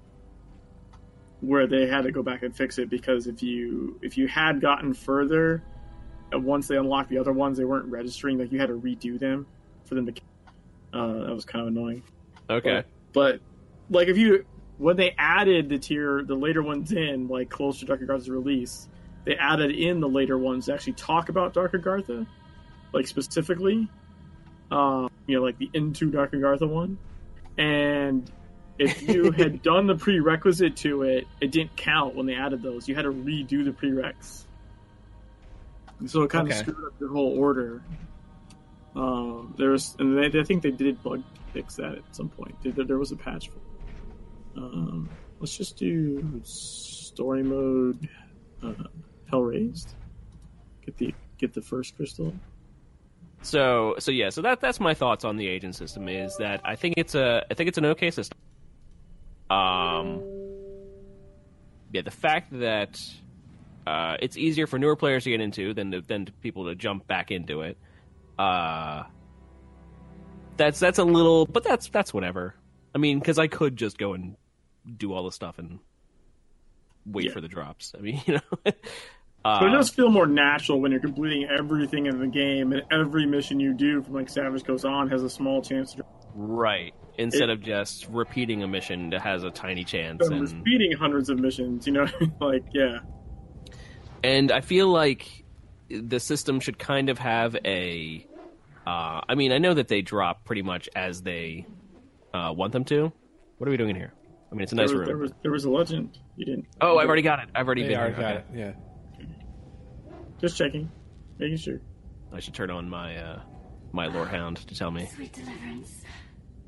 where they had to go back and fix it because if you if you had gotten further uh, once they unlocked the other ones, they weren't registering. Like you had to redo them for them to. Uh, that was kind of annoying. Okay. But like if you when they added the tier, the later ones in, like close to Dark Agartha's release, they added in the later ones to actually talk about Dark Agartha, like specifically. Um, you know, like the into Dark Agartha one, and if you *laughs* had done the prerequisite to it, it didn't count when they added those. You had to redo the prereqs. And so it kind Okay. of screwed up your whole order. Um, there was, and they, I think they did bug fix that at some point. There, there was a patch for. it. Um, let's just do story mode. Uh, Hell raised. Get the get the first crystal. So so yeah, so that that's my thoughts on the agent system is that I think it's a I think it's an okay system. Um yeah, the fact that uh, it's easier for newer players to get into than to, than to people to jump back into it. Uh that's that's a little but that's that's whatever. I mean, cuz I could just go and do all the stuff and wait Yeah. for the drops. I mean, *laughs* you know. Uh, But it does feel more natural when you're completing everything in the game, and every mission you do from like Savage Coast on has a small chance to Right. Instead It- of just repeating a mission that has a tiny chance. And, repeating hundreds of missions. You know, *laughs* like yeah, and I feel like the system should kind of have a. Uh, I mean, I know that they drop pretty much as they uh, want them to. What are we doing in here? I mean, it's a nice there, was, room. there was there was a legend. You didn't. Oh, I've already got it. I've already They been already here. got Okay. it. Yeah. Just checking, making sure. I should turn on my uh, my lore hound to tell me. Sweet deliverance.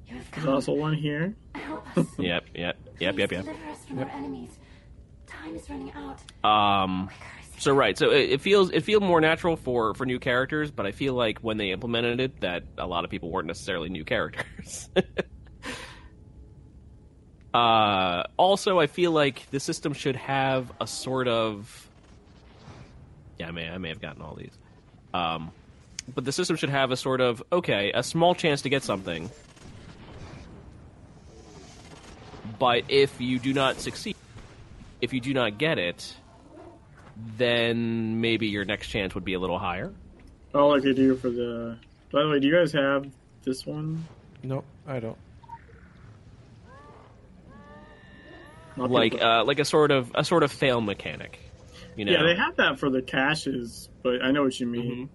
You have There's also one here. Help us. *laughs* Yep, yep, yep, Please yep, yep. Deliver us from our enemies. Time is running out. Um, so right, so it, it feels it feels more natural for for new characters, but I feel like when they implemented it, that a lot of people weren't necessarily new characters. *laughs* uh, also, I feel like the system should have a sort of yeah, I may I may have gotten all these, um, but the system should have a sort of okay, a small chance to get something. But if you do not succeed, if you do not get it, then maybe your next chance would be a little higher. All I could do for the. By the way, do you guys have this one? Nope, I don't. Not Like uh, like a sort of a sort of fail mechanic. You know? yeah, they have that for the caches, but I know what you mean. Mm-hmm.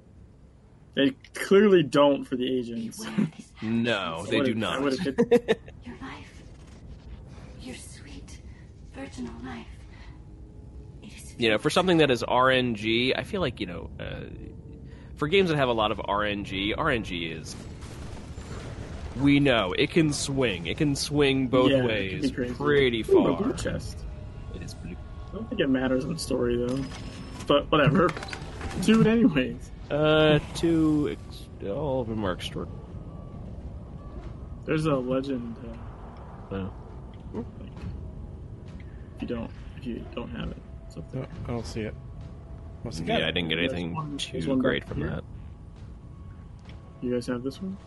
They clearly don't for the agents. No, they do not. hit- *laughs* Your life. Your sweet, virginal life. It is you know, for something that is RNG, I feel like you know, uh, for games that have a lot of RNG, RNG is. We know it can swing. It can swing both Yeah, ways, be crazy. pretty Ooh, a far. blue chest. It is blue. I don't think it matters in the story though. But whatever. *laughs* Do it anyways. Uh, two. Ex- all of them are extraordinary. There's a legend. Uh, Wow. like, if you don't, if you don't have it, it's up there. No, I don't see it. Must have got Yeah, I didn't get anything one- too great from here. that. You guys have this one?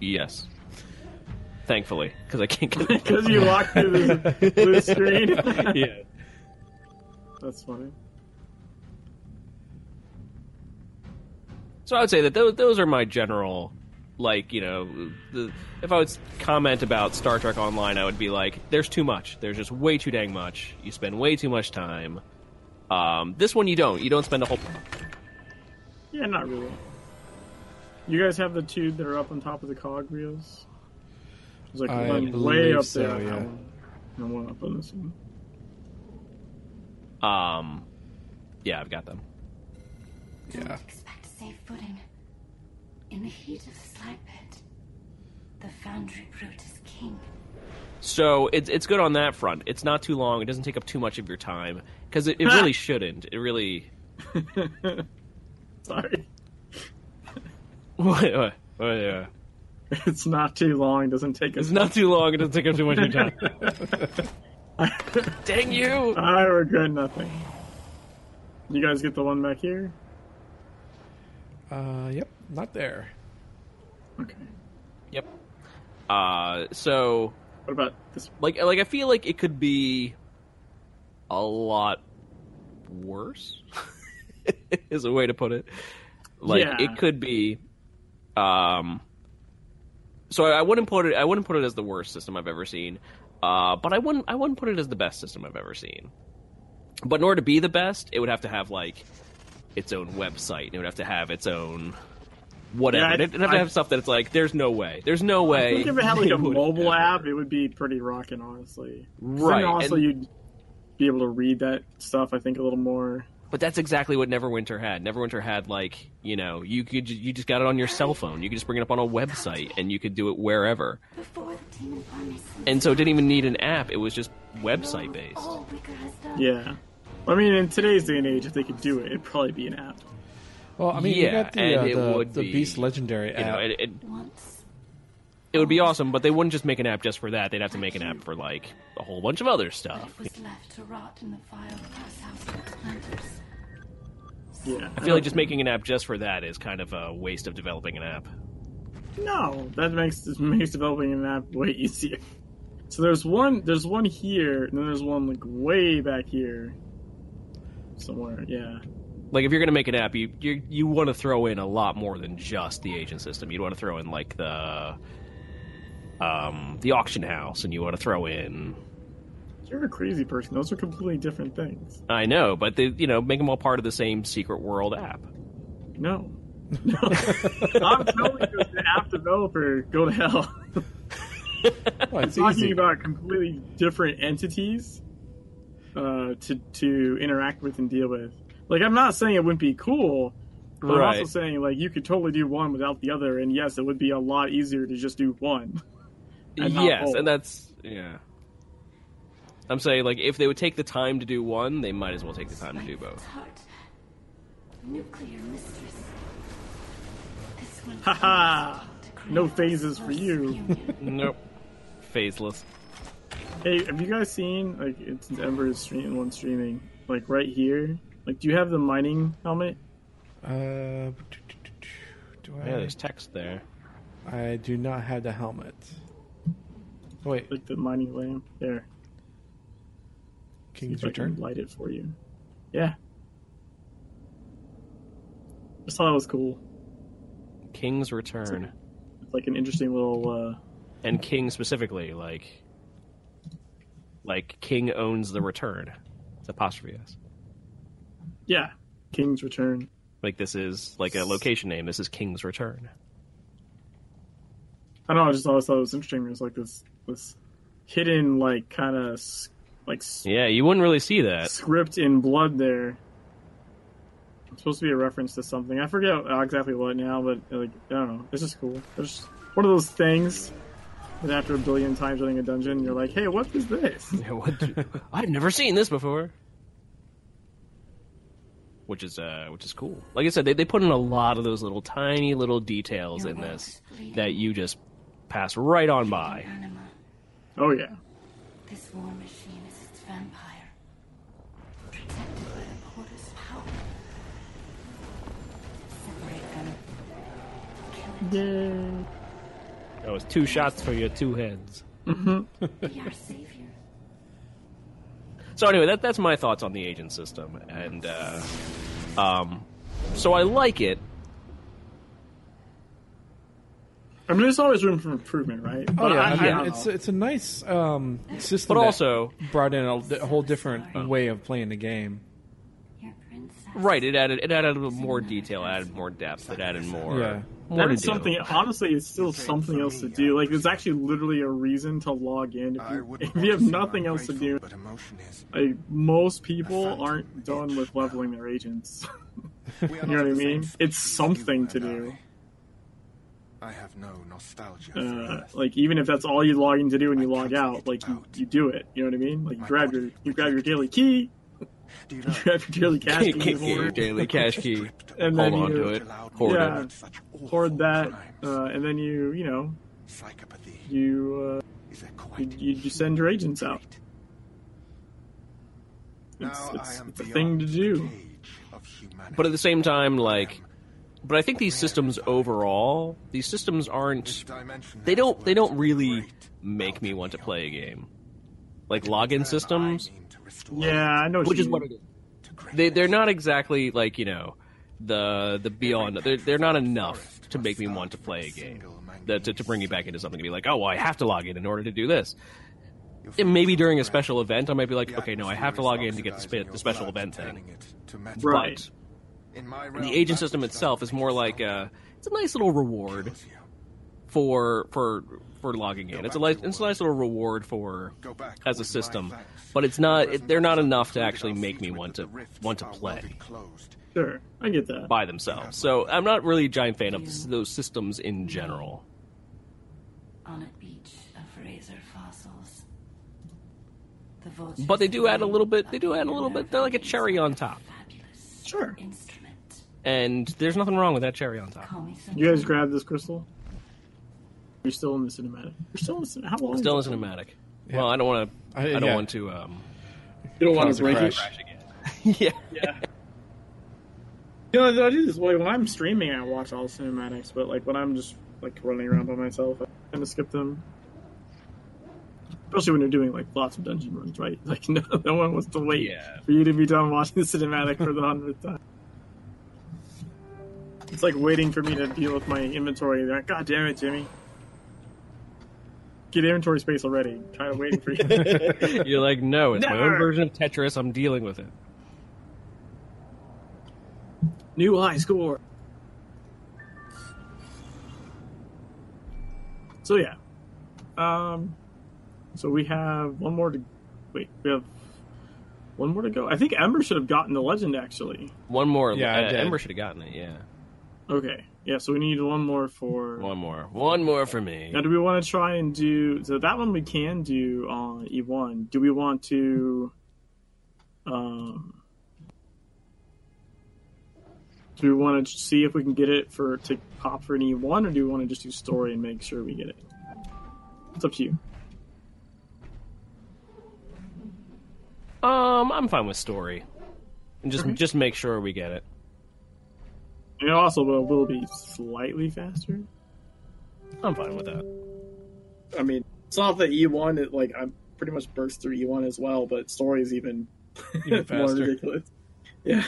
Yes. Thankfully, because I can't get Because you walked through this blue *laughs* screen. yeah. That's funny. So I would say that those, those are my general, like you know, the, if I would comment about Star Trek Online, I would be like, there's too much. There's just way too dang much. You spend way too much time. Um, this one you don't. You don't spend a whole. Yeah, not really. You guys have the two that are up on top of the cog reels? There's like I one way up so, there. on that yeah. one, and one up on this one. Um, Yeah, I've got them. Don't Yeah. expect safe footing. In the heat of the slag pit, the foundry brute is king. So it's it's good on that front. It's not too long. It doesn't take up too much of your time because it, it really *laughs* shouldn't. It really. *laughs* Sorry. *laughs* What, what, what, yeah. *laughs* It's not too long. It Doesn't take us. It's not too long. It doesn't take up too much of your time. *laughs* Dang you! I regret nothing. You guys get the one back here? Uh, yep, not there. Okay. Yep. Uh, so What about this? like like I feel like it could be a lot worse. *laughs* is a way to put it. Like Yeah. it could be. Um. So I, I wouldn't put it. I wouldn't put it as the worst system I've ever seen. Uh, but I wouldn't. I wouldn't put it as the best system I've ever seen. But in order to be the best, it would have to have like its own website. It would have to have its own whatever. Yeah, I- It'd have to I- have stuff that it's like. There's no way. There's no I way. think if it had like a *laughs* mobile app, it would be pretty rocking, honestly. Right, Then also, and- you'd be able to read that stuff. I think a little more. But that's exactly what Neverwinter had. Neverwinter had like you know you could you just got it on your cell phone. You could just bring it up on a website and you could do it wherever. Before the demon armies And so it didn't even need an app. It was just website based. All Wicker has done. Yeah. I mean, in today's day and age, if they could do it, it'd probably be an app. Well, I mean, Yeah, you got the and uh, it the, would the be- Beast Legendary You app. know, it, it, Once. It would be awesome, but they wouldn't just make an app just for that. They'd have to make an app for like a whole bunch of other stuff. it was left to rot in the fire of Glass House and its planters. Yeah. I feel like just making an app just for that is kind of a waste of developing an app. No, that makes *laughs* makes developing an app way easier. So there's one, there's one here, and then there's one like way back here, somewhere. Yeah. Like if you're gonna make an app, you you you want to throw in a lot more than just the agent system. You'd want to throw in like the um the auction house, and you want to throw in You're a crazy person. Those are completely different things. I know, but they you know make them all part of the same secret world app. No. No. *laughs* I'm telling you, as an app developer, go to hell. *laughs* Well, it's talking easy. about completely different entities uh, to to interact with and deal with. Like, I'm not saying it wouldn't be cool, but I'm also saying like you could totally do one without the other, and yes, it would be a lot easier to just do one. And not yes, both. and that's yeah. I'm saying like if they would take the time to do one, they might as well take the time to do both. Nuclear mistress. This one. Haha. No phases for you. union. *laughs* Nope, phaseless. Hey, have you guys seen like it's Ember is stream one streaming like right here? Like, do you have the mining helmet? Uh, do I? Yeah, there's text there. I do not have the helmet. Wait, Like the mining lamp there. See King's if I can Return. light it for you. Yeah. Just thought it was cool. King's Return, It's like an interesting little. uh and King specifically, like like King owns the return. It's apostrophe s. Yeah, King's Return. Like this is like a location name. This is King's Return. I don't know. I just always thought it was interesting. There's like this this hidden like kind of like Yeah, you wouldn't really see that. script in blood there. It's supposed to be a reference to something. I forget exactly what now, but like I don't know. It's just cool. It's just one of those things that after a billion times running a dungeon, you're like, "Hey, what is this?" *laughs* Yeah, what do- *laughs* I've never seen this before. Which is uh, which is cool. Like I said, they they put in a lot of those little tiny little details Your in this bleeding. that you just pass right on by. Anima. Oh yeah. This war machine is its vampire. Protected by the portals of power. Separate them. Kill it. Yay. That was two shots for your two heads. Be our savior. So anyway, that that's my thoughts on the agent system, and uh, um, so I like it. I mean, there's always room for improvement, right? Oh But yeah, I, I I it's it's a nice um, system. But that also- brought in a, a whole different way of playing the game. Your princess. Right, it added it added a little more detail, added more depth, it added more Yeah. more That to do. something. Honestly, it's still something else to do. Like, there's actually literally a reason to log in. If you, if you have want to seem nothing else to do, But emotion is. like most people aren't done with itch now. leveling their agents. *laughs* You know what I of the same mean? It's something to and do. I. I have no nostalgia Uh, like even if that's all you log in to do when you I log out, like you, out. you do it. You know what I mean? Like you My grab your you grab your daily key, Do you you know? grab your daily cache Get- key, get your daily cache key. and Hold then on you to it. Hoard Yeah. commit such awful hoard that, uh, and then you you know Psychopathy you uh, is a you, quite you you send your agents out. It's, Now it's, it's a thing to do. cage of humanity. But at the same time, like, am but I think these systems overall, these systems aren't. They don't. They don't really make me want to play a game. Like login systems, mean to restore Yeah, I know. which is what it is. They they're not exactly like you know the the beyond. They're they're not enough to make me want to play a game. That to, to bring you back into something to be like, oh, well, I have to log in in order to do this. And maybe during a special event, I might be like, okay, no, I have to is log in to get the, spe- the special event thing. it to metal. Right. But In my the agent system itself is more like sound uh, it's a nice little reward for for for logging in. It's a back nice it's a nice little reward for Go back as a system, but it's not. It, they're not enough to actually make me want to want to play. Sure, I get that. by themselves. So I'm not really a giant fan of s- those systems in general. On a beach of razor fossils. The But they do add a little bit. They do add a little bit. They're like a cherry on top, Fabulous Sure. Instrument. and there's nothing wrong with that cherry on top. You guys grab this crystal. You're still in the cinematic. You're still in the cinematic. How long? Still in it? cinematic. Well, I don't want to. I- I don't yeah. want to. Um, You don't want to a break it. crash. *laughs* yeah. Yeah. You know, I do this. Like, when I'm streaming, I watch all the cinematics, but like when I'm just like running around by myself, I kind of skip them. Especially when you're doing like lots of dungeon runs, right? *laughs* Like no, no one wants to wait Yeah. for you to be done watching the cinematic for the hundredth time. It's like waiting for me to deal with my inventory. They're like, God damn it, Jimmy! Get inventory space already. Try waiting for you. *laughs* You're like, no, it's my own version of Tetris. I'm dealing with it. New high score. So yeah, um, so we have one more to wait. We have one more to go. I think Ember should have gotten the legend actually. One more. Yeah, uh. Ember should have gotten it. Yeah. Okay, yeah. So we need one more for. One more. One more for me. Now, do we want to try and do so? That one we can do on E one. Do we want to? Um, do we want to see if we can get it for to pop for an E one, or do we want to just do story and make sure we get it? It's up to you. Um, I'm fine with story. And just just make sure we get it. And it also will, will be slightly faster. I'm fine with that. I mean, it's not that E one. It like I'm pretty much burst through E one as well, but story is even, *laughs* Even *laughs* more faster. ridiculous. Yeah.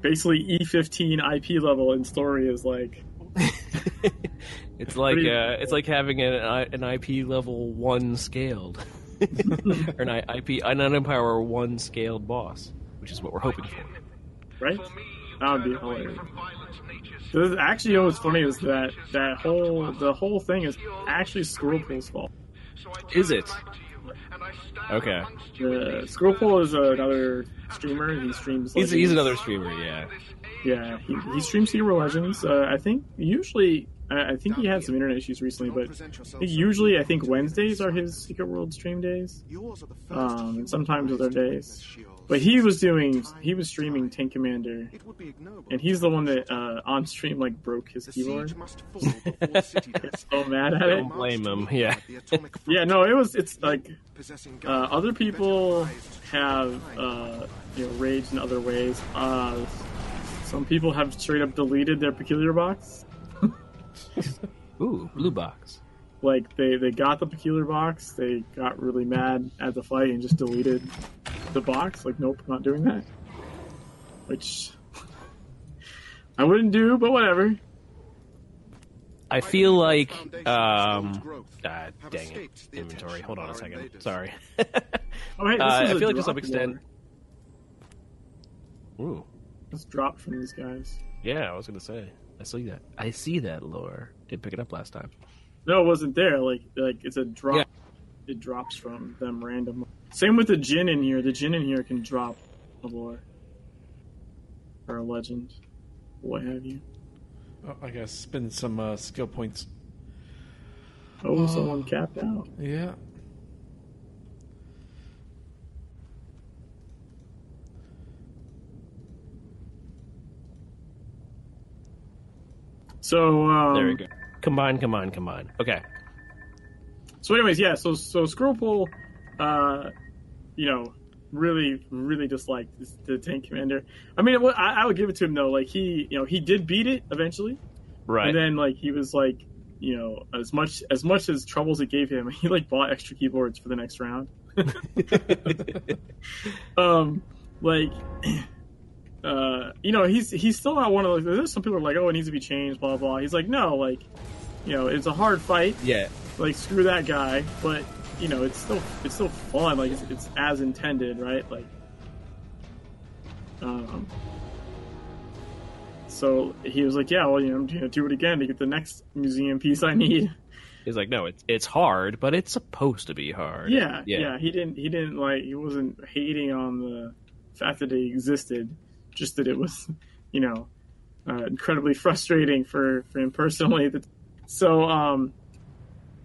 Basically, E15 IP level in story is like *laughs* It's like Pretty- uh, it's like having an an IP level one scaled, or an I- IP an Empire one scaled boss, which is what we're hoping for. Right. That would be hilarious. This- Actually, you know what's funny is that that whole the whole thing is actually Squirrelpool's fault. Is it? Okay. The Squirrelpool is another streamer. He streams. He's he's another streamer, yeah. Yeah, he, he streams Hero Legends. Uh, I think usually, I, I think he had some internet issues recently, but I usually I think Wednesdays are his Secret World stream days, um, and sometimes other days. But he was doing, he was streaming Tank Commander, and he's the one that uh, on stream like broke his keyboard. Gets *laughs* so mad at it. Don't blame him, yeah. *laughs* Yeah, no, it was. It's like uh, other people have uh, you know raged in other ways. Uh, some people have straight up deleted their peculiar box. Ooh, blue box. Like they they got the peculiar box, they got really mad at the fight and just deleted the box. Like, nope, not doing that. Which *laughs* I wouldn't do, but whatever. I feel like um ah, dang it. Inventory. Hold on a second. Sorry. *laughs* Oh, hey, this Uh, is I a feel like to some extent- war. Ooh. It's dropped from these guys. Yeah, I was gonna say. I see that. I see that lore. Didn't pick it up last time. No, it wasn't there. Like like it's a drop. Yeah. It drops from them randomly. Same with the gin in here. The gin in here can drop a lore or a legend, what have you. Oh, I gotta spend some uh, skill points. Oh, someone capped out. Yeah. So um, There we go. Combine, combine, combine. Okay. So, anyways, yeah. So, so Screwpool, uh, you know, really, really disliked the tank commander. I mean, what- I, I would give it to him though. Like he, you know, he did beat it eventually, Right. and then like he was like, you know, as much as much as troubles it gave him, *laughs* he like bought extra keyboards for the next round. *laughs* um, like. *clears throat* Uh, you know, he's he's still not one of those. There's some people are like, oh, it needs to be changed, blah blah. He's like, no, like, you know, it's a hard fight yeah. like screw that guy but you know it's still it's still fun like it's, it's as intended right like um so he was like yeah well you know i'm gonna do it again to get the next museum piece i need *laughs* He's like, no, it's it's hard, but it's supposed to be hard. yeah, Yeah. yeah he didn't he didn't like he wasn't hating on the fact that it existed just that it was *laughs* you know uh, incredibly frustrating for for him personally that so um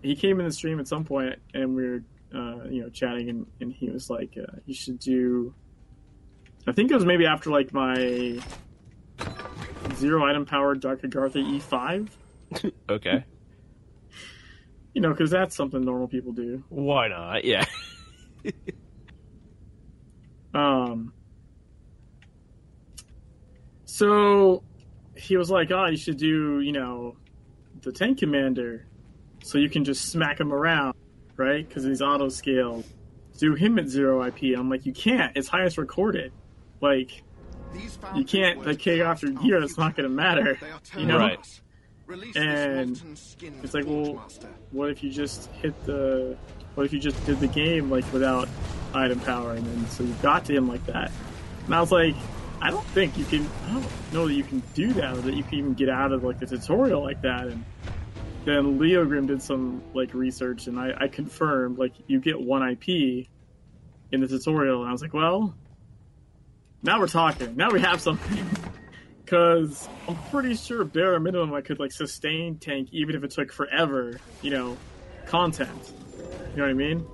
he came in the stream at some point and we were uh you know chatting and, and he was like uh, you should do i think it was maybe after like my zero item powered dark agartha e5 *laughs* Okay. you know because that's something normal people do Why not? Yeah. *laughs* Um. So he was like, "Oh, you should do, you know, the tank commander, so you can just smack him around, right? Because he's auto scaled. Do him at zero IP." I'm like, "You can't. It's highest recorded. Like, you can't like kick off your gear. It's not going to matter. You know? Right. And it's like, well, what if you just hit the? What if you just did the game like without item power, and then so you got to him like that? And I was like, I don't think you can. I don't know that you can do that, or that you can even get out of like the tutorial like that. And then Leo Grim did some like research, and I, I confirmed like you get one IP in the tutorial, and I was like, well, now we're talking. Now we have something. *laughs* Because I'm pretty sure bare minimum I could like sustain tank even if it took forever, you know, content. You know what I mean?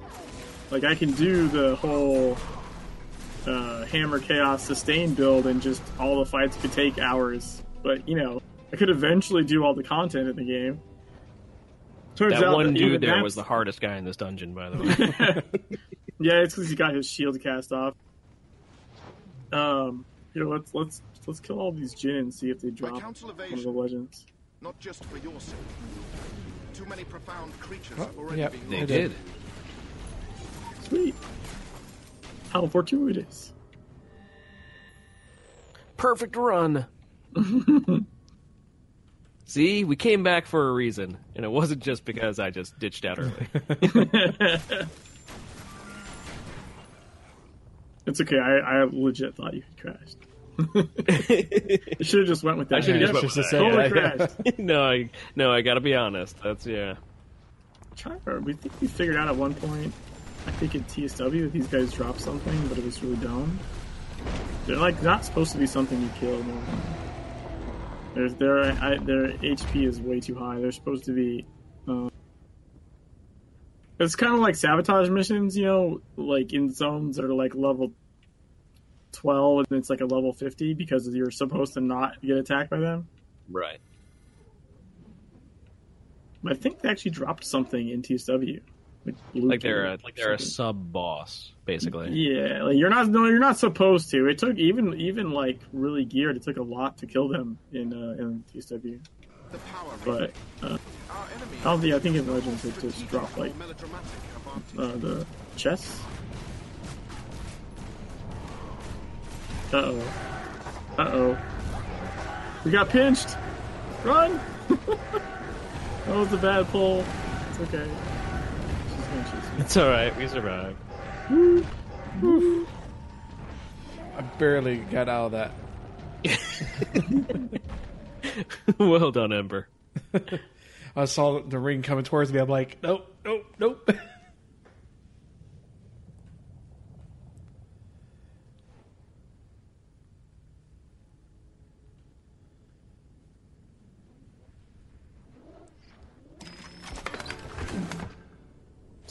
Like I can do the whole uh, hammer chaos sustain build and just all the fights could take hours. But you know, I could eventually do all the content in the game. Turns That out one that dude there that's- was the hardest guy in this dungeon, by the way. *laughs* yeah, it's because he got his shield cast off. Um, you know, let's let's let's kill all these Jin and see if they drop counsel one of the legends. Not just for your sake. Too many profound creatures Oh, have already yep, been they lost. did. Sweet. How fortuitous. Perfect run. *laughs* See, we came back for a reason, and it wasn't just because I just ditched out early. *laughs* It's okay. I, I legit thought you had crashed. *laughs* you should have just went with that. I should've Yeah, just just to say Totally crashed. no, I, no, I gotta be honest. That's yeah. We think we figured out at one point. I think in TSW that these guys dropped something, but it was really dumb. They're like not supposed to be something you kill. normally. There's their I, their HP is way too high. They're supposed to be. Uh, it's kind of like sabotage missions, you know, like in zones that are like level twelve and it's like a level fifty because you're supposed to not get attacked by them. Right. I think they actually dropped something in TSW. Like, Like they're a, like they're a sub boss, basically. Yeah, like you're not no, you're not supposed to. It took even even like really geared. It took a lot to kill them in uh, in TSW. The power But uh, Our enemy I don't think I think in Legends it just dropped like melodramatic uh, the chests. Uh oh. Uh oh. We got pinched. Run. *laughs* that was a bad pull. It's okay. It's all right. We survived. I barely got out of that. *laughs* well done, Ember. *laughs* I saw the ring coming towards me. I'm like, nope, nope, nope.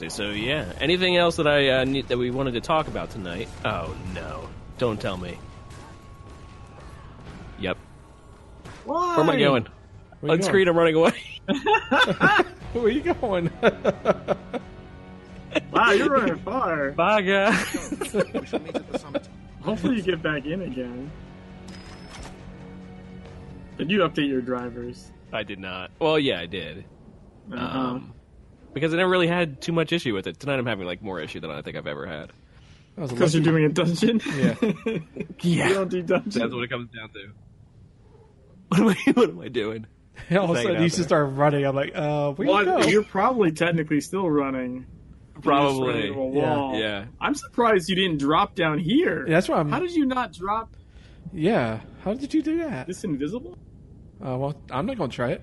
So, so yeah. Anything else that I uh, need, that we wanted to talk about tonight? Oh no! Don't tell me. Yep. Why? Where am I going? On you Unscreen. I'm running away. *laughs* Where are you going? *laughs* Wow, you're running far. Bye, guys. We shall meet at the summit. Hopefully you get back in again. Did you update your drivers? I did not. Well, yeah, I did. Uh-huh. Um, because I never really had too much issue with it. Tonight I'm having like more issue than I think I've ever had. That was a Because you're doing a dungeon? *laughs* Yeah. Yeah. you don't do dungeons. That's what it comes down to. *laughs* What am I? What am I doing? All of a sudden, you just start running. I'm like, uh, where you go? You're probably technically still running. Probably. running into Yeah. Yeah. I'm surprised you didn't drop down here. Yeah, that's why I'm. How did you not drop yeah. How did you do that? this invisible? Uh, well, I'm not going to try it.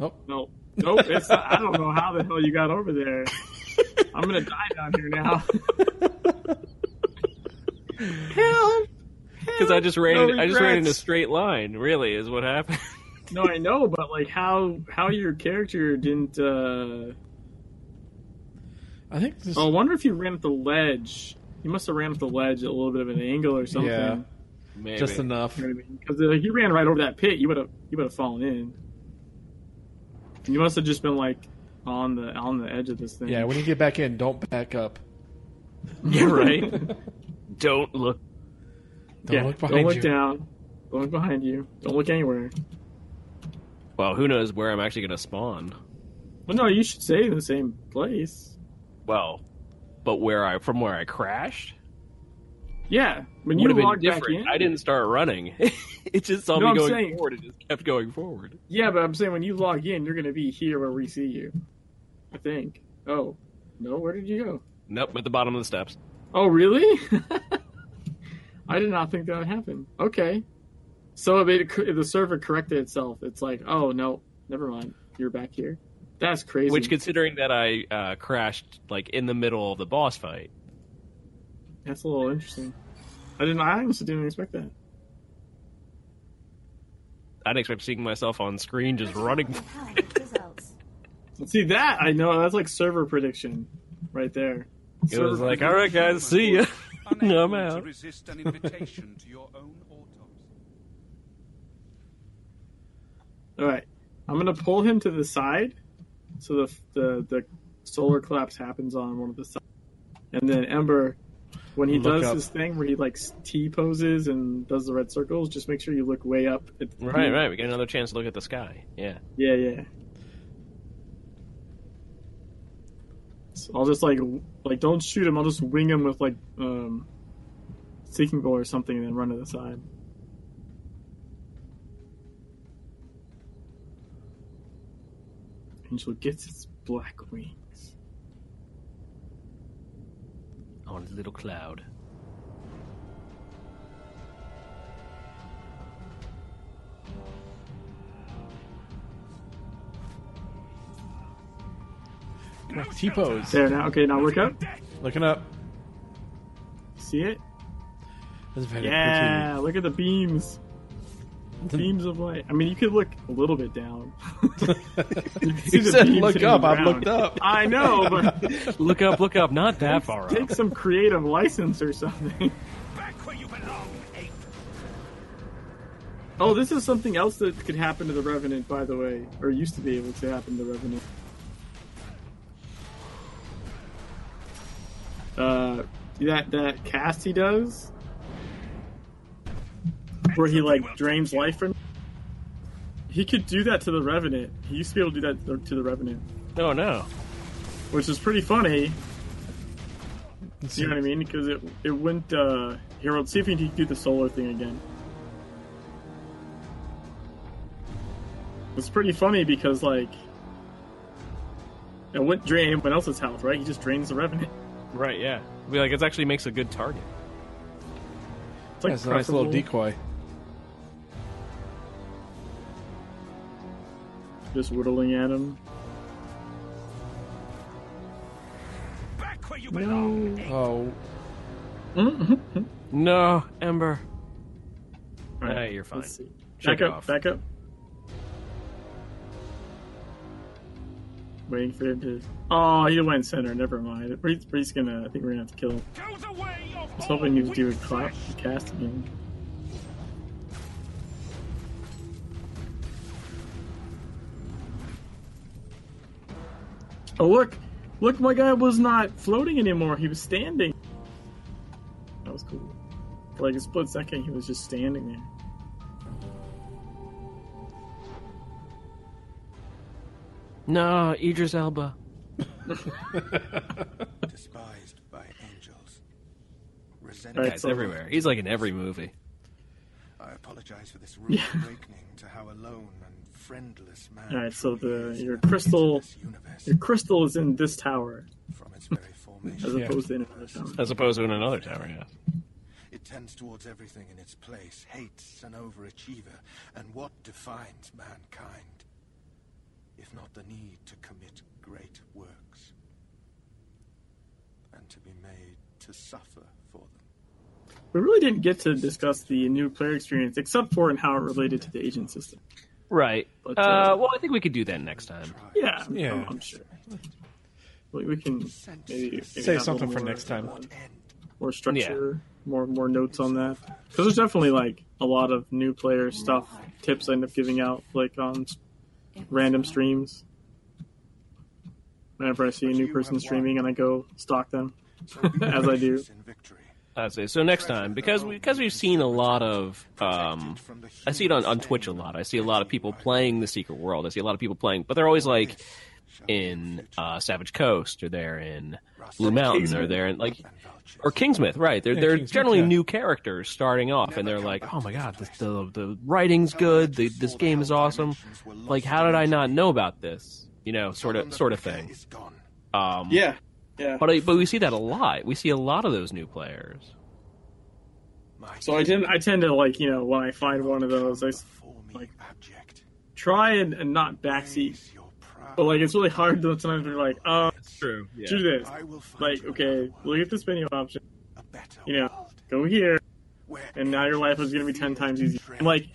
Oh, No. Nope. It's not, I don't know how the hell you got over there. I'm gonna die down here now. Help! Because I just ran. No I just ran in a straight line. Really, is what happened. *laughs* No, I know, but like how how your character didn't. uh I think this. Oh, I wonder if you ran up the ledge. You must have ran up the ledge at a little bit of an angle or something. Yeah. Maybe. just enough. Because uh, he ran right over that pit, you would have you would have fallen in. You must have just been like on the on the edge of this thing. Yeah, when you get back in, don't back up. *laughs* Yeah, right. *laughs* Don't look. Don't Yeah, look don't look you. down. Don't look behind you. Don't look anywhere. Well, who knows where I'm actually going to spawn? Well, no, you should stay in the same place. Well, but where I from where I crashed Yeah, when you logged back in. I didn't start running. *laughs* it just saw No, me I'm going saying- forward. It just kept going forward. Yeah, but I'm saying when you log in, you're gonna be here where we see you. I think. Oh, no, where did you go? Nope, at the bottom of the steps. Oh, really? *laughs* I did not think that would happen. Okay. So if, it, if the server corrected itself, it's like, oh no, never mind, you're back here. That's crazy. Which, considering that I uh, crashed like in the middle of the boss fight, That's a little interesting. I didn't. I honestly didn't expect that. I didn't expect seeing myself on screen just running. *laughs* See that? I know that's like server prediction, right there. It was like, all right, guys, see ya. Unable *laughs* I'm out. resist an invitation to your own autopsy. All right, I'm gonna pull him to the side, so the the the solar collapse happens on one of the sides, and then Ember, when he Look does up. his thing where he like T poses and does the red circles, just make sure you look way up. At the Right, right. We get another chance to look at the sky. Yeah. Yeah, yeah. So I'll just like like don't shoot him. I'll just wing him with like um, seeking goal or something, and then run to the side. Angel gets its black wings. On a little cloud. T pose. There now. Okay, now look up. Looking up. See it? That's very Yeah. Look at the beams. Beams of light. I mean, you could look a little bit down. *laughs* you You said look up. I've looked up. *laughs* I know, but *laughs* Look up, look up. Not that far up. take some creative license or something. Back where you belong, ape. Oh, this is something else that could happen to the Revenant, by the way, or used to be able to happen to the Revenant. Uh, that that cast he does, where he like drains life from. He could do that to the Revenant. He used to be able to do that to the Revenant, Oh no. which is pretty funny. You know what I mean? Because it it went. Uh, here, let's see if he can do the solar thing again. It's pretty funny because like it wouldn't drain anyone else's health, right? He just drains the revenant. Right, yeah. Be like, it actually makes a good target. It's like That's a nice little decoy. Just whittling at him. Back where you belong. Oh, mm-hmm. No, Ember. All Hey, you're fine. let's see. Back up, off. back up. Waiting for him to. Oh, he went center. Never mind. Bree's, Bree's gonna. I think we're gonna have to kill him. Go the way of I was hoping he would do a clap flesh. cast again. Oh look, look! My guy was not floating anymore. He was standing. That was cool. For like a split second, he was just standing there. No, Idris Elba. *laughs* Despised by angels. Resented. Alright, Guy's so- everywhere. He's like in every movie. I apologize for this rude *laughs* awakening to how alone and friendless man. All right, so the your crystal, your crystal is in this tower from its very as formation. opposed to in another tower. As opposed to in another tower, yeah. It tends towards everything in its place, hates an overachiever, and what defines mankind? If not the need to commit great works, and to be made to suffer for them. We really didn't get to discuss the new player experience, except for in how it related to the agent system. Right. But, uh, uh, well, I think we could do that next time. Yeah, Yeah. I'm, I'm sure. We, we can maybe, maybe Say have something for next time. More structure, more more notes on that. Because there's definitely like a lot of new player stuff, tips I end up giving out like on random streams. Whenever I see a new person streaming, and I go stalk them. *laughs* As I do. Gracious in victory. I'd say so. Next time, because we, because we've seen a lot of, um, I see it on, on Twitch a lot. I see a lot of people playing the Secret World. I see a lot of people playing, but they're always like in uh, Savage Coast, or they're in Blue Mountain, or they're in like, or Kingsmouth. Right? They're they're Kingsmouth, generally yeah. new characters starting off, and they're like, oh my god, this, the the writing's good. The, this game is awesome. Like, how did I not know about this? You know, sort of sort of thing. Um, Yeah, yeah. But uh, but we see that a lot. We see a lot of those new players. So I tend I tend to like you know when I find one of those I s- before like- abject. try and, and not backseat, Raise your proud- but like it's really hard to sometimes be like, oh, True. do this. I will find Like okay, another look at this menu option. You know, go here, and now your life is gonna be ten times easier. And like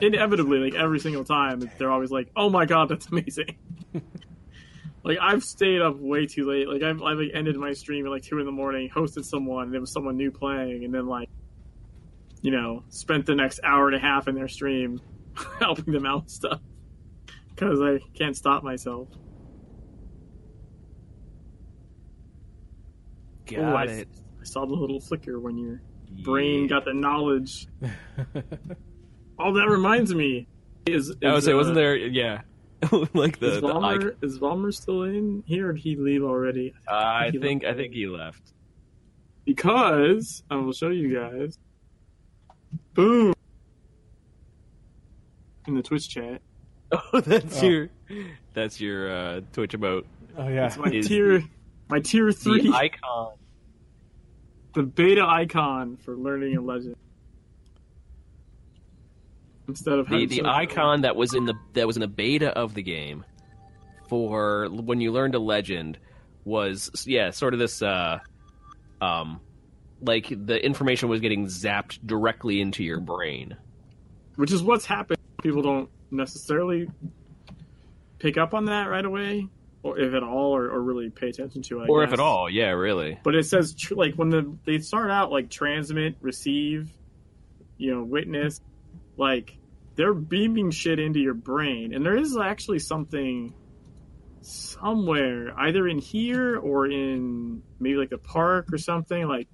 inevitably, like every single time, they're always like, oh my god, that's *laughs* amazing. *laughs* like I've stayed up way too late. Like I've, I've like ended my stream at like two in the morning, hosted someone, and there was someone new playing, and then like, you know, spent the next hour and a half in their stream *laughs* helping them out stuff because I can't stop myself. Got Ooh, I, it. I saw the little flicker when your brain got the knowledge. *laughs* oh, that reminds me. Is, is I would say, uh, wasn't there? Yeah, *laughs* like the, is the Valmer, is Valmer still in here, or did he leave already? icon. I he think left I think he left. Because I will show you guys. Boom. In the Twitch chat, *laughs* Oh, that's Oh. your that's your uh, Twitch emote. Oh yeah. it's my Is tier, my tier three, The icon. the beta icon for learning a legend. Instead of The the icon that was in the that was in the beta of the game for when you learned a legend was yeah sort of this uh um like the information was getting zapped directly into your brain. which is what's happened. People don't necessarily pick up on that right away, or if at all, or, or really pay attention to it. I or if at all, yeah, really. But it says tr- like when the they start out like transmit, receive, you know, witness, like they're beaming shit into your brain, and there is actually something somewhere, either in here or in maybe like a park or something. Like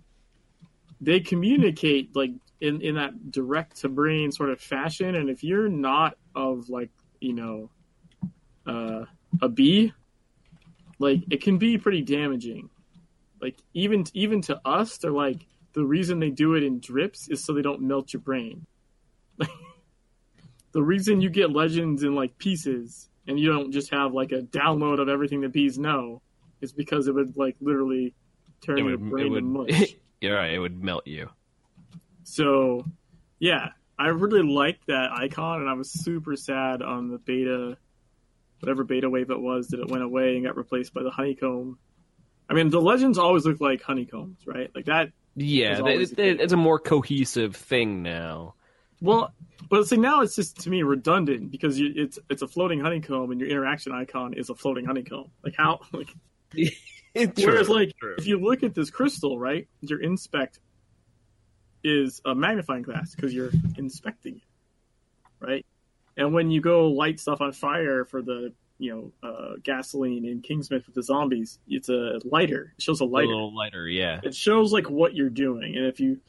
they communicate like in in that direct to brain sort of fashion, and if you're not of like you know uh, a bee, like it can be pretty damaging. Like even even to us they're like the reason they do it in drips is so they don't melt your brain *laughs* the reason you get legends in like pieces and you don't just have like a download of everything the bees know is because it would like literally turn It your would it brain to would *laughs* mush you're right, it would melt you. so yeah i really liked that icon and i was super sad on the beta whatever beta wave it was that it went away and got replaced by the honeycomb. I mean, the legends always look like honeycombs, right? Like that. Yeah, they- they- it's a more cohesive thing now. Well, but see now it's just to me redundant because you, it's it's a floating honeycomb and your interaction icon is a floating honeycomb. Like how? *laughs* Like *laughs* Whereas, like, if you look at this crystal, right, your inspect is a magnifying glass because you're inspecting it, right? And when you go light stuff on fire for the, you know, uh, gasoline in Kingsmouth with the zombies, it's a lighter. It shows a lighter. a little lighter, yeah. It shows like what you're doing, and if you,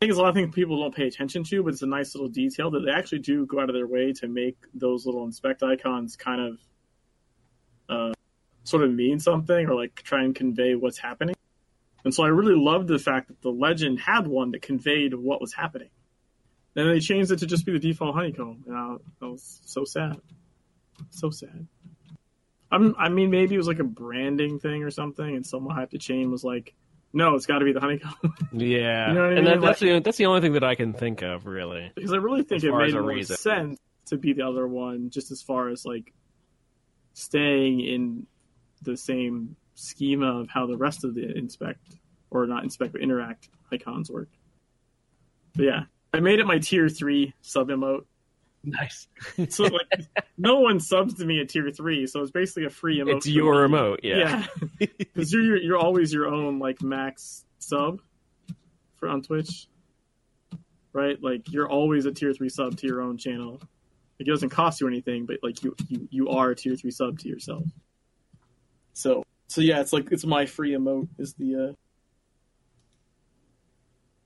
I think it's a lot of things people don't pay attention to, but it's a nice little detail that they actually do go out of their way to make those little inspect icons kind of, uh, sort of mean something or like try and convey what's happening. And so I really loved the fact that the legend had one that conveyed what was happening. And they changed it to just be the default honeycomb. And I, I was so sad. So sad. I'm, I mean, maybe it was like a branding thing or something, and someone at the chain was like, no, it's got to be the honeycomb. *laughs* Yeah, You know what I and mean? that, that's the that's the only thing that I can think of, really. because I really think it made a more reason. sense to be the other one, just as far as like staying in the same schema of how the rest of the inspect or not inspect but interact icons work. But yeah, I made it my tier three sub emote. Nice. *laughs* So like, no one subs to me at tier three, so it's basically a free emote. It's your me. emote, yeah. Yeah, *laughs* because you're, you're you're always your own like max sub for on Twitch, right? Like you're always a tier three sub to your own channel. Like it doesn't cost you anything, but like you you you are a tier three sub to yourself. So so yeah, it's like it's my free emote is the. uh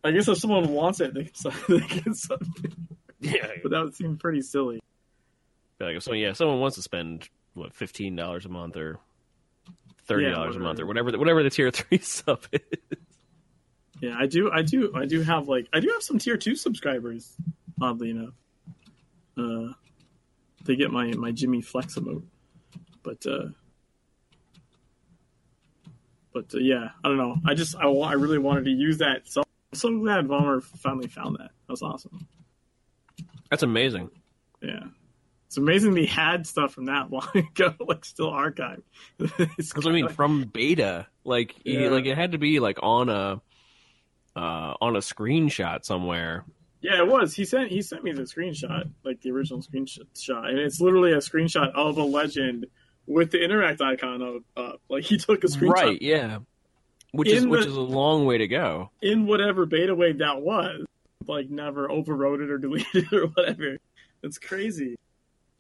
I guess if someone wants it, they can sub, *laughs* they can sub it. Yeah. *laughs* But that would seem pretty silly. Like if someone, yeah, someone wants to spend what fifteen dollars a month or thirty Yeah, dollars a month or whatever. whatever, the, whatever the tier *laughs* three sub is. Yeah, I do. I do. I do have like I do have some tier two subscribers. Oddly enough, uh, they get my my Jimmy Flex emote, but uh, but uh, yeah, I don't know. I just I, I really wanted to use that. So I'm so glad Vollmer finally found that. That was awesome. That's amazing. Yeah. It's amazing they had stuff from that *laughs* long ago, like still archived. *laughs* Because I mean, from beta, like you- Yeah. like it had to be like on a uh, on a screenshot somewhere. Yeah, it was. He sent he sent me the screenshot, like the original screenshot, and it's literally a screenshot of a legend with the interact icon up. up. Like he took a screenshot Right? Yeah. Which is In which is a long way to go. in whatever beta wave that was. Like never overwrote it or *laughs* deleted it or whatever. It's crazy.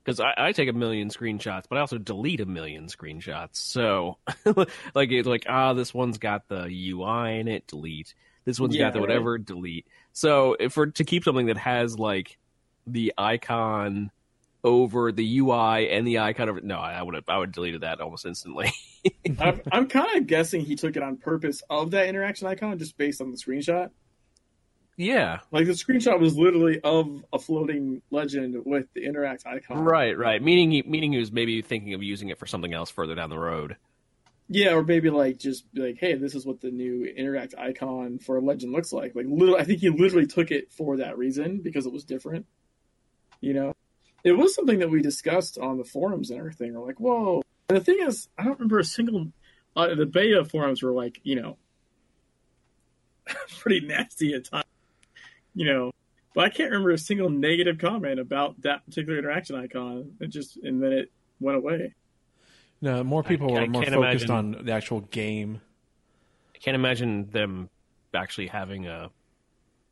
Because I, I take a million screenshots, but I also delete a million screenshots. So, *laughs* like, it's like, ah, this one's got the UI in it, delete. This one's Yeah, got the right. whatever, delete. So, if for to keep something that has like the icon over the UI and the icon over, no, I would have, I would deleted that almost instantly. *laughs* I'm, I'm kind of guessing he took it on purpose of that interaction icon just based on the screenshot. Yeah, Like the screenshot was literally of a floating legend with the interact icon. right, right. Meaning, he, meaning he was maybe thinking of using it for something else further down the road. Yeah, or maybe like just be like, hey, this is what the new interact icon for a legend looks like. Like, I think he literally took it for that reason because it was different. You know, it was something that we discussed on the forums and everything. We're like, whoa. And the thing is, I don't remember a single. Uh, the beta forums were like, you know, *laughs* pretty nasty at times. You know, but I can't remember a single negative comment about that particular interaction icon. It just and then it went away. No, more people I were more can't focused imagine- on the actual game. I can't imagine them actually having a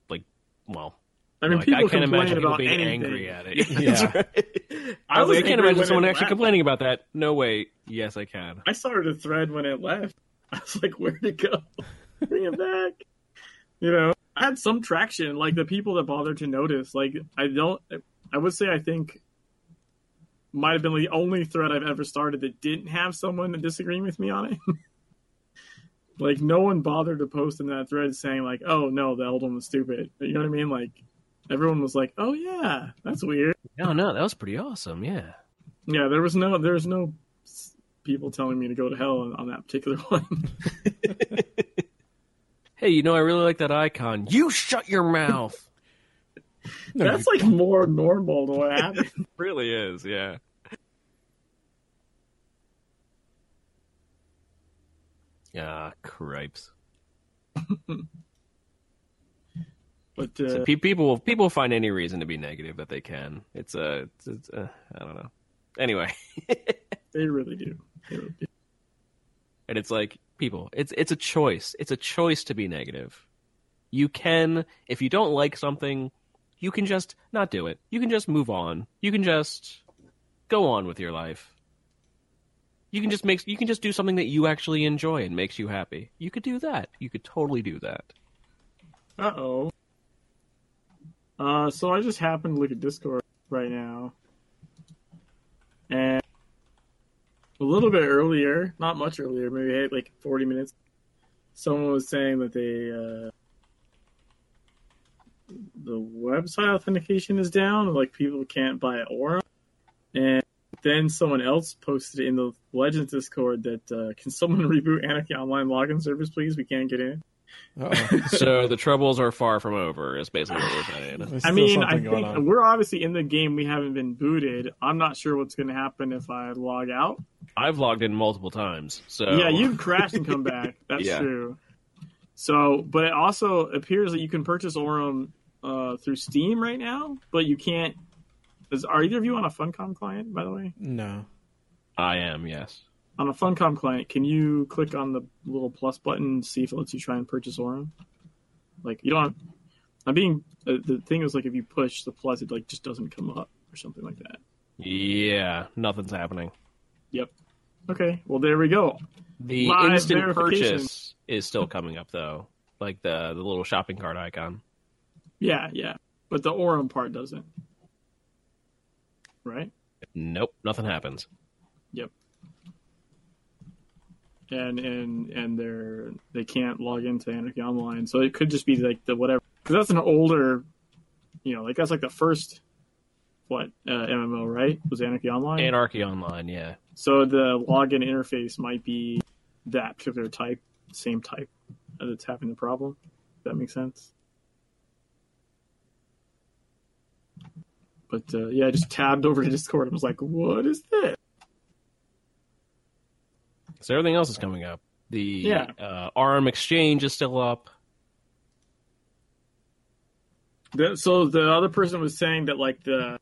like, well, I mean, No, people I can't complain imagine people being anything. angry at it. *laughs* Yeah. That's *laughs* right. I, I was was like, I can't angry imagine someone actually left. complaining about that. No way. Yes, I can. I started a thread when it left. *laughs* I was like, where'd it go? Bring it back. You know, I had some traction. Like the people that bothered to notice. Like I don't. I would say I think might have been the only thread I've ever started that didn't have someone disagreeing with me on it. *laughs* like no one bothered to post in that thread saying like, "Oh no, the old one was stupid." You know what I mean? Like everyone was like, "Oh yeah, that's weird." No, no, that was pretty awesome. Yeah. Yeah, there was no there was no people telling me to go to hell on, on that particular *laughs* one. *laughs* hey, you know, I really like that icon. You shut your mouth. *laughs* That's like more normal to what happens. *laughs* really is, yeah. Ah, cripes. *laughs* but uh, so pe- people will people find any reason to be negative that they can. It's a, it's, it's uh, don't know. Anyway, they really do. They really do. And it's like people, it's it's a choice. It's a choice to be negative. You can, if you don't like something, you can just not do it. You can just move on. You can just go on with your life. You can just make you can just do something that you actually enjoy and makes you happy. You could do that. You could totally do that. Uh oh. Uh, so I just happened to look at Discord right now, and a little bit earlier, not much earlier, maybe like forty minutes, someone was saying that they uh, the website authentication is down, like people can't buy Aurum, and then someone else posted in the Legends Discord that uh, can someone *laughs* reboot Anarchy Online login service, please? We can't get in. Uh-oh. So *laughs* the troubles are far from over. Is basically what we're saying. I mean, I think we're obviously in the game. We haven't been booted. I'm not sure what's going to happen if I log out. I've logged in multiple times. So Yeah, you've crashed and come back. *laughs* That's Yeah. true. So, but it also appears that you can purchase Aurum uh, through Steam right now, but you can't. Is, are either of you on a Funcom client, by the way? No. I am. Yes. On a Funcom client, can you click on the little plus button and see if it lets you try and purchase Aurum? Like you don't. I'm being. Uh, the thing is, like, if you push the plus, it like just doesn't come up or something like that. Yeah, nothing's happening. Yep. Okay. Well, there we go. The Live instant purchase is still coming up though, like the the little shopping cart icon. Yeah, yeah. But the Aurum part doesn't. Right? Nope, nothing happens. Yep. And and and they're they can't log into Anarchy Online, so it could just be like the whatever. Because that's an older, you know, like that's like the first what uh, MMO, right? Was Anarchy Online? Anarchy Online, yeah. so the login interface might be that particular type, same type that's having the problem. That makes sense? But uh, yeah, I just tabbed over to Discord and was like, "What is this?" So everything else is coming up. The Yeah. uh, ARM exchange is still up. The, so the other person was saying that like the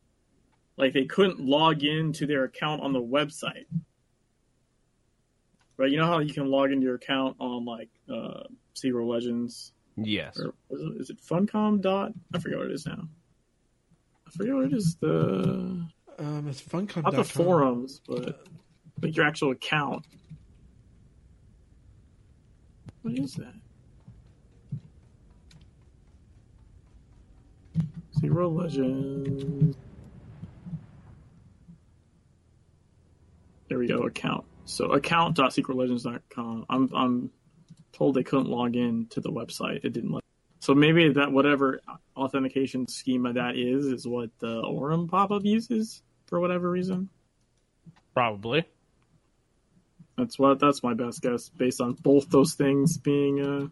like they couldn't log into their account on the website. Right, you know how you can log into your account on like uh Secret Legends Yes. or is it, is it Funcom dot? I forget what it is now. I forget what it is. The Um, it's funcom. not the forums, but like your actual account. What is that? Zero Legends. There we go, account. So account.secretlegends.com. I'm I'm told they couldn't log in to the website. It didn't let. So maybe that whatever authentication schema that is is what the Aurum pop-up uses for whatever reason. Probably. That's what that's my best guess based on both those things being uh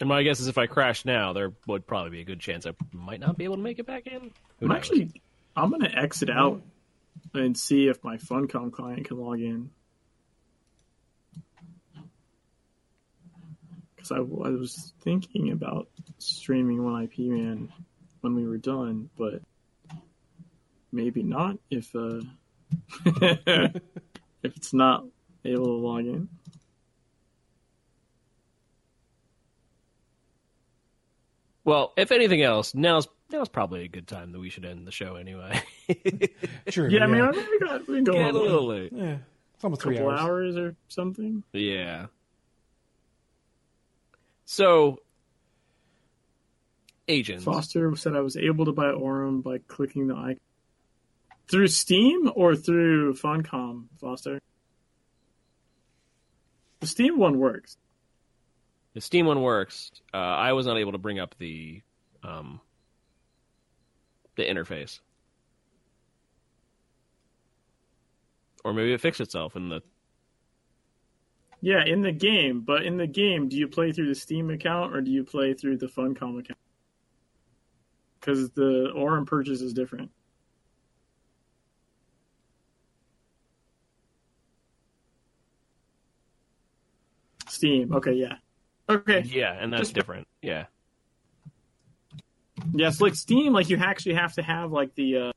And my guess is if I crash now, there would probably be a good chance I might not be able to make it back in. Who I'm knows? actually I'm gonna exit out and see if my Funcom client can log in. Because I, I was thinking about streaming one IP man when we were done, but maybe not if uh *laughs* if it's not able to log in. Well, if anything else, now's now's probably a good time that we should end the show anyway. *laughs* Sure. Yeah, I mean I think we got we can go Get a little a late. yeah, it's almost three couple hours. hours or something. Yeah. So, agents. Foster said I was able to buy Aurum by clicking the icon. Through Steam or through Funcom, Foster? The Steam one works. The Steam one works. Uh, I was not able to bring up the um, the interface, or maybe it fixed itself in the. Yeah, in the game, but in the game, do you play through the Steam account or do you play through the Funcom account? Because the Aurum purchase is different. Steam. Okay, yeah. Okay. Yeah, and that's Just- different. Yeah. Yes, like Steam, like you actually have to have like the uh,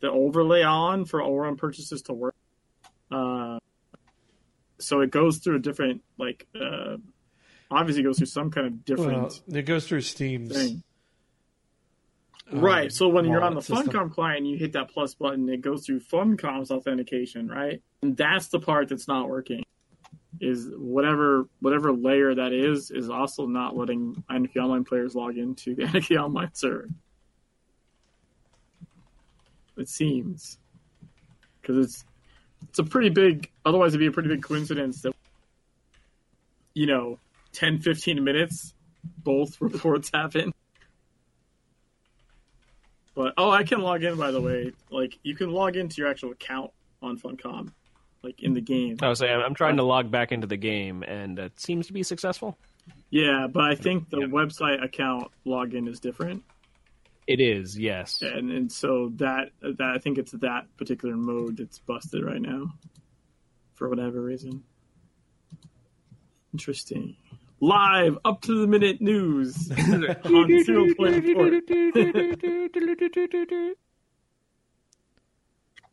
the overlay on for Aurum purchases to work. Uh, so it goes through a different like uh, obviously goes through some kind of different Well, it goes through Steam's. thing. um, right. So when you're on the system. Funcom client, you hit that plus button. It goes through Funcom's authentication, right? And that's the part that's not working. Is whatever whatever layer that is is also not letting Anarchy Online players log into the *laughs* Anarchy Online server. It seems because it's it's a pretty big. Otherwise, it'd be a pretty big coincidence that you know 10, 15 minutes both *laughs* reports happen. But oh, I can log in by the way. Like you can log into your actual account on Funcom, like in the game. I was saying I'm trying to log back into the game, and it seems to be successful. Yeah, but I think the Yeah. website account login is different, It is, yes. and and so that that I think it's that particular mode that's busted right now, for whatever reason. Interesting. Live up to the minute news *laughs* on Zero Point Report. *laughs*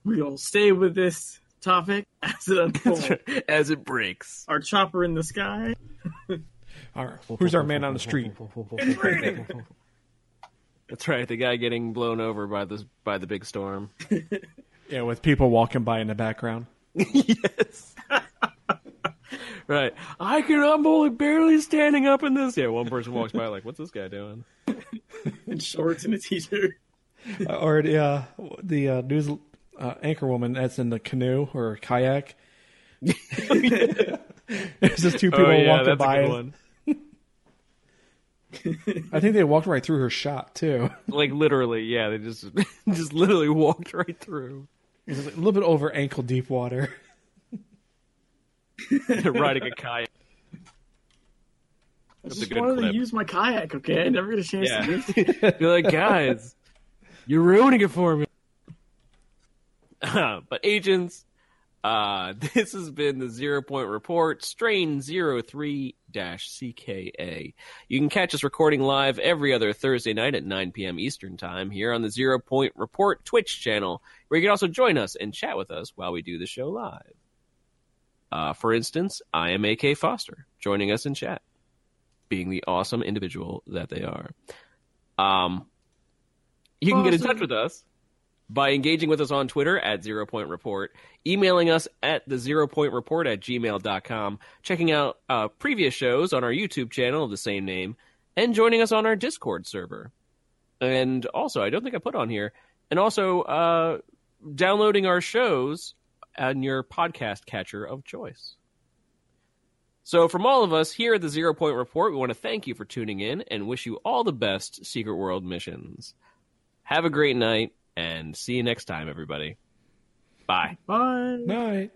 We'll stay with this topic *laughs* as it unfolds. As it breaks. Our chopper in the sky. Our- *laughs* who's our man on the street? it's *laughs* raining. That's right, the guy getting blown over by the by the big storm. Yeah, with people walking by in the background. yes. right. I can I'm only barely standing up in this. Yeah, one person walks by like, what's this guy doing? in shorts and a t-shirt. Or the uh, the uh, news uh, anchor woman that's in the canoe or kayak. *laughs* There's just two people oh yeah, walking that's by. a good one. *laughs* I think they walked right through her shot too. Like literally, yeah, they just *laughs* just literally walked right through. It was a little bit over ankle deep water. riding a kayak. I That's a just wanted clip. to use my kayak, okay? I never get a chance Yeah. to use it. You're like, guys, you're ruining it for me. *laughs* but agents, uh, *laughs* this has been the Zero Point Report, strain 03 CKA. You can catch us recording live every other Thursday night at 9 p.m. Eastern Time here on the Zero Point Report Twitch channel, where you can also join us and chat with us while we do the show live. Uh, for instance, I am AK Foster, joining us in chat, being the awesome individual that they are. Um, you can get in touch with us by engaging with us on Twitter at Zero Point Report, emailing us at the Zero Point Report at gmail.com, checking out uh, previous shows on our YouTube channel of the same name, and joining us on our Discord server. And also, I don't think I put on here, and also uh, downloading our shows on your podcast catcher of choice. So, from all of us here at the Zero Point Report, we want to thank you for tuning in and wish you all the best Secret World missions. Have a great night and see you next time, everybody. Bye. Bye. Night.